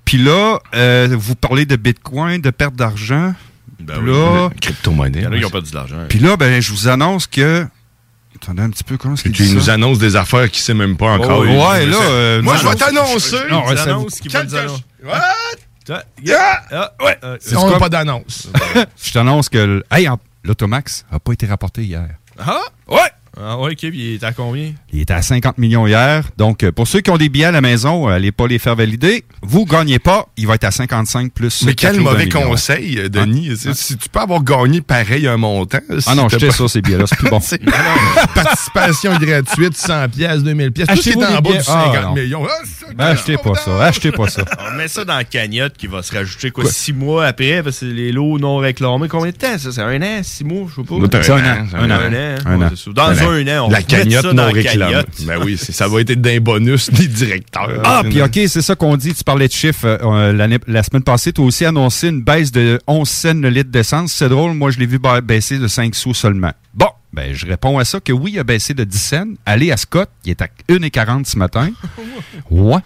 Puis là, euh, vous parlez de Bitcoin, de perte d'argent. Ben oui, là, Crypto-monnaie. Il y ont perdu de l'argent. puis là, ben, je vous annonce que... Attendez un petit peu, comment est-ce qu'il Tu dit nous ça? annonces des affaires qu'il sait même pas encore. Oh, ouais, là, euh, Moi, je vais annonce- t'annoncer. Non, ça- vont Quelque. What? Ah, Yeah! ah, ouais. C'est On n'a pas d'annonce. Je t'annonce que le- hey, en- l'Automax a pas été rapporté hier. Ah, ouais. Ah, ouais, ok, puis il est à combien? Il était à 50 millions hier. Donc, euh, pour ceux qui ont des billets à la maison, euh, allez pas les faire valider. Vous gagnez pas, il va être à 55 plus. Mais quel 80 mauvais millions. conseil, euh, Denis. Si- Si tu peux avoir gagné pareil un montant. Ah non, j'étais pas- ça, ces billets-là, c'est plus bon. C'est- Participation gratuite, 100 pièces, 2000 pièces. Tout ce qui est Achetez-vous en des bas du billets. Ah, 50 non. millions. Ah, c'est Ben, achetez pas ça, achetez pas ça. On met ça dans la cagnotte qui va se rajouter quoi, six mois après, parce que les lots non réclamés. Combien de temps, ça? C'est un an, six mois, je sais pas. C'est un an, c'est un an. Un Un an. Dans La- un an, on La cagnotte ça non dans la réclamée. cagnotte. Ben oui, ça va être d'un bonus des directeurs. Ah, puis OK, c'est ça qu'on dit. Tu parlais de chiffres. euh, euh, la semaine passée, tu as aussi annoncé une baisse de 11 cents le litre d'essence. C'est drôle, moi, je l'ai vu ba- baisser de 5 sous seulement. Bon, ben, je réponds à ça que oui, il a baissé de 10 cents. Allez à Scott, il est à 1,40 ce matin. Ouais.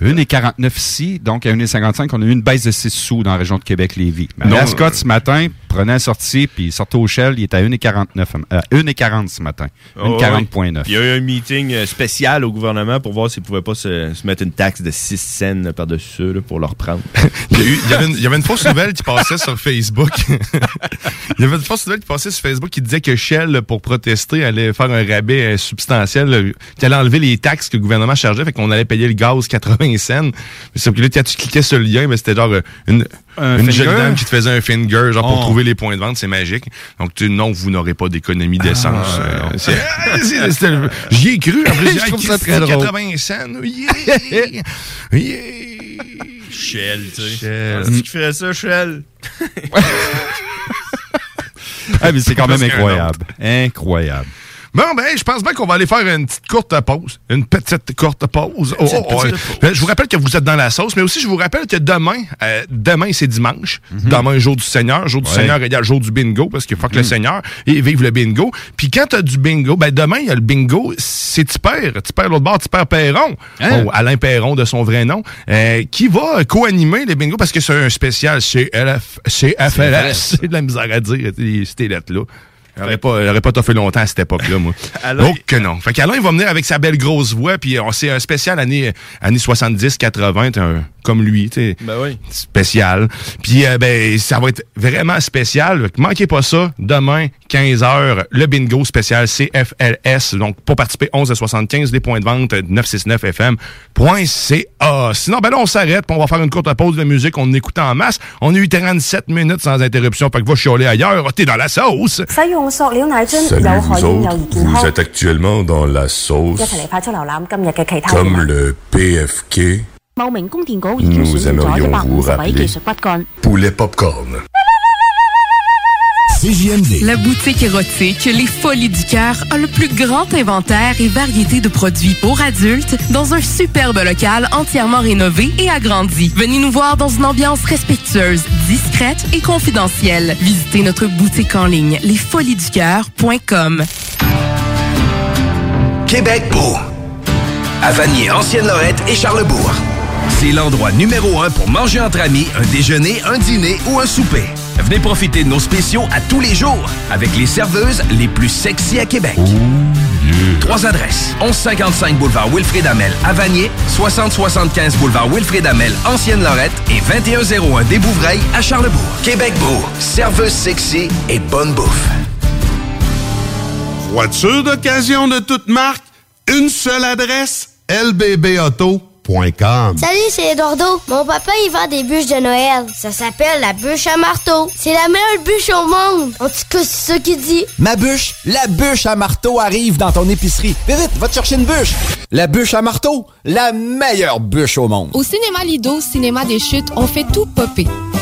1,49 ici, donc à 1,55, on a eu une baisse de 6 sous dans la région de Québec-Lévis. Mais à Scott ce matin, prenez la sortie, puis sortez au Shell, il est à 1,49, euh, 1,40 ce matin. Oh, 1,40,9. Il y a eu un meeting euh, spécial au gouvernement pour voir s'ils pouvaient pas se, se mettre une taxe de 6 cents par-dessus là, pour leur prendre. Il y, a eu- il y avait une, il y avait une fausse nouvelle qui passait sur Facebook. il y avait une fausse nouvelle qui passait sur Facebook qui disait que Shell, pour protester, allait faire un rabais euh, substantiel, euh, qui allait enlever les taxes que le gouvernement chargeait, fait qu'on allait payer le gaz 80 cents. Mais Sauf que là, quand tu cliquais sur le lien, ben, c'était genre une, Un une finger? jeune dame qui te faisait un finger, genre pour Oh. trouver les points de vente, c'est magique. Donc, tu, non, vous n'aurez pas d'économie d'essence. Ah, euh, c'est- c'était- J'y ai cru, en plus. Je trouve ça très drôle. 80 cents. Yeah! Yeah! Shell, tu sais. Shell. Est-ce qu'il ferait ça, Shell? Ah, mais c'est quand même incroyable. Incroyable. Bon, ben, je pense bien qu'on va aller faire une petite courte pause. Une petite courte pause. Oh, oh. Ben, Je vous rappelle que vous êtes dans la sauce, mais aussi je vous rappelle que demain, euh, demain c'est dimanche. Demain, jour du Seigneur. Jour du Ouais. Seigneur égale jour du bingo, parce que fuck le Seigneur et vive le bingo. Puis quand t'as du bingo, ben demain, il y a le bingo, c'est. Tu perds l'autre bord, tu perds Perron. Hein? Oh, Alain Perron de son vrai nom. euh, qui va co-animer les bingos parce que c'est un spécial chez LF, chez FLS. C'est de la misère à dire, ces lettres-là. J'aurais pas, j'aurais pas toffé longtemps à cette époque-là, moi. Alain- Donc que non. Fait qu'Alain, il va venir avec sa belle grosse voix, puis on c'est un spécial année, année 70, 80, t'es un- comme lui, tu sais. Ben oui. Spécial. Puis, euh, ben, ça va être vraiment spécial. Manquez pas ça. Demain, 15h, le bingo spécial CFLS. Donc, pour participer, 11 à 75, les points de vente, 969fm.ca. Sinon, ben là, on s'arrête, puis on va faire une courte pause de musique. On écoute en masse. On a eu 37 minutes sans interruption. Fait que va chialer ailleurs. T'es dans la sauce. 使用塑料奶樽 Salut 有害 vous 婴幼 autres, 儿健 vous 康。 êtes actuellement dans la 一 sauce 齐嚟快速浏览今日嘅其他 comme 新闻 le PFK 茂名供电局已经 Nous 选定咗 aimerions 一百 vous 五十位 rappeler 技术骨干。 poulet popcorn. CJMD. La boutique érotique Les Folies du Cœur a le plus grand inventaire et variété de produits pour adultes dans un superbe local entièrement rénové et agrandi. Venez nous voir dans une ambiance respectueuse, discrète et confidentielle. Visitez notre boutique en ligne lesfoliesducoeur.com. Québec beau. à Vanier, Ancienne-Lorette et Charlebourg. C'est l'endroit numéro un pour manger entre amis, un déjeuner, un dîner ou un souper. Venez profiter de nos spéciaux à tous les jours avec les serveuses les plus sexy à Québec. Trois adresses. 1155 boulevard Wilfrid Amel à Vanier, 6075 boulevard Wilfrid Amel, Ancienne-Lorette et 2101 des Bouvrailles à Charlebourg. Québec Beau, serveuse sexy et bonne bouffe. Voiture d'occasion de toute marque, une seule adresse, Salut, c'est Eduardo. Mon papa, il vend des bûches de Noël. Ça s'appelle la bûche à marteau. C'est la meilleure bûche au monde. En tout cas, c'est ça qu'il dit. Ma bûche, la bûche à marteau arrive dans ton épicerie. Vite, vite, va te chercher une bûche. La bûche à marteau, la meilleure bûche au monde. Au cinéma Lido, cinéma des chutes, on fait tout popper.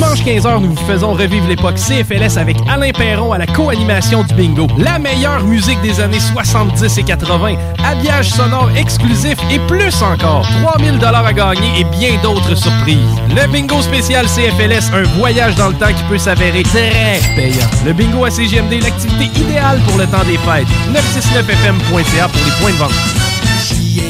Dimanche 15h, nous vous faisons revivre l'époque CFLS avec Alain Perron à la co-animation du bingo. La meilleure musique des années 70 et 80, habillage sonore exclusif et plus encore. 3000 dollars à gagner et bien d'autres surprises. Le bingo spécial CFLS, un voyage dans le temps qui peut s'avérer très payant. Le bingo à CGMD, l'activité idéale pour le temps des fêtes. 969fm.ca pour les points de vente.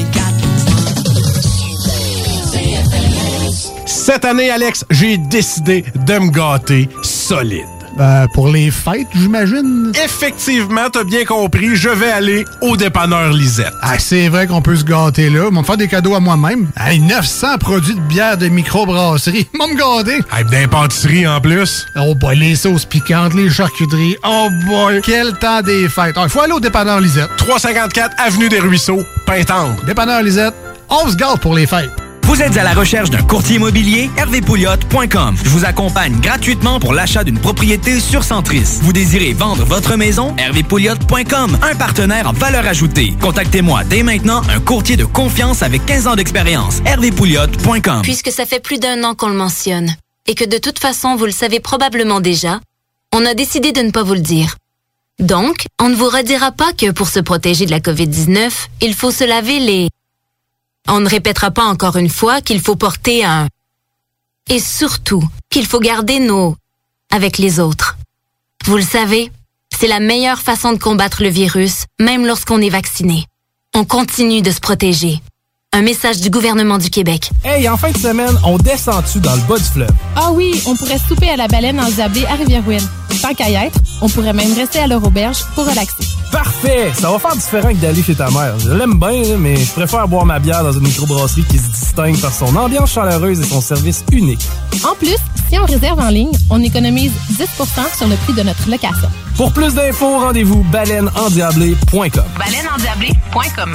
Cette année, Alex, j'ai décidé de me gâter solide. Ben, pour les fêtes, j'imagine. Effectivement, t'as bien compris, je vais aller au dépanneur Lisette. Ah, c'est vrai qu'on peut se gâter là. Ils vont me faire des cadeaux à moi-même. Hey, 900 produits de bière de microbrasserie. Ils vont me gâter. Hey, d'impantisserie en plus. Oh boy, les sauces piquantes, les charcuteries. Oh boy, quel temps des fêtes. Il faut aller au dépanneur Lisette. 354 Avenue des Ruisseaux, Pintendre. Dépanneur Lisette, on se gâte pour les fêtes. Vous êtes à la recherche d'un courtier immobilier? hervépouliot.com. Je vous accompagne gratuitement pour l'achat d'une propriété sur Centris. Vous désirez vendre votre maison? hervépouliot.com. Un partenaire en valeur ajoutée. Contactez-moi dès maintenant, un courtier de confiance avec 15 ans d'expérience. hervépouliot.com. Puisque ça fait plus d'un an qu'on le mentionne, et que de toute façon vous le savez probablement déjà, on a décidé de ne pas vous le dire. Donc, on ne vous redira pas que pour se protéger de la COVID-19, il faut se laver les... On ne répétera pas encore une fois qu'il faut porter un... Et surtout, qu'il faut garder nos... avec les autres. Vous le savez, c'est la meilleure façon de combattre le virus, même lorsqu'on est vacciné. On continue de se protéger. Un message du gouvernement du Québec. Hey, en fin de semaine, on descend-tu dans le bas du fleuve? Ah oui, on pourrait souper à la baleine en Zablé à Rivière-Ouelle. Tant qu'à y être, on pourrait même rester à leur auberge pour relaxer. Parfait! Ça va faire différent que d'aller chez ta mère. Je l'aime bien, mais je préfère boire ma bière dans une microbrasserie qui se distingue par son ambiance chaleureuse et son service unique. En plus, si on réserve en ligne, on économise 10% sur le prix de notre location. Pour plus d'infos, rendez-vous baleineendiablé.com. Baleineendiablé.com.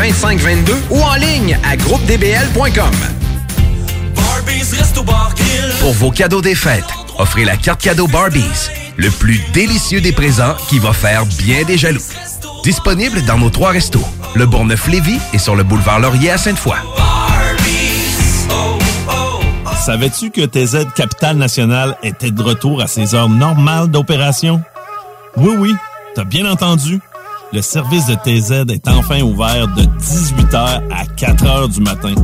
2522 ou en ligne à groupedbl.com. Pour vos cadeaux des fêtes, offrez la carte cadeau Barbies, le plus délicieux des présents qui va faire bien des jaloux. Disponible dans nos trois restos, le Bourgneuf-Lévis et sur le boulevard Laurier à Sainte-Foy. Savais-tu que TZ Capital National était de retour à ses heures normales d'opération? Oui, oui, t'as bien entendu. Le service de TZ est enfin ouvert de 18h à 4h du matin,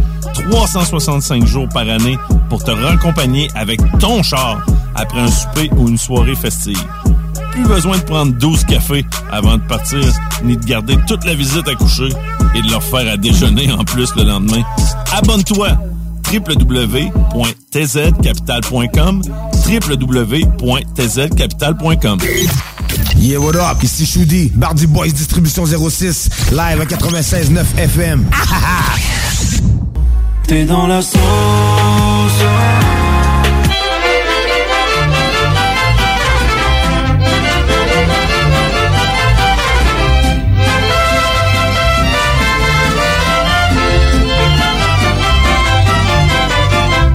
365 jours par année pour te raccompagner avec ton char après un souper ou une soirée festive. Plus besoin de prendre 12 cafés avant de partir, ni de garder toute la visite à coucher et de leur faire à déjeuner en plus le lendemain. Abonne-toi www.tzcapital.com www.tzcapital.com Yeah, what up? Ici Choudi, Bardy Boys Distribution 06, live à 96.9 FM. T'es dans la sauce.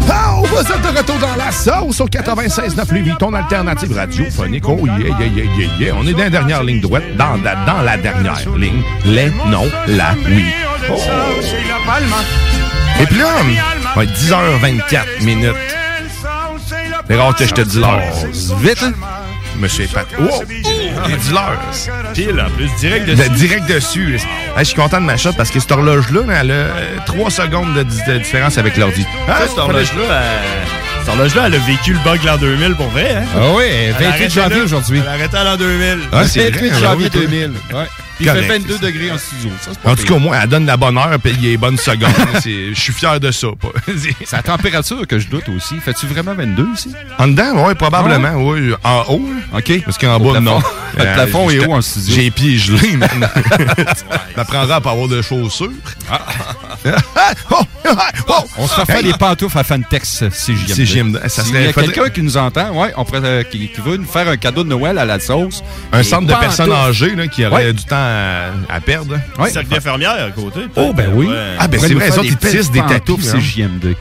Oh, vous êtes de retour dans la sauce au 96.9 Lévis, ton alternative radiophonique. Oh yeah, yeah, yeah, yeah, yeah. On est dans la dernière ligne droite, dans la, dans la dernière ligne. Les, non, la, oui. Oh. Et puis là, ouais, 10h24 minutes. C'est rare que je te dis l'heure. Vite, hein? Monsieur Pat. Oh! J'ai dit l'heure. Pile, en plus, direct De- dessus. direct dessus. Hey, je suis content de ma shot parce que cette horloge-là, elle a 3 secondes de, di- de différence avec l'ordi. Ah, cette horloge-là, elle- cette horloge-là, elle a vécu le bug l'an 2000 pour vrai. Hein? Ah oui, Elle 28 a arrêté janvier aujourd'hui. Elle a arrêté à l'an 2000. Ah, c'est vrai, 28 ah janvier oui, toi. 2000. Ouais. Puis il fait Correct. 22 degrés en studio. Ça, c'est pas En tout cas, moi, elle donne la bonne heure et il est bonne seconde. C'est- Je suis fier de ça. C'est la température que je doute aussi. Fais-tu vraiment 22 ici? En dedans, oui, probablement. Oui. En haut. OK. Parce qu'en Au bas, non. Le plafond est j'étais- haut en studio? J'ai les pieds gelés, man. M'apprendra à pas avoir de chaussures. On se refait Hey. les pantoufles à Fantex ça S'il serait- y a quelqu'un qui nous entend, ouais, on pourrait, euh, qui, qui veut nous faire un cadeau de Noël à la sauce. Un centre de personnes âgées là, qui aurait Ouais. du temps à, à perdre. Ouais. Cercle d'infirmière à côté. Oh, ben oui. Ouais. Ah, ben On c'est vrai, faire les autres, ils tissent des tapis. pantoufles hein. CJMD.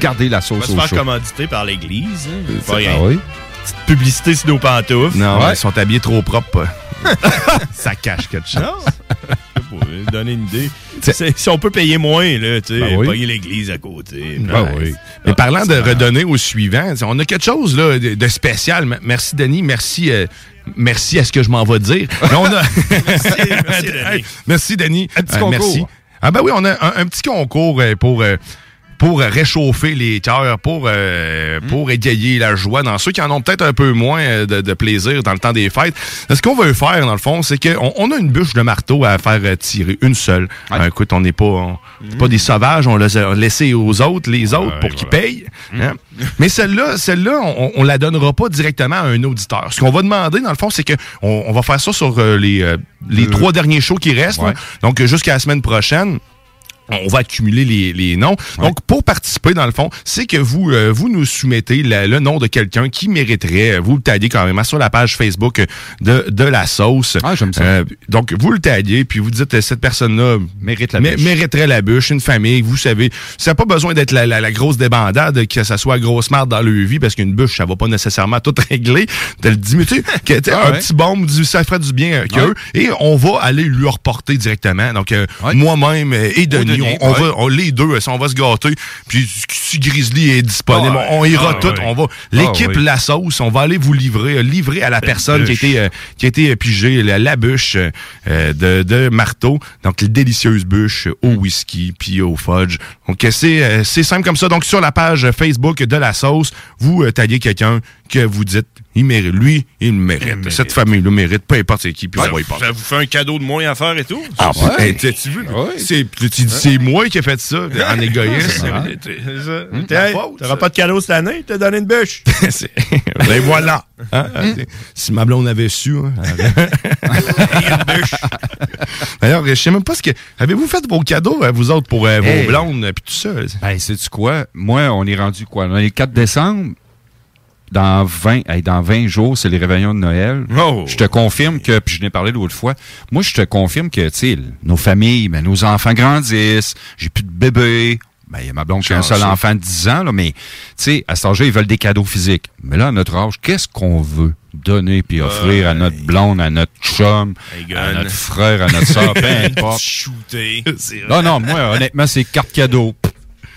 Garder la On sauce va se au faire chaud. commanditer par l'église. hein. C'est Pas ça, rien. oui. Petite publicité sur nos pantoufles. Non, Ouais. ils sont habillés trop propres. ça cache quelque chose. Pour vous donner une idée. Si on peut payer moins, là, tu sais, Ben oui. payer l'église à côté. Ben Nice. oui. Mais parlant de redonner au suivant, on a quelque chose là, de, de spécial. Merci, Denis. Merci. euh, Merci à ce que je m'en vais dire. Mais on a... merci, Denis. Merci, Denis. Un petit Euh, concours. Merci. Ah ben oui, on a un, un petit concours euh, pour... euh, pour réchauffer les cœurs, pour, euh, Hmm. pour égayer la joie dans ceux qui en ont peut-être un peu moins euh, de, de plaisir dans le temps des fêtes. Ce qu'on veut faire, dans le fond, c'est qu'on on a une bûche de marteau à faire euh, tirer, une seule. Euh, écoute, on n'est pas, on- pas des sauvages, on les a laissés aux autres, les autres, pour qu'ils payent. hein. Mais celle-là, celle-là, on, on la donnera pas directement à un auditeur. Ce qu'on va demander, dans le fond, c'est que on, va faire ça sur euh, les, euh, les trois derniers shows qui restent. Ouais. Donc, jusqu'à la semaine prochaine. On va accumuler les, les noms. Donc, pour participer, dans le fond, c'est que vous euh, vous nous soumettez la- le nom de quelqu'un qui mériterait, euh, vous le taguez quand même sur la page Facebook de, de la sauce. Ah, j'aime ça. Euh, donc, vous le taguez, puis vous dites, cette personne-là Mérite la bûche. mériterait la bûche, une famille, vous savez. Ça n'a pas besoin d'être la, la- la grosse débandade, que ça soit grosse marde dans le vie, parce qu'une bûche, ça va pas nécessairement tout régler. Tu le sais, que, Ah un ouais. petit bombe, ça ferait du bien euh, qu'eux. Et on va aller lui reporter directement. Donc, euh, moi-même et Denis, on, on va, on- les deux, euh, on va se gâter. Puis, si Grizzly est disponible, Ah on ira Ah tout. On va, Ah l'équipe oui. La Sauce, on va aller vous livrer, euh, livrer à la personne qui a été, euh, qui a été euh, pigée, la, la bûche euh, de, de marteau. Donc, les délicieuses bûches au whisky puis au fudge. Donc, euh, c'est euh, c'est simple comme ça. Donc, sur la page Facebook de La Sauce, vous taguez quelqu'un que vous dites, il mérite. Lui, il le mérite. Cette famille le mérite, peu importe c'est qui, puis on va y passer. Ça vous fait un cadeau de moins à faire et tout? Ah, ouais. hey, tu tu veux, c'est tu dis, c'est moi qui ai fait ça, en égoïste. C'est ça. Hum, T'auras pas de cadeau cette année? T'as donné une bûche. Ben voilà. Hein? Si ma blonde avait su. hein, D'ailleurs, je sais même pas ce que. Avez-vous fait vos cadeaux, euh, vous autres, pour euh, vos Hey. blondes, puis tout ça? Ben, sais-tu quoi? Moi, on est rendu quoi? On est le 4 décembre. Dans 20, hey, dans 20 jours, c'est les réveillons de Noël. Oh. Je te confirme que, puis je n'ai parlé l'autre fois, moi, je te confirme que, tu nos familles, ben, nos enfants grandissent, j'ai plus de bébés. Ben, il y a ma blonde qui a un seul enfant de 10 ans, là, mais, tu sais, à cet âge-là, ils veulent des cadeaux physiques. Mais là, à notre âge, qu'est-ce qu'on veut donner puis offrir à notre blonde, à notre chum, à notre frère, à notre soeur, peu importe. Shooter. Non, non, moi, honnêtement, c'est carte cadeau.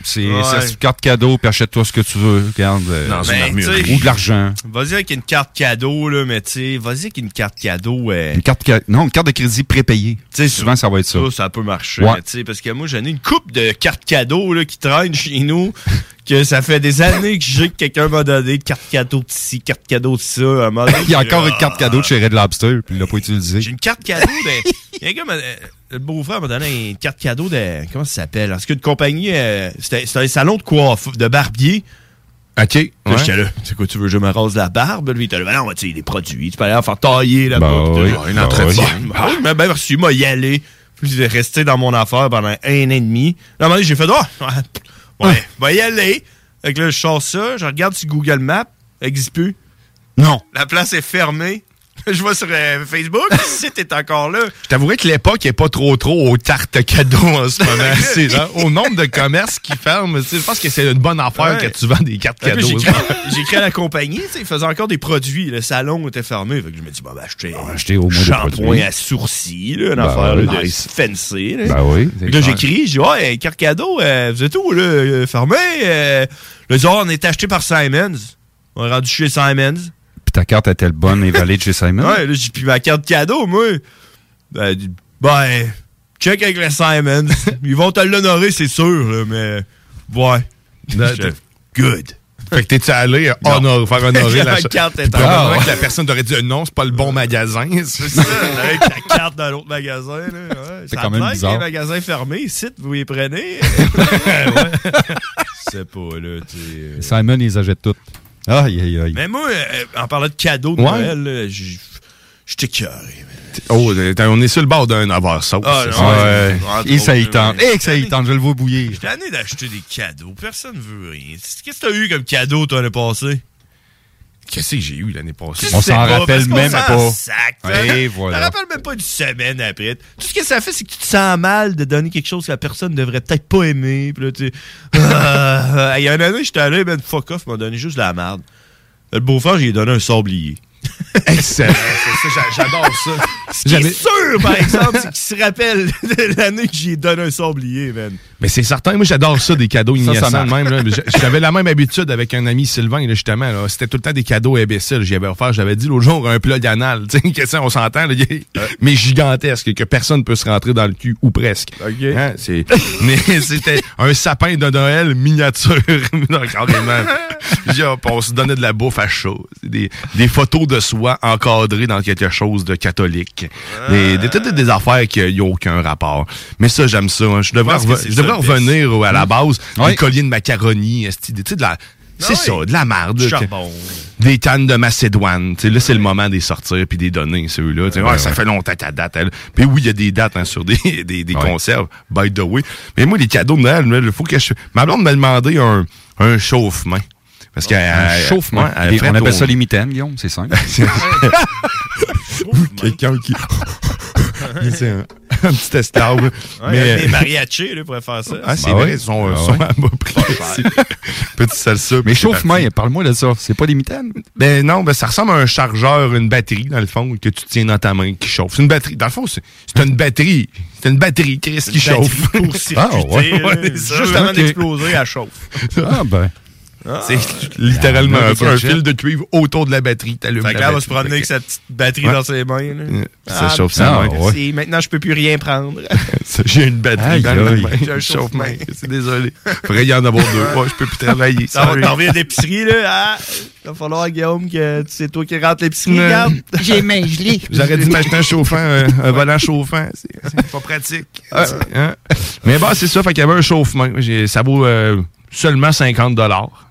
C'est Ouais. ça, c'est carte cadeau, puis achète-toi ce que tu veux. Regarde, euh, Dans une Ben, sais, ou de l'argent. Vas-y avec une carte cadeau, là, mais tu sais, vas-y avec une carte cadeau. euh, Une carte, ca- non, une carte de crédit prépayée. Tu sais, Souvent, ça va être ça. Ça, ça peut marcher. Ouais. sais, Parce que moi, j'en ai une coupe de cartes cadeaux là, qui traînent chez nous. que ça fait des années que j'ai que quelqu'un m'a donné carte cadeau de ci, carte cadeau de ça. À un moment donné, Il y a encore une carte cadeau de chez Red Lobster, puis il l'a pas utilisé. J'ai une carte cadeau de. Il y a euh, le beau-frère m'a donné une carte cadeau de. Comment ça s'appelle? Est-ce qu'une compagnie. euh, C'était un salon de coiffe, de barbier. OK. Là, ouais. J'étais là, c'est quoi, tu veux que je me rase la barbe? Lui, il était là, Ben non, tu sais, les produits, tu peux aller en faire tailler là-bas. Ben oui, ben entretien. Ben oui, mais ben reçu, moi, y aller. Puis j'ai resté dans mon affaire pendant un an et demi. Là, à un moment donné, j'ai fait, oh, ouais, ouais, ben y aller. Fait que là, je sors ça, je regarde sur Google Maps, existe plus. Non. La place est fermée. Je vois sur euh, Facebook, le site est encore là. Je t'avouerais que l'époque est pas trop trop aux tartes cadeaux en ce moment. C'est au nombre de commerces qui ferment, je pense que c'est une bonne affaire Ouais. que tu vends des cartes cadeaux. J'ai écrit à la compagnie, tu sais, ils faisaient encore des produits. Le salon était fermé. Fait que je me dis, bon, ben, acheter acheter au moins des shampoing à sourcils, là, une Ben affaire ouais, là, de fancy. Là. Ben oui, là, j'écris, je dis, ouais, carte cadeau, euh, vous êtes où, là, euh, fermé? Euh, le on est acheté par Simons. On est rendu chez Simons. Puis ta carte était bonne et valide chez Simon? Ouais, là, j'ai pris ma carte cadeau, moi. Ben, ben, check avec les Simons. Ils vont te l'honorer, c'est sûr, là, mais, ouais. Good. Fait que t'es-tu allé honor- faire honorer la carte est que la personne t'aurait dit euh, non, c'est pas le bon magasin. C'est ça. Avec la carte dans l'autre magasin. Là, ouais. C'est Ça quand même bizarre. Les magasins fermés, ici, vous les prenez. Je sais pas, là, euh. Simon, ils achètent tout. Aïe, aïe, aïe. Mais moi, euh, en parlant de cadeaux de Ouais. Noël, j'étais carré. Oh, attends, on est sur le bord d'un avoir sauce. Ah, c'est non, ça. ouais. Et ça y tente. Et que ça y tente, je le vois bouillir. J'étais tanné d'acheter des cadeaux. Personne ne veut rien. Qu'est-ce que t'as eu comme cadeau, toi, l'année passée? Qu'est-ce que j'ai eu l'année passée? On s'en rappelle même pas. sac, Et voilà. Rappelle même pas d'une semaine après. Tout ce que ça fait, c'est que tu te sens mal de donner quelque chose que la personne devrait peut-être pas aimer. Puis là, tu sais, Il y a une année, j'étais allé, ben, fuck off, m'a donné juste de la merde. Le beau-frère, j'ai donné un sablier. Excellent. C'est ça, j'a- J'adore ça. Ce qui est sûr, par exemple, c'est qu'il se rappelle de l'année que j'ai donné un sablier, man. Mais c'est certain, moi j'adore ça, des cadeaux Ça, ça innocents de marche. même. J'avais la même habitude avec un ami Sylvain, là, justement. là. C'était tout le temps des cadeaux imbéciles. J'y avais offert, j'avais dit l'autre jour, un plug anal. Tu sais, que ça, on s'entend, là, mais gigantesque, que personne peut se rentrer dans le cul, ou presque. Hein, c'est- mais c'était un sapin de Noël miniature. Non, carrément. J'ai- hop, on se donnait de la bouffe à chaud. Des photos de soi encadrées dans quelque chose de catholique. Des, des, affaires qui n'ont aucun rapport. Mais ça, j'aime ça. hein. Je devrais, je revenir à la Mm. base des colliers de macaroni. de la- C'est ça, de la merde. Du charbon. Des cannes de Macédoine. Là, c'est le moment des sortir puis des donner, ceux-là. Ouais, ouais, Ça ouais. fait longtemps qu'à date. Puis oui, il y a des dates hein, sur des, des, des conserves, by the way. Mais moi, les cadeaux de Noël, il faut que je... Ma blonde m'a demandé un, un chauffe-main. Parce qu'elle... Un chauffement. ouais, on appelle au- ça les mitaines, Guillaume, c'est simple. Quelqu'un qui... c'est un, un petit esclave. Ouais, mais... Les mariachis, là, pourraient faire ça. Ah, c'est Bah vrai, ouais. ils sont, Ah sont ouais. à bas prix. Petit salsa. Mais parti. parle-moi de ça. C'est pas des mitaines? Ben non, ben ça ressemble à un chargeur, une batterie, dans le fond, que tu tiens dans ta main qui chauffe. C'est une batterie. Dans le fond, c'est c'est une batterie. C'est une batterie, Chris, qui chauffe. Ah, ouais, ouais, c'est ça, Juste avant d'exploser, elle chauffe. Ah, ben. C'est littéralement Ah, un, fil de cuivre autour de la batterie. Fait que la là, elle va se promener avec sa petite batterie Ouais. dans ses mains. là. Ça chauffe sa ah, main. merci. Maintenant, je peux plus rien prendre. J'ai une batterie dans la main. J'ai un chauffe-main. main. C'est désolé. Faudrait y en avoir deux. Ouais, je peux plus travailler. Ça va Sorry. t'en reviens d'épicerie, là. Ah, il va falloir, Guillaume, que c'est toi qui rentre l'épicerie, Ouais. regarde. J'ai main gelée. J'aurais dû m'acheter un chauffant, un, un volant chauffant. C'est pas pratique. Hein? Mais bon, c'est ça. Fait qu'il y avait un chauffement. J'ai- Ça vaut euh, seulement 50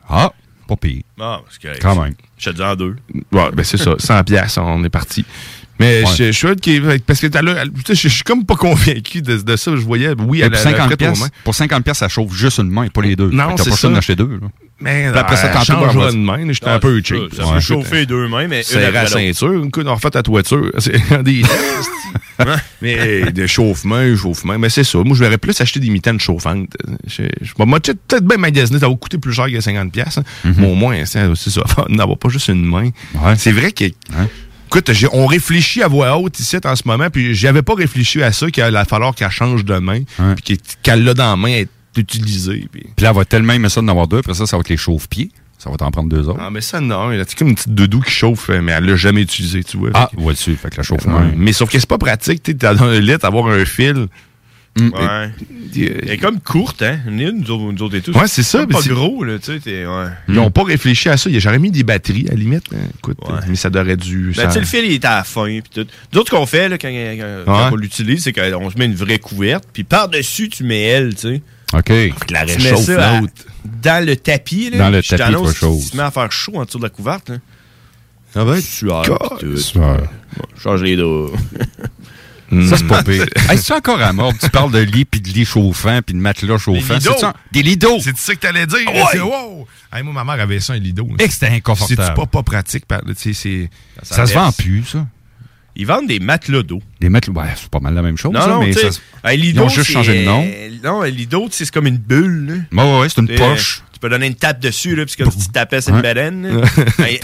Ah, pas pire. Ah, c'est correct. Quand même. Je te dis en deux. Ouais, ben c'est ça. 100 piastres, on est parti. Mais Ouais. je, je suis hâte qu'il- parce que t'as là, tu sais, je, je suis comme pas convaincu de, de ça. Je voyais, oui, elle pour, a 50 pièces, pour 50 pièces, ça chauffe juste une main, pas les deux. Non, que c'est pas ça. d'en acheter deux. là. Mais après ça, elle tantôt, va- de main. J'étais Ah, un peu c'est cheap. ça, peut chauffer deux mains, mais une C'est la ceinture. Écoute, on refait ta toiture. C'est des Mais des chauffe-mains, chauffe-mains. Mais c'est ça. Moi, je verrais plus acheter des mitaines chauffantes. Je, je, bon, moi, peut-être bien magasiner, ça va coûter plus cher que 50$. piastres, hein. Mais au moins, c'est c'est ça. N'avoir pas juste une main. C'est vrai que. Écoute, on réfléchit à voix haute ici en ce moment, puis j'avais pas réfléchi à ça, qu'il allait falloir qu'elle change de main, puis qu'elle- qu'elle l'a dans la main, être utilisée. Puis... Puis là, elle va tellement aimer ça d'en avoir deux. Après ça, ça va être les chauffe-pieds. Ça va t'en prendre deux autres. Ah, mais ça, non. C'est comme une petite doudou qui chauffe, mais elle l'a jamais utilisée, tu vois. Ah, Fait que- vois-tu. Fait que la chauffe Ouais. Mais sauf que c'est pas pratique, tu dans le lit, avoir un fil. Ouais. Elle est comme courte, hein? Nous, nous autres, nous autres et tous. Ouais, c'est ça, mais Pas c'est- gros, là, tu sais. Ouais. Ils n'ont pas réfléchi à ça. J'aurais mis des batteries, à la limite. hein. Écoute, mais ça aurait dû. Ben, ça- tu sais, le fil, il est à la fin. Puis tout. Nous autres, ce qu'on fait, là, quand, quand- quand on l'utilise, c'est qu'on se met une vraie couverte, puis par-dessus, tu mets elle, tu sais. OK. la Tu mets réchauffe ça l'autre. dans le tapis. Là, Dans le tapis, pas qu'il chose. se met à faire chaud en dessous de la couverte. Là. Ça va être sueur. God, pis tout. sueur. Bon, change les dos. Ça, c'est pas pire. Hey, c'est encore à mort? Tu parles de lit, puis de lit chauffant, puis de matelas chauffant. lidos. C'est ça? Des lidos. C'est ça que t'allais dire. Ouais. C'est wow. Hey, moi, ma mère avait ça, un lido. Et c'était inconfortable. C'est pas, pas pratique. par- tu sais, c'est- Ça, se vend plus, ça. Ils vendent des matelas d'eau. Des matelas, ouais, c'est pas mal la même chose. Non, ça, non, mais tu sais, ça Ils ont juste changé de nom. Non, un lido, tu c'est comme une bulle. là. Ouais, ouais, c'est une Tu poche. Tu peux donner une tape dessus, là, puis comme si tu tapais sur une là.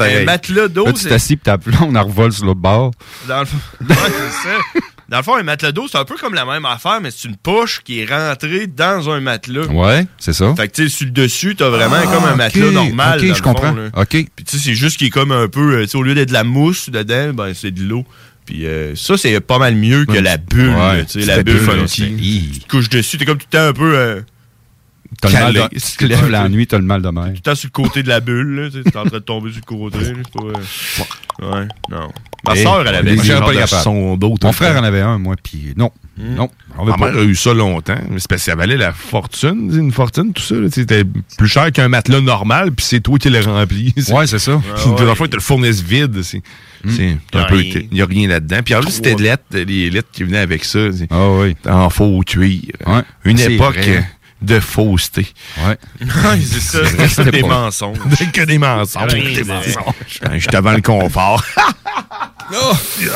un, matelas d'eau, tu c'est... t'assis, puis t'as- là, on en revole sur l'autre bord. Dans le... fond- Ouais, c'est ça. Dans le fond, un matelas d'eau, c'est un peu comme la même affaire, mais c'est une poche qui est rentrée dans un matelas. Ouais, c'est ça. Fait que, tu sais, sur le dessus, t'as vraiment Ah, comme un matelas normal. ok, je fond, comprends. là. OK. Puis, tu sais, c'est juste qu'il est comme un peu, euh, tu sais, au lieu d'être de la mousse dedans, ben, c'est de l'eau. Puis, euh, ça, c'est pas mal mieux que la bulle. Ouais, tu sais, la bulle funky. Tu te couches dessus, t'es comme tout le temps un peu. euh, T'as le mal de... Si tu te lèves la nuit, t'as le mal de mer. tout le temps sur le côté de la bulle, là. Tu t'es en train de tomber sur le côté. là, euh, Ouais, non. Ma Eh, soeur, elle avait des capables. son d'eau Mon frère en avait un, moi, puis non. Hmm. Non. Ma mère a eu ça longtemps, mais c'est parce que ça valait la fortune, une fortune, tout ça. C'était plus cher qu'un matelas normal, puis c'est toi qui l'as rempli. Ouais, c'est ça. Puis ouais. De la fois, tu le fournisses vide. Rien. Il n'y a rien là-dedans. Puis en plus, c'était de lettres, les lettres qui venaient avec ça. Ah oui. En faux cuir. Ouais. Une époque vrai. De fausseté. Ouais. Ouais, c'est ça. C'est des mensonges. que des mensonges. Rien, des mensonges. Hein, avant le confort.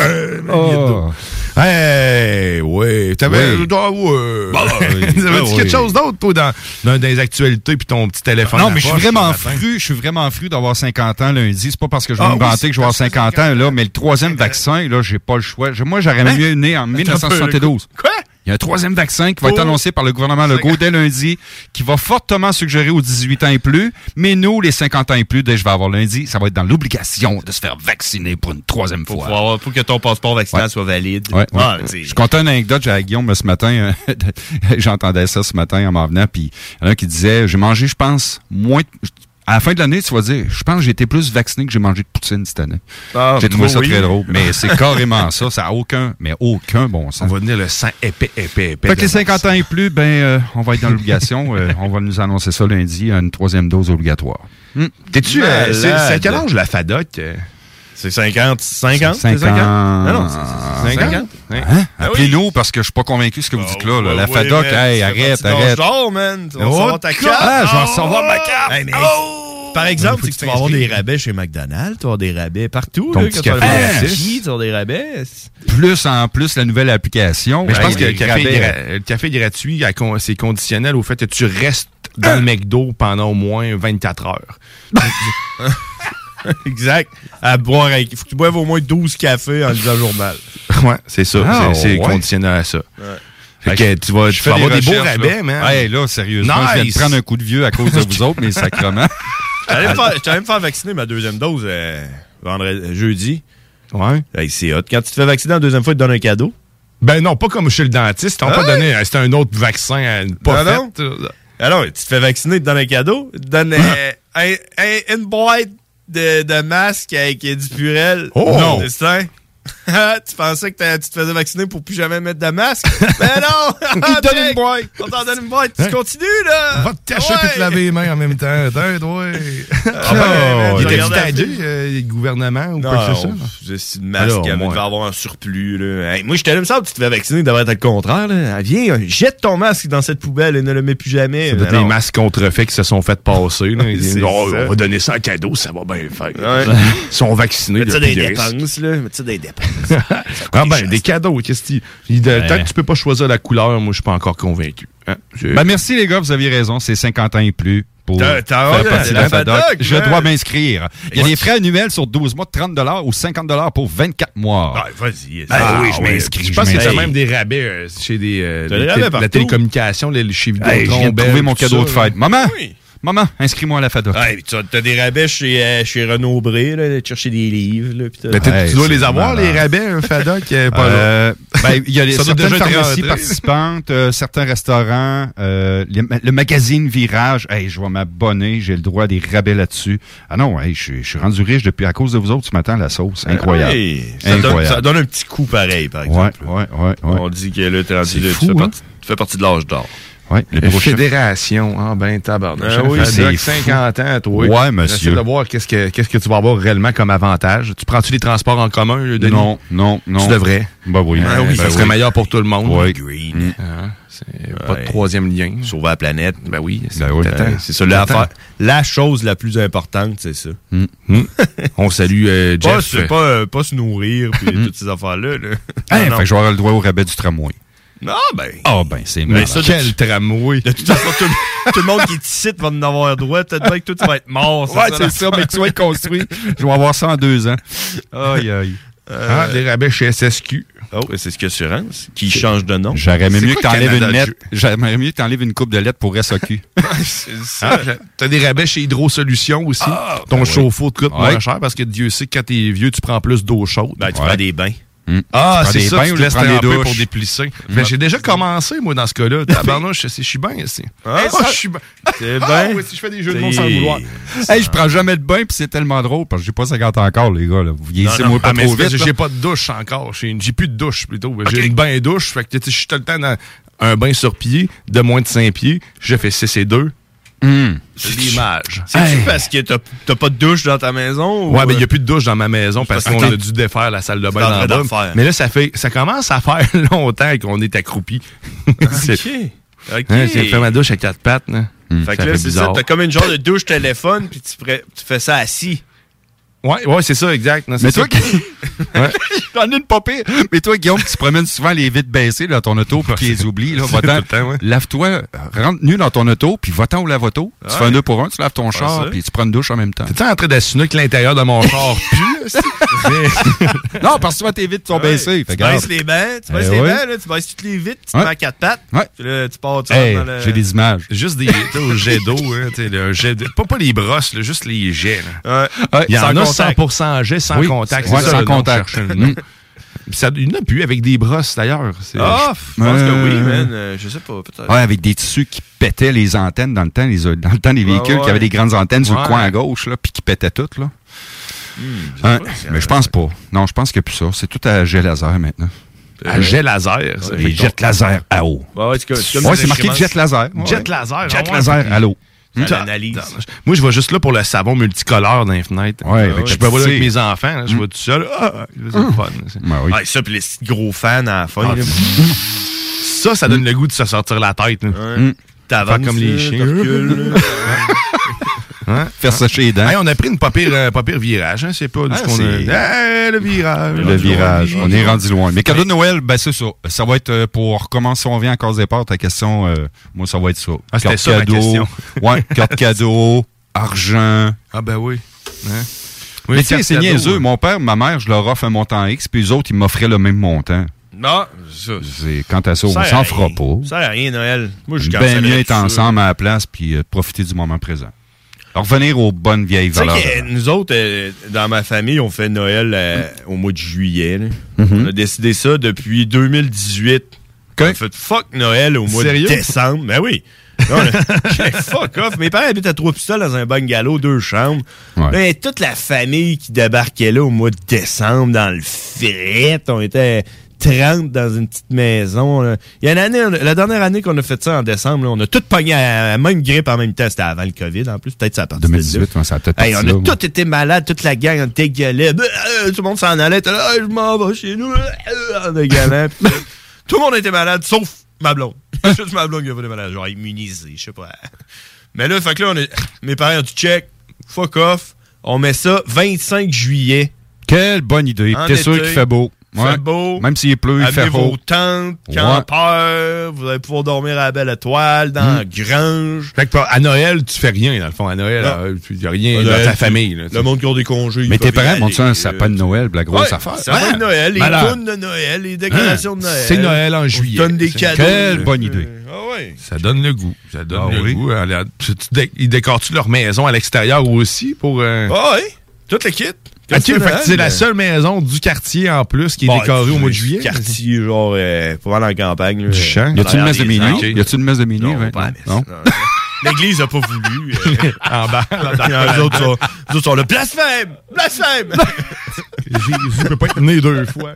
Euh, Oh. Hey, oui. T'avais. Oui. Ah, ouais. Bah, oui. T'avais-tu Ah, quelque oui. chose d'autre, toi, dans, dans, dans les actualités, puis ton petit téléphone? Non, mais je suis vraiment fru, je suis vraiment fru d'avoir 50 ans lundi. C'est pas parce que je vais Ah me oui, vanter que je vais avoir 50 ans, là, mais le troisième vaccin, là, j'ai pas le choix. Je- Moi, j'aurais mieux né en 1972. Quoi? Il y a un troisième vaccin qui va être Oh. annoncé par le gouvernement Legault dès lundi, qui va fortement suggérer aux 18 ans et plus. Mais nous, les 50 ans et plus, dès que je vais avoir lundi, ça va être dans l'obligation de se faire vacciner pour une troisième Faut, fois. avoir- faut que ton passeport vaccinal Ouais. soit valide. Ouais, ouais. Ah, je comptais une anecdote, j'ai à Guillaume ce matin, euh, j'entendais ça ce matin en m'en venant, puis il y en a un qui disait, j'ai mangé, je pense, moins... À la fin de l'année, tu vas dire, je pense que j'ai été plus vacciné que j'ai mangé de poutine cette année. Ah, j'ai trouvé ça oui. très drôle, mais c'est carrément ça, ça a aucun, mais aucun bon On sens. va tenir le sang épais, épais, épais. Fait que les de 50 ans et plus, ben, euh, on va être dans l'obligation. euh, on va nous annoncer ça lundi, une troisième dose obligatoire. Hmm. T'es-tu. euh, c'est c'est à quel âge la FADOC? Euh? C'est 50. 50? c'est 50. 50? Non, non, c'est c'est 50. Hein? Ah oui. Appelez-nous parce que je suis pas convaincu de ce que vous dites là. la FADOC, hey, arrête, arrête. l'âge man. Tu vas Oh, recevoir ta carte. Ah, je vais recevoir ma carte. Hey, mais- Oh! Par exemple, c'est que tu vas avoir des rabais chez McDonald's, tu vas avoir des rabais partout. Ton là, petit café tu vas avoir des rabais. Plus en plus la nouvelle application. Mais je pense que le café, le café gratuit, c'est conditionnel au fait que tu restes dans le McDo pendant au moins 24 heures. exact. À boire avec- Il faut que tu boives au moins 12 cafés en lisant le journal. ouais, c'est ça. Ah, c'est ouais. conditionnel à ça. Ouais. Fait que tu vas, Je tu fais vas avoir des beaux recherches, rabais, là. man. Hey, là, sérieusement, je viens de Nice. prendre un coup de vieux à cause de vous autres, mais sacrement. J'allais me faire- j'allais me faire vacciner ma deuxième dose euh, vendredi, jeudi. Ouais. Hey, c'est hot. Quand tu te fais vacciner la deuxième fois, ils te donnent un cadeau. Ben non, pas comme chez le dentiste. Ils t'ont pas ouais? donné. euh, C'était un autre vaccin euh, pas Ah non? fait. euh, Alors, tu te fais vacciner, ils te donnent un cadeau. Ils te donnent euh, un- un- une boîte de, de masques avec du purel. Oh! Non. C'est ça? tu pensais que t'as- tu te faisais vacciner pour plus jamais mettre de masque? Ben non! Ils te donnent une Check! boîte. On t'en donne une boîte. Tu Hein? continues, là! Va te cacher Ouais. et te laver les mains en même temps. Attends, ouais. Ah ben, il était tagué, euh, le gouvernement ou quoi que ce soit? je- c'est une masque, moi. devait avoir un surplus. Là. Hey, moi, je te que tu te fais vacciner, devrait être le contraire. Là. Viens, euh, jette ton masque dans cette poubelle et ne le mets plus jamais. Ça Non. les masques contrefaits qui se sont fait passer. là. Ils disent, C'est Oh, ça. on va donner ça en cadeau, ça va bien faire. Ouais. Ils sont vaccinés. Mets ça depuis des des dépenses, là. Mets ça des dépenses. Ah ben, des cadeaux, qu'est-ce que Ouais. Tant que tu peux pas choisir la couleur, moi, je suis pas encore convaincu. Hein? Ben, merci les gars, vous aviez raison, c'est 50 ans et plus pour faire partie de la FADOC. Je man. dois m'inscrire. Il y a des frais annuels sur 12 mois de 30 ou 50 pour 24 mois. Ah, vas-y. Ah, oui, je ouais. m'inscris, Je pense que m'inscris. même des rabais euh, chez des, euh, des la télécommunication, les, chez Vidéotron. Hey, je viens de Bell, trouver mon cadeau de fête. Maman, Oui. Maman, inscris-moi à la FADOC. Ouais, tu as t'as des rabais chez, euh, chez Renaud Bré, là, d'aller chercher des livres. Là, puis t'as- Ben, t'as- Hey, tu dois les avoir, les rabais, un FADOC, euh, pas là. Euh, ben, il y a les, certaines pharmacies participantes, euh, certains restaurants, euh, les- le magazine Virage. Hey, je vais m'abonner, j'ai le droit à des rabais là-dessus. Ah non, hey, je suis- rendu riche depuis à cause de vous autres ce matin, la sauce. Incroyable. Hey, ça, donne, Incroyable. ça donne un petit coup pareil, par exemple. ouais, ouais, ouais. On dit que là, tu, fais hein? tu fais partie de l'âge d'or. Ouais, le bureau chef. Fédération. Ah, ben, tabarnak. Ah oui, c'est c'est fou. 50 ans, toi. Ouais, monsieur. J'essaie de voir qu'est-ce que, qu'est-ce que tu vas avoir réellement comme avantage. Tu prends-tu les transports en commun, là, Denis? Non, non, non. Tu devrais. Ben oui. Ah oui, Ben ça serait oui. meilleur pour tout le monde. Oui. Green. Hein, c'est pas de troisième lien. Sauver la planète. Ben oui. Ben oui. C'est ça, l'affaire. T'attends. La chose la plus importante, c'est ça. Hmm. On salue euh, Pas, Jeff. pas, euh, pas se nourrir puis toutes ces affaires-là. Là. Fait que je vais avoir le droit au rabais du tramway. Non, ben. Ah, ben, c'est malade. ça, Quel tramway. De toute façon, tout, le- tout le monde qui est ici va en avoir droit. Peut-être bien que toi, tu vas être mort. Ouais, c'est ça, mais que tu sois construit. Je vais avoir ça en deux ans. Aïe, aïe. Ah, des rabais chez SSQ. Oh, c'est ce qu'assurance qui change de nom. J'aurais C'est mieux que t'enlèves une de lettre. J'aimerais mieux que t'enlèves une coupe de lettres pour SAQ. c'est ça. Ah, T'as des rabais chez Hydro Solutions aussi. Ton ben chauffe-eau te coûte Ouais. moins cher parce que Dieu sait que quand t'es vieux, tu prends plus d'eau chaude. Ben, tu Ouais. prends des bains. Ah, Tu prends c'est ça, bains tu ou te laisses prends des tremper douches? pour déplisser? Ben, j'ai déjà commencé, moi, dans ce cas-là. Tabarnouche, je suis bien ici. Ah, Ah, je suis bien. C'est Ah, bien. oui, si je fais des jeux de mots sans le vouloir. Hey, je prends jamais de bain, puis c'est tellement drôle, parce que j'ai pas 50 ans encore, les gars. Là. Vous vieillissez moi pas ah, mais trop vite. J'ai pas de douche encore. J'ai plus de douche, plutôt. J'ai une bain douche. Fait que tu sais, je suis tout le temps dans un bain sur pied de moins de 5 pieds. J'ai fait 6 et 2. C'est l'image. C'est-tu parce que t'as t'as pas de douche dans ta maison? Ouais, ou, mais il n'y euh, a plus de douche dans ma maison parce Parce qu'on a dû défaire la salle de bain dans le bas. Mais là, ça fait, ça commence à faire longtemps qu'on est accroupi. c'est Ok. Ok. hein, j'ai fait ma douche à quatre pattes. Là. Fait que là, c'est ça. bizarre. T'as comme une genre de douche téléphone, puis tu, tu fais ça assis. Ouais, ouais, c'est ça, exact. Non, Mais toi, j'en ai une pas pire. Mais toi, Guillaume, tu promènes souvent les vitres baissées dans ton auto, puis tu les oublies. Là, temps, ouais. Lave-toi, rentre nu dans ton auto, puis va-t'en au lave-auto. Tu Ouais. fais un deux pour un, tu laves ton char, puis tu prends une douche en même temps. T'es en train d'assumer que l'intérieur de mon char pue? Non, parce que souvent tes vitres sont baissées. Fait Tu baisses les bancs, tu baisses Eh les ouais. bancs, là, tu baisses toutes les vitres, tu te Ouais. mets à quatre pattes, Ouais. puis là, tu pars, tu Hey, dans le... j'ai des images. Juste des tu sais, au jet d'eau, hein, le jet pas, pas les brosses, juste les jets. Ouais. Il y en a. 100% jet sans Oui, contact. ouais, ça, sans que contact. ça, il n'y en a plus avec des brosses d'ailleurs. Ah, je pense que Euh, oui, man. euh, je sais pas, peut-être. Ouais, avec des tissus qui pétaient les antennes dans le temps, les, dans le temps des véhicules ouais. qui avaient des grandes antennes sur le coin à gauche, là, puis qui pétaient toutes, là. Hmm, Hein, mais je pense pas. Non, je pense qu'il n'y a plus ça. C'est tout à jet laser maintenant. À jet laser. Les jets laser à eau. Ouais, c'est marqué jet laser. Jet laser. Jet ah laser à l'eau. L'analyse. Moi, je vais juste là pour le savon multicolore dans les fenêtres. Ouais, Euh, avec je peux pas là petit avec mes enfants. là, Je vais tout seul. Ah, c'est le fun. C'est- Ben oui. Ouais, ça, puis les petits gros fans à la fin. Ah. Ça, ça donne le goût de se sortir la tête. Ouais. T'avances, comme les chiens. Hein? Faire sécher les dents. Hey, on a pris une pas pire, euh, pas pire virage. Hein? C'est pas Ah, qu'on a. Hey, le virage. Le virage. On est rendu loin. Mais cadeau de Noël, ben c'est ça. Ça va être euh, pour comment si on vient à cause départ, ta question, euh, moi ça va être ça. Ah, c'était Carte ça, ma cadeau. question. Ouais, carte cadeau, argent. Ah, ben oui. Hein? Oui, Mais tu sais, c'est niaiseux. ouais. Mon père, ma mère, je leur offre un montant X, puis les autres, ils m'offraient le même montant. Non, ça. Quant à ça, on s'en fera pas. Ça sert à rien, Noël. Moi, je cancellerais mieux être ensemble à la place, puis euh, profiter du moment présent. Revenir aux bonnes vieilles valeurs. que nous autres, euh, dans ma famille, on fait Noël euh, au mois de juillet. là. Mhm. On a décidé ça depuis 2018. On fait fuck Noël au mois Sérieux? de décembre. Ben oui. A- fuck off. Mes parents habitent à Trois-Pistoles dans un bungalow, deux chambres. Ouais. Ben, toute la famille qui débarquait là au mois de décembre dans le fret. On était 30 dans une petite maison. Il y a une année, la dernière année qu'on a fait ça en décembre, là, on a tout pogné à la même grippe en même temps. C'était avant le COVID en plus. Peut-être ça a parti de là. 2018, ouais, ça a peut-être Hey, on a là, ouais. tous été malades, toute la gang, on dégueulait. Ben, euh, tout le monde s'en allait. Hey, je m'en vais chez nous. euh, En dégueulant. Puis, euh, tout le monde était malade, sauf ma blonde. Juste ma blonde qui a pas malade. Genre immunisé, je sais pas. Mais là, fait que là, on est, mes parents ont dit check, fuck off. On met ça 25 juillet. Quelle bonne idée. T'es sûr qu'il fait beau. Fait beau. Même s'il pleut, il fait beau. vos tentes, Ouais. campeurs, vous allez pouvoir dormir à la belle étoile, dans Mm. la grange. Fait que à Noël, tu fais rien, dans le fond. À Noël, Non. euh, tu a rien À dans Noël, ta famille. là. Le monde qui a des congés. Mais tes parents montent ça un sapin de Noël, la grosse Ouais, affaire. Ça va de Noël, les tunes de Noël, les décorations de Noël. C'est Noël en juillet. donne des cadeaux. Quelle bonne idée. Ah ouais. Ça donne le goût. Ça donne Ah le oui. goût. Dé- ils décorent-tu leur maison à l'extérieur aussi pour. euh, Ah ouais. Tout le kit. Ah, c'est la seule maison du quartier en plus qui est Bon, décorée au mois de du juillet. Quartier, genre, euh, pas mal en campagne. là. Du champ. Y a-tu une messe de minuit? les Y a-tu une messe de minuit? Non, ouais? pas. L'église a pas voulu. euh, en bas. les autres sont, les autres sont le blasphème! Blasphème! Jésus peut pas être né deux fois.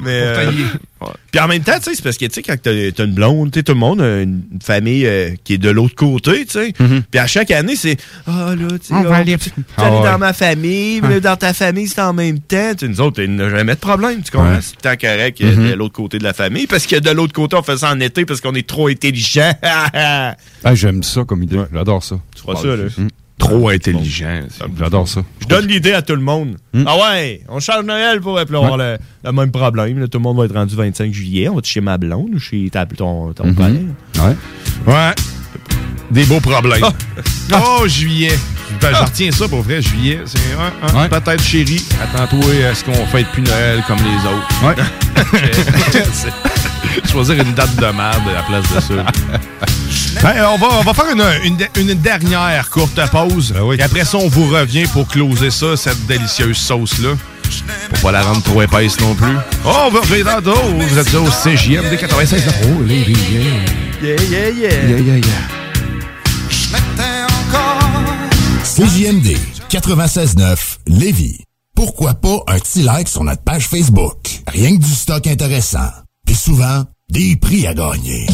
Mais, Pour euh. Ouais. Puis en même temps, tu sais, c'est parce que, tu sais, quand t'as une blonde, tu tout le monde a une famille euh, qui est de l'autre côté, tu sais. Puis à chaque année, c'est, ah là, tu sais, aller- Ah ouais. dans ma famille, mais dans ta famille, c'est en même temps. Tu sais, nous autres, il n'y a jamais de problème, tu comprends? Ouais. C'est tant correct de l'autre côté de la famille. Parce que de l'autre côté, on fait ça en été parce qu'on est trop intelligent. Ah, j'aime ça comme idée. J'adore ça. Tu feras ça, là? Mm. Trop intelligent. J'adore ça. Je donne l'idée à tout le monde. Hmm? Ah ouais, on change Noël pour avoir le, le même problème. là. Tout le monde va être rendu 25 juillet. On va être chez ma blonde ou chez ta, ton, ton père? Ouais. Ouais. Des beaux problèmes. Oh, juillet. Ben, je retiens ça pour vrai, juillet. C'est un, un, peut-être chérie. Attends-toi à ce qu'on fête plus Noël comme les autres. Ouais. Choisir une date de merde à la place de ça. Hey, on, va, on va faire une, une- une dernière courte pause. Et après ça, on vous revient pour closer ça, cette délicieuse sauce-là. Pour pas la rendre trop épaisse non plus. Oh, on va revenir tantôt. Vous êtes là au CJMD 96. Oh, les yeah. Yeah, yeah, yeah. Yeah, yeah, yeah. CJMD 96.9 Lévis. Pourquoi pas un petit like sur notre page Facebook? Rien que du stock intéressant. Puis souvent, des prix à gagner.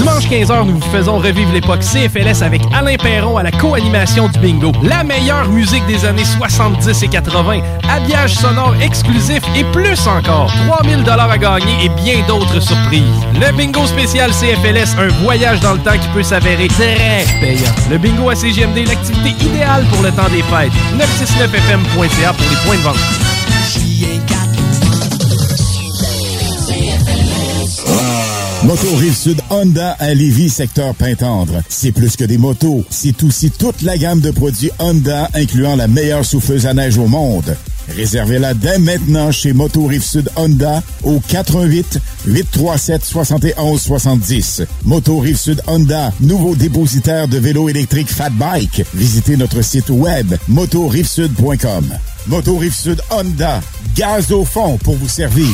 Dimanche 15h, nous vous faisons revivre l'époque CFLS avec Alain Perron à la co-animation du bingo. La meilleure musique des années 70 et 80, habillage sonore exclusif et plus encore. 3000 dollars à gagner et bien d'autres surprises. Le bingo spécial CFLS, un voyage dans le temps qui peut s'avérer très payant. Le bingo à CGMD, l'activité idéale pour le temps des fêtes. 969fm.ca pour les points de vente. Moto Rive-Sud Honda à Lévis, secteur Pintendre. C'est plus que des motos, c'est aussi toute la gamme de produits Honda, incluant la meilleure souffleuse à neige au monde. Réservez-la dès maintenant chez Moto Rive-Sud Honda au 88 837 71 70. Moto Rive-Sud Honda, nouveau dépositaire de vélos électriques Fat Bike. Visitez notre site web motorivesud.com. Moto Rive-Sud Honda, gaz au fond pour vous servir.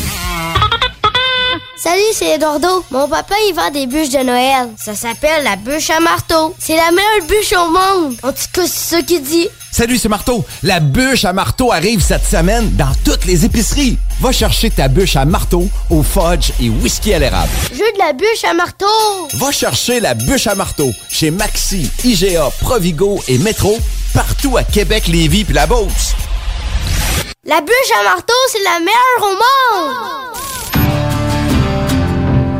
Salut, c'est Eduardo. Mon papa, il vend des bûches de Noël. Ça s'appelle la bûche à marteau. C'est la meilleure bûche au monde. En tout cas, c'est ça qu'il dit. Salut, c'est Marteau. La bûche à marteau arrive cette semaine dans toutes les épiceries. Va chercher ta bûche à marteau au fudge et whisky à l'érable. Je veux de la bûche à marteau. Va chercher la bûche à marteau chez Maxi, IGA, Provigo et Métro, partout à Québec, Lévis puis la Beauce. La bûche à marteau, c'est la meilleure au monde.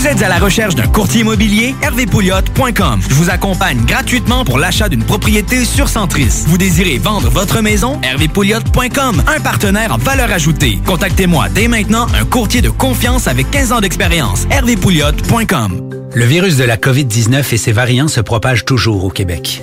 Vous êtes à la recherche d'un courtier immobilier? hervépouliot.com. Je vous accompagne gratuitement pour l'achat d'une propriété sur Centris. Vous désirez vendre votre maison? hervépouliot.com. Un partenaire en valeur ajoutée. Contactez-moi dès maintenant un courtier de confiance avec 15 ans d'expérience. hervépouliot.com. Le virus de la COVID-19 et ses variants se propagent toujours au Québec.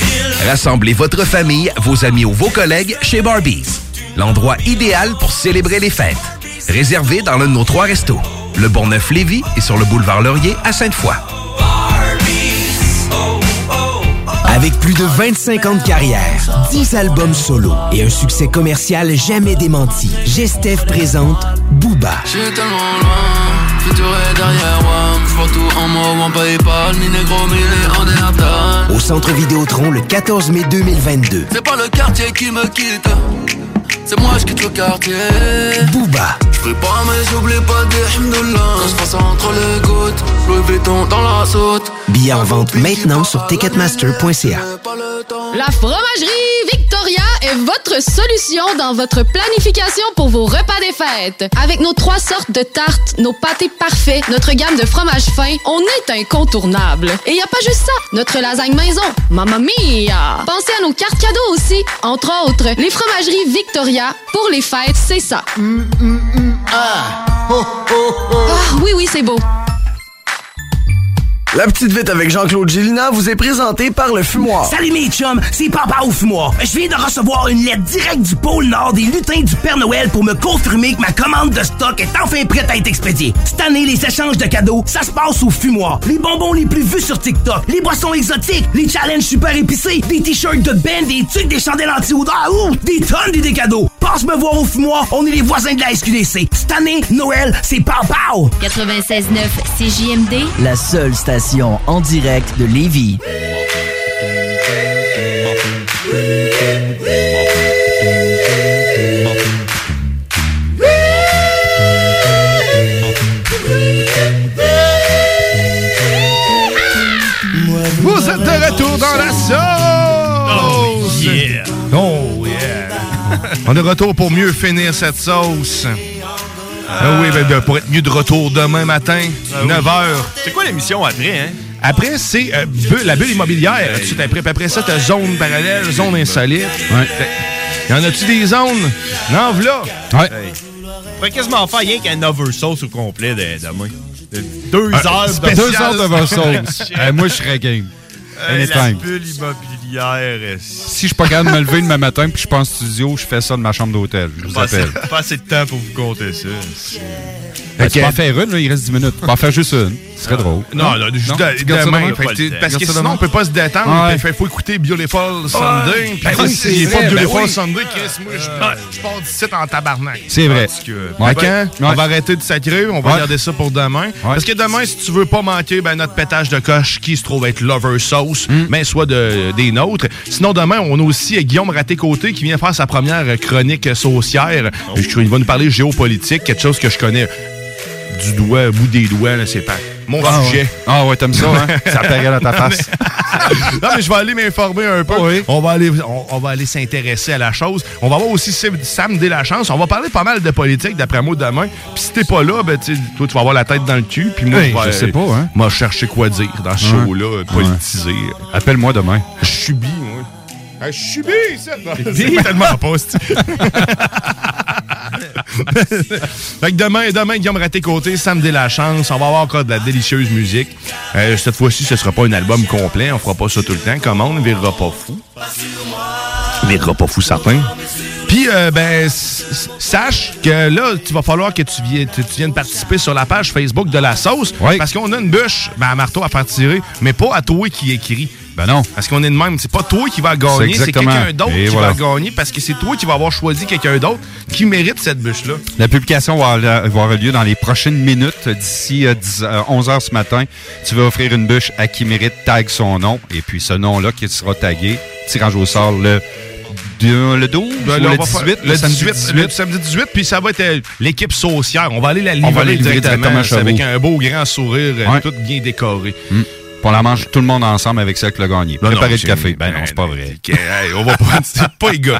Rassemblez votre famille, vos amis ou vos collègues chez Barbies. L'endroit idéal pour célébrer les fêtes. Réservé dans l'un de nos trois restos. Le Bonneuf-Lévis et sur le boulevard Laurier à Sainte-Foy. Avec plus de 25 ans de carrière, 10 albums solo et un succès commercial jamais démenti, Gestev présente Booba. J'suis tellement loin, futur est derrière moi. J'vois tout en moi, en Paypal, ni négro, ni en déaptal. Au Centre Vidéotron le 14 mai 2022. C'est pas le quartier qui me quitte, c'est moi je quitte le quartier. Booba. J'prie pas mais j'oublie pas. Quand j'passe entre les gouttes, Louis Vuitton dans la saute. Billets en vente maintenant sur ticketmaster.ca. La fromagerie Victoria est votre solution dans votre planification pour vos repas des fêtes. Avec nos trois sortes de tartes, nos pâtés parfaits, notre gamme de fromages fins, on est incontournable. Et y a pas juste ça, notre lasagne maison, mamma mia! Pensez à nos cartes cadeaux aussi, entre autres, les fromageries Victoria, pour les fêtes, c'est ça. Ah! Ah oui, oui, c'est beau. La petite vite avec Jean-Claude Gélina vous est présentée par le fumoir. Salut mes chums, c'est Papa au fumoir. Je viens de recevoir une lettre directe du pôle Nord des lutins du Père Noël pour me confirmer que ma commande de stock est enfin prête à être expédiée. Cette année, les échanges de cadeaux, ça se passe au fumoir. Les bonbons les plus vus sur TikTok, les boissons exotiques, les challenges super épicés, des t-shirts de Ben, des trucs, des chandelles anti-odeur, ouh, des tonnes d'idées cadeaux. Passe me voir au fumoir, on est les voisins de la SQDC. Cette année, Noël, c'est Pau Pau. 96.9 CJMD. La seule station en direct de Lévis. Vous êtes de retour dans la sauce! Oh, yeah! Oh, yeah! On est de retour pour mieux finir cette sauce. Ah oui, ben, de- pour être mieux de retour demain matin, 9h. C'est quoi l'émission après, hein? Après, c'est euh, Bu- la bulle immobilière. De suite après. Puis après ça, t'as zone parallèle, zone insolite. Y en a-tu des zones? Non, voilà. Ouais. Hey. On pourrait quasiment faire rien qu'un oversauce au complet de, demain. De Deux Ah, heures de. Deux heures d'oversauce. Eh, moi, je serais game. Euh, La bulle immobilière. Si je suis pas capable de me lever demain matin puis je suis pas en studio, je fais ça de ma chambre d'hôtel. Je vous Pas assez, appelle. pas assez de temps pour vous compter ça. Ben, tu peux en faire une, là, il reste 10 minutes. Tu peux en faire juste une. Ce serait drôle. Non, non, juste demain. parce que sinon, demain? on peut pas se détendre. Ouais. Il faut écouter Beautiful Sunday. Puis Ben est pas ben Beautiful. Sunday, Chris, moi, je pars- je pars d'ici en tabarnak. C'est vrai. Quand? On Ouais. va arrêter de sacrer, on va garder ça pour demain. Parce que demain, si tu veux pas manquer ben, notre pétage de coche qui se trouve être Lover Sauce, Hmm. mais soit de, des nôtres. Sinon, demain, on a aussi euh, Guillaume Raté-Côté qui vient faire sa première euh, chronique euh, saucière. Je- Il va nous parler géopolitique, quelque chose que je connais du doigt, au bout des doigts, là, c'est pas mon Ah, sujet. ouais. Ah ouais, t'aimes ça, hein? Ça apparaît dans ta face. non, mais je vais aller m'informer un peu. On va aller, on, on va aller s'intéresser à la chose. On va voir aussi Sam- Sam Deschamps. On va parler pas mal de politique, d'après moi, demain. Puis si t'es pas là, ben, tu sais, toi, tu vas avoir la tête dans le cul. Puis moi, Hey, je vais je sais pas, hein. Moi, chercher quoi dire dans ce Ouais. show-là, euh, politisé. Appelle-moi demain. Je suis bi, moi. Hey, Je suis bi, ça. C'est tellement pas, c'est- fait que demain, demain, Guillaume Raté-Côté, Sam Deschamps, on va avoir encore de la délicieuse musique. Euh, cette fois-ci, ce sera pas un album complet, on fera pas ça tout le temps. Comment on ne virera pas fou. On virera pas fou, certain. Puis, euh, ben, sache que là, tu vas falloir que tu, viennes, tu, tu viennes participer sur la page Facebook de la sauce. Parce qu'on a une bûche ben, à marteau à faire tirer, mais pas à toi qui écrit. Ben non. Parce qu'on est de même. C'est pas toi qui va gagner, c'est quelqu'un d'autre qui voilà. va gagner parce que c'est toi qui vas avoir choisi quelqu'un d'autre qui mérite cette bûche-là. La publication va avoir, va avoir lieu dans les prochaines minutes, d'ici euh, 10 euh, 11 h ce matin. Tu vas offrir une bûche à qui mérite tag son nom. Et puis ce nom-là qui sera tagué, tirage au sort le, le 12 Ben, le on va faire- 18, le samedi 18, le samedi 18, puis ça va être euh, l'équipe saucière. On va aller la livrer, On va aller livrer directement, avec un beau grand sourire, euh, Ouais. tout bien décoré. Hmm. Puis on la mange tout le monde ensemble avec celle que le gagné. Ben Préparer le café. Ben non, c'est pas vrai. Ok, hey, on va pas. C'est pas les gars.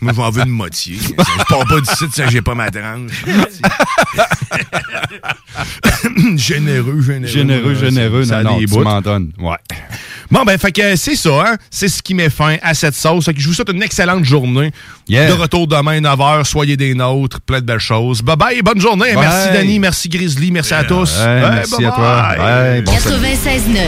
Moi, j'en veux une moitié. Je pars pas d'ici, ça, j'ai pas ma tranche. généreux, généreux. Généreux, généreux. ça Non, tu m'en donnes. Ouais. Bon, ben, fait que c'est ça, hein. C'est ce qui met fin à cette sauce. Fait que je vous souhaite une excellente journée. Yeah. De retour demain, 9h. Soyez des nôtres. Plein de belles choses. Bye bye. Bonne journée. Bye. Merci, Danny. Merci, Grizzly. Merci à tous. Hey, Hey, merci bye à toi. bye. Bye. Bon 96.9.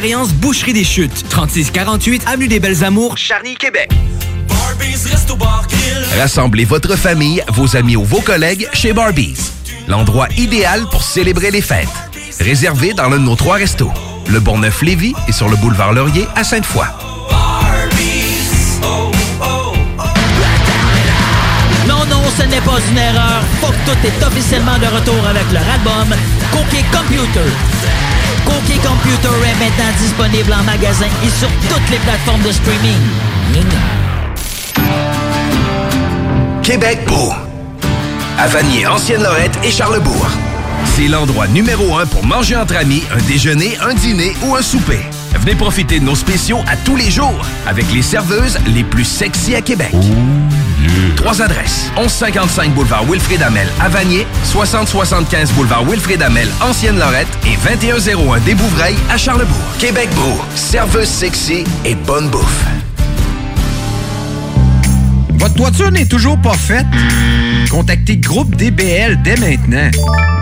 Boucherie des Chutes. 3648 Avenue des Belles Amours, Charny, Québec. Barbies, resto bar grill. Rassemblez votre famille, vos amis ou vos collègues chez Barbies. L'endroit idéal pour célébrer les fêtes. Réservé dans l'un de nos trois restos. Le Bourgneuf-Lévis et sur le boulevard Laurier à Sainte-Foy. Non, non, ce n'est pas une erreur. Faut que tout est officiellement de retour avec leur album Cookie Computer. Cookie Computer est maintenant disponible en magasin et sur toutes les plateformes de streaming. Québec beau. À Vanier, Ancienne-Lorette et Charlebourg. C'est l'endroit numéro un pour manger entre amis, un déjeuner, un dîner ou un souper. Venez profiter de nos spéciaux à tous les jours avec les serveuses les plus sexy à Québec. Trois adresses. 1155 boulevard Wilfrid Amel à Vanier, 6075 boulevard Wilfrid Amel, Ancienne-Lorette et 2101 des Bouvrailles à Charlebourg. Québec Beau. Serveuse sexy et bonne bouffe. Votre toiture n'est toujours pas faite? Contactez Groupe DBL dès maintenant.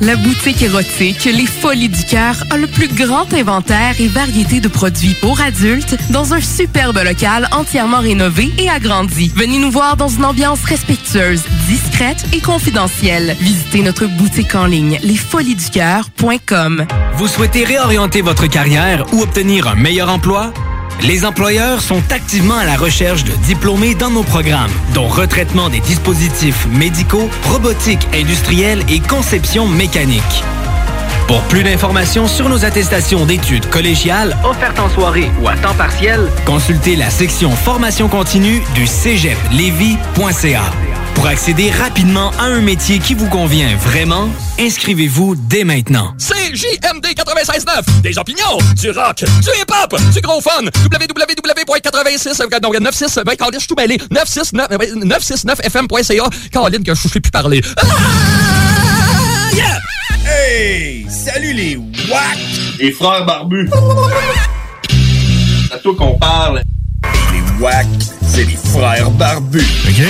La boutique érotique Les Folies du Cœur a le plus grand inventaire et variété de produits pour adultes dans un superbe local entièrement rénové et agrandi. Venez nous voir dans une ambiance respectueuse, discrète et confidentielle. Visitez notre boutique en ligne lesfoliesducoeur.com. Vous souhaitez réorienter votre carrière ou obtenir un meilleur emploi? Les employeurs sont activement à la recherche de diplômés dans nos programmes, dont retraitement des dispositifs médicaux, robotique industrielle et conception mécanique. Pour plus d'informations sur nos attestations d'études collégiales offertes en soirée ou à temps partiel, consultez la section formation continue du cégeplevy.ca. Pour accéder rapidement à un métier qui vous convient vraiment, inscrivez-vous dès maintenant. CJMD 96.9, des opinions, du rock, du hip-hop, du gros fun. www.86, non, 96, ben, Caroline, je suis tout mêlé. 969, euh, 969fm.ca. Caroline, que je ne sais plus parler. Ah, yeah! Hey! Salut les WAC! Les frères barbus! C'est à toi qu'on parle. Les WAC, c'est les frères barbus.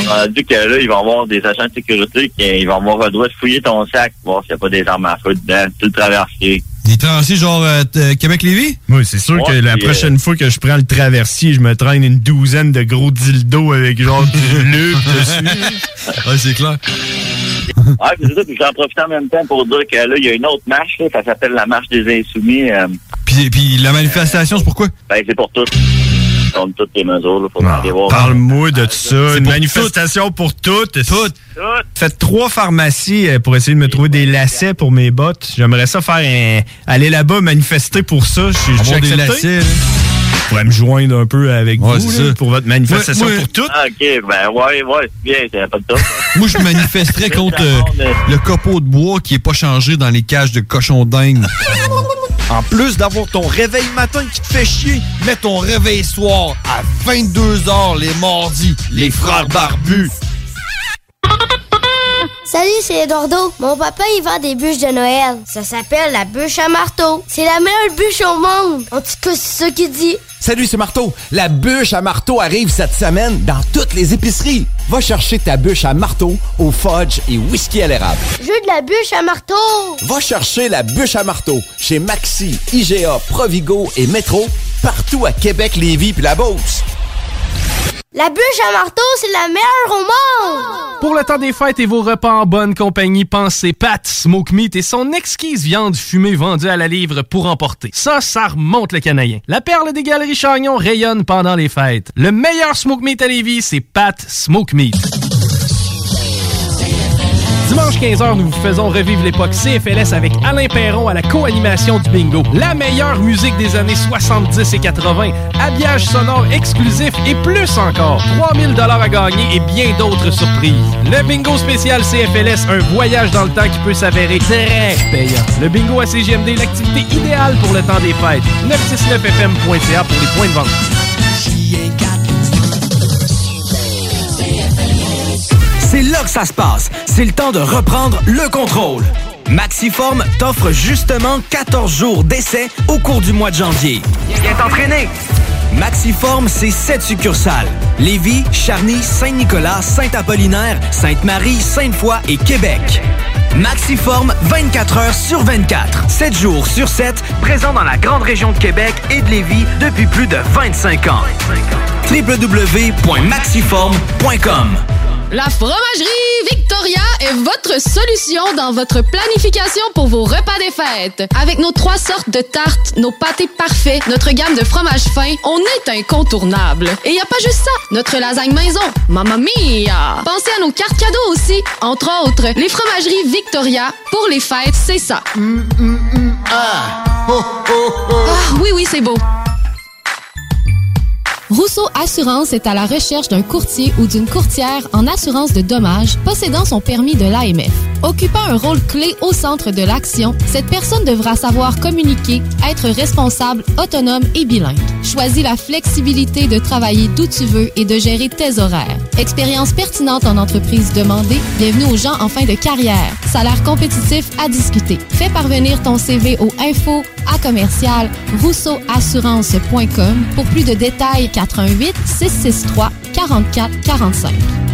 On a dit que là, il va y avoir des agents de sécurité qui vont avoir le droit de fouiller ton sac, voir s'il n'y a pas des armes à feu dedans, tout le traversier. Des traversiers genre euh, t- Québec-Lévis? Oui, c'est sûr Ouais, que la puis, prochaine fois que je prends le traversier, je me traîne une douzaine de gros dildos avec genre du lube dessus. Ouais, c'est clair. Ouais, puis c'est ça, puis j'en profite en même temps pour dire que là, il y a une autre marche, là, ça s'appelle la marche des insoumis. euh, Puis, puis la manifestation, c'est pourquoi? ben, c'est pour tous. Contre toutes les mesures, là, faut aller voir. Parle-moi de ça. Une manifestation pour toutes. Toutes. Faites trois pharmacies euh, pour essayer de me trouver des lacets pour mes bottes? J'aimerais ça faire un... aller là-bas manifester pour ça. Je suis des lacets, pourrais me joindre un peu avec Ouais, vous là, pour votre manifestation Ouais, ouais. pour toutes. Ah, OK, ben, ouais, ouais, c'est bien, c'est pas de top. Moi, je manifesterais contre euh, le copeau de bois qui est pas changé dans les cages de cochons dingues. En plus d'avoir ton réveil matin qui te fait chier, mets ton réveil soir à 22h les mardis. Les frères barbus. Salut, c'est Eduardo. Mon papa, il vend des bûches de Noël. Ça s'appelle la bûche à marteau. C'est la meilleure bûche au monde. En tout cas, c'est ça qu'il dit. Salut, c'est Marteau. La bûche à marteau arrive cette semaine dans toutes les épiceries. Va chercher ta bûche à marteau au fudge et whisky à l'érable. Je veux de la bûche à marteau. Va chercher la bûche à marteau chez Maxi, IGA, Provigo et Métro, partout à Québec, Lévis puis la Beauce. La bûche à marteau, c'est la meilleure au monde. Pour le temps des fêtes et vos repas en bonne compagnie, pensez Pat Smoke Meat et son exquise viande fumée vendue à la livre pour emporter. Ça, ça remonte le canadien. La perle des galeries Chagnon rayonne pendant les fêtes. Le meilleur Smoke Meat à Lévis, c'est Pat Smoke Meat. Dimanche 15h, nous vous faisons revivre l'époque CFLS avec Alain Perron à la co-animation du bingo. La meilleure musique des années 70 et 80, habillage sonore exclusif et plus encore. 3000 dollars à gagner et bien d'autres surprises. Le bingo spécial CFLS, un voyage dans le temps qui peut s'avérer très payant. Le bingo à CGMD, l'activité idéale pour le temps des fêtes. 969fm.ca pour les points de vente. Là que ça se passe. C'est le temps de reprendre le contrôle. Maxiform t'offre justement 14 jours d'essai au cours du mois de janvier. Viens t'entraîner! Maxiform, c'est 7 succursales. Lévis, Charny, Saint-Nicolas, Saint-Apollinaire, Sainte-Marie, Sainte-Foy et Québec. Maxiform, 24 heures sur 24, 7 jours sur 7, présent dans la grande région de Québec et de Lévis depuis plus de 25 ans. www.maxiform.com La fromagerie Victoria est votre solution dans votre planification pour vos repas des fêtes. Avec nos trois sortes de tartes, nos pâtés parfaits, notre gamme de fromages fins, on est incontournable. Et y a pas juste ça, notre lasagne maison, mamma mia! Pensez à nos cartes cadeaux aussi, entre autres, les fromageries Victoria, pour les fêtes, c'est ça. Ah, oui, oui, c'est beau. Rousseau Assurance est à la recherche d'un courtier ou d'une courtière en assurance de dommages possédant son permis de l'AMF. Occupant un rôle clé au centre de l'action, cette personne devra savoir communiquer, être responsable, autonome et bilingue. Choisis la flexibilité de travailler d'où tu veux et de gérer tes horaires. Expérience pertinente en entreprise demandée, bienvenue aux gens en fin de carrière. Salaire compétitif à discuter. Fais parvenir ton CV au info à commercial rousseauassurance.com pour plus de détails 88 663 44 45.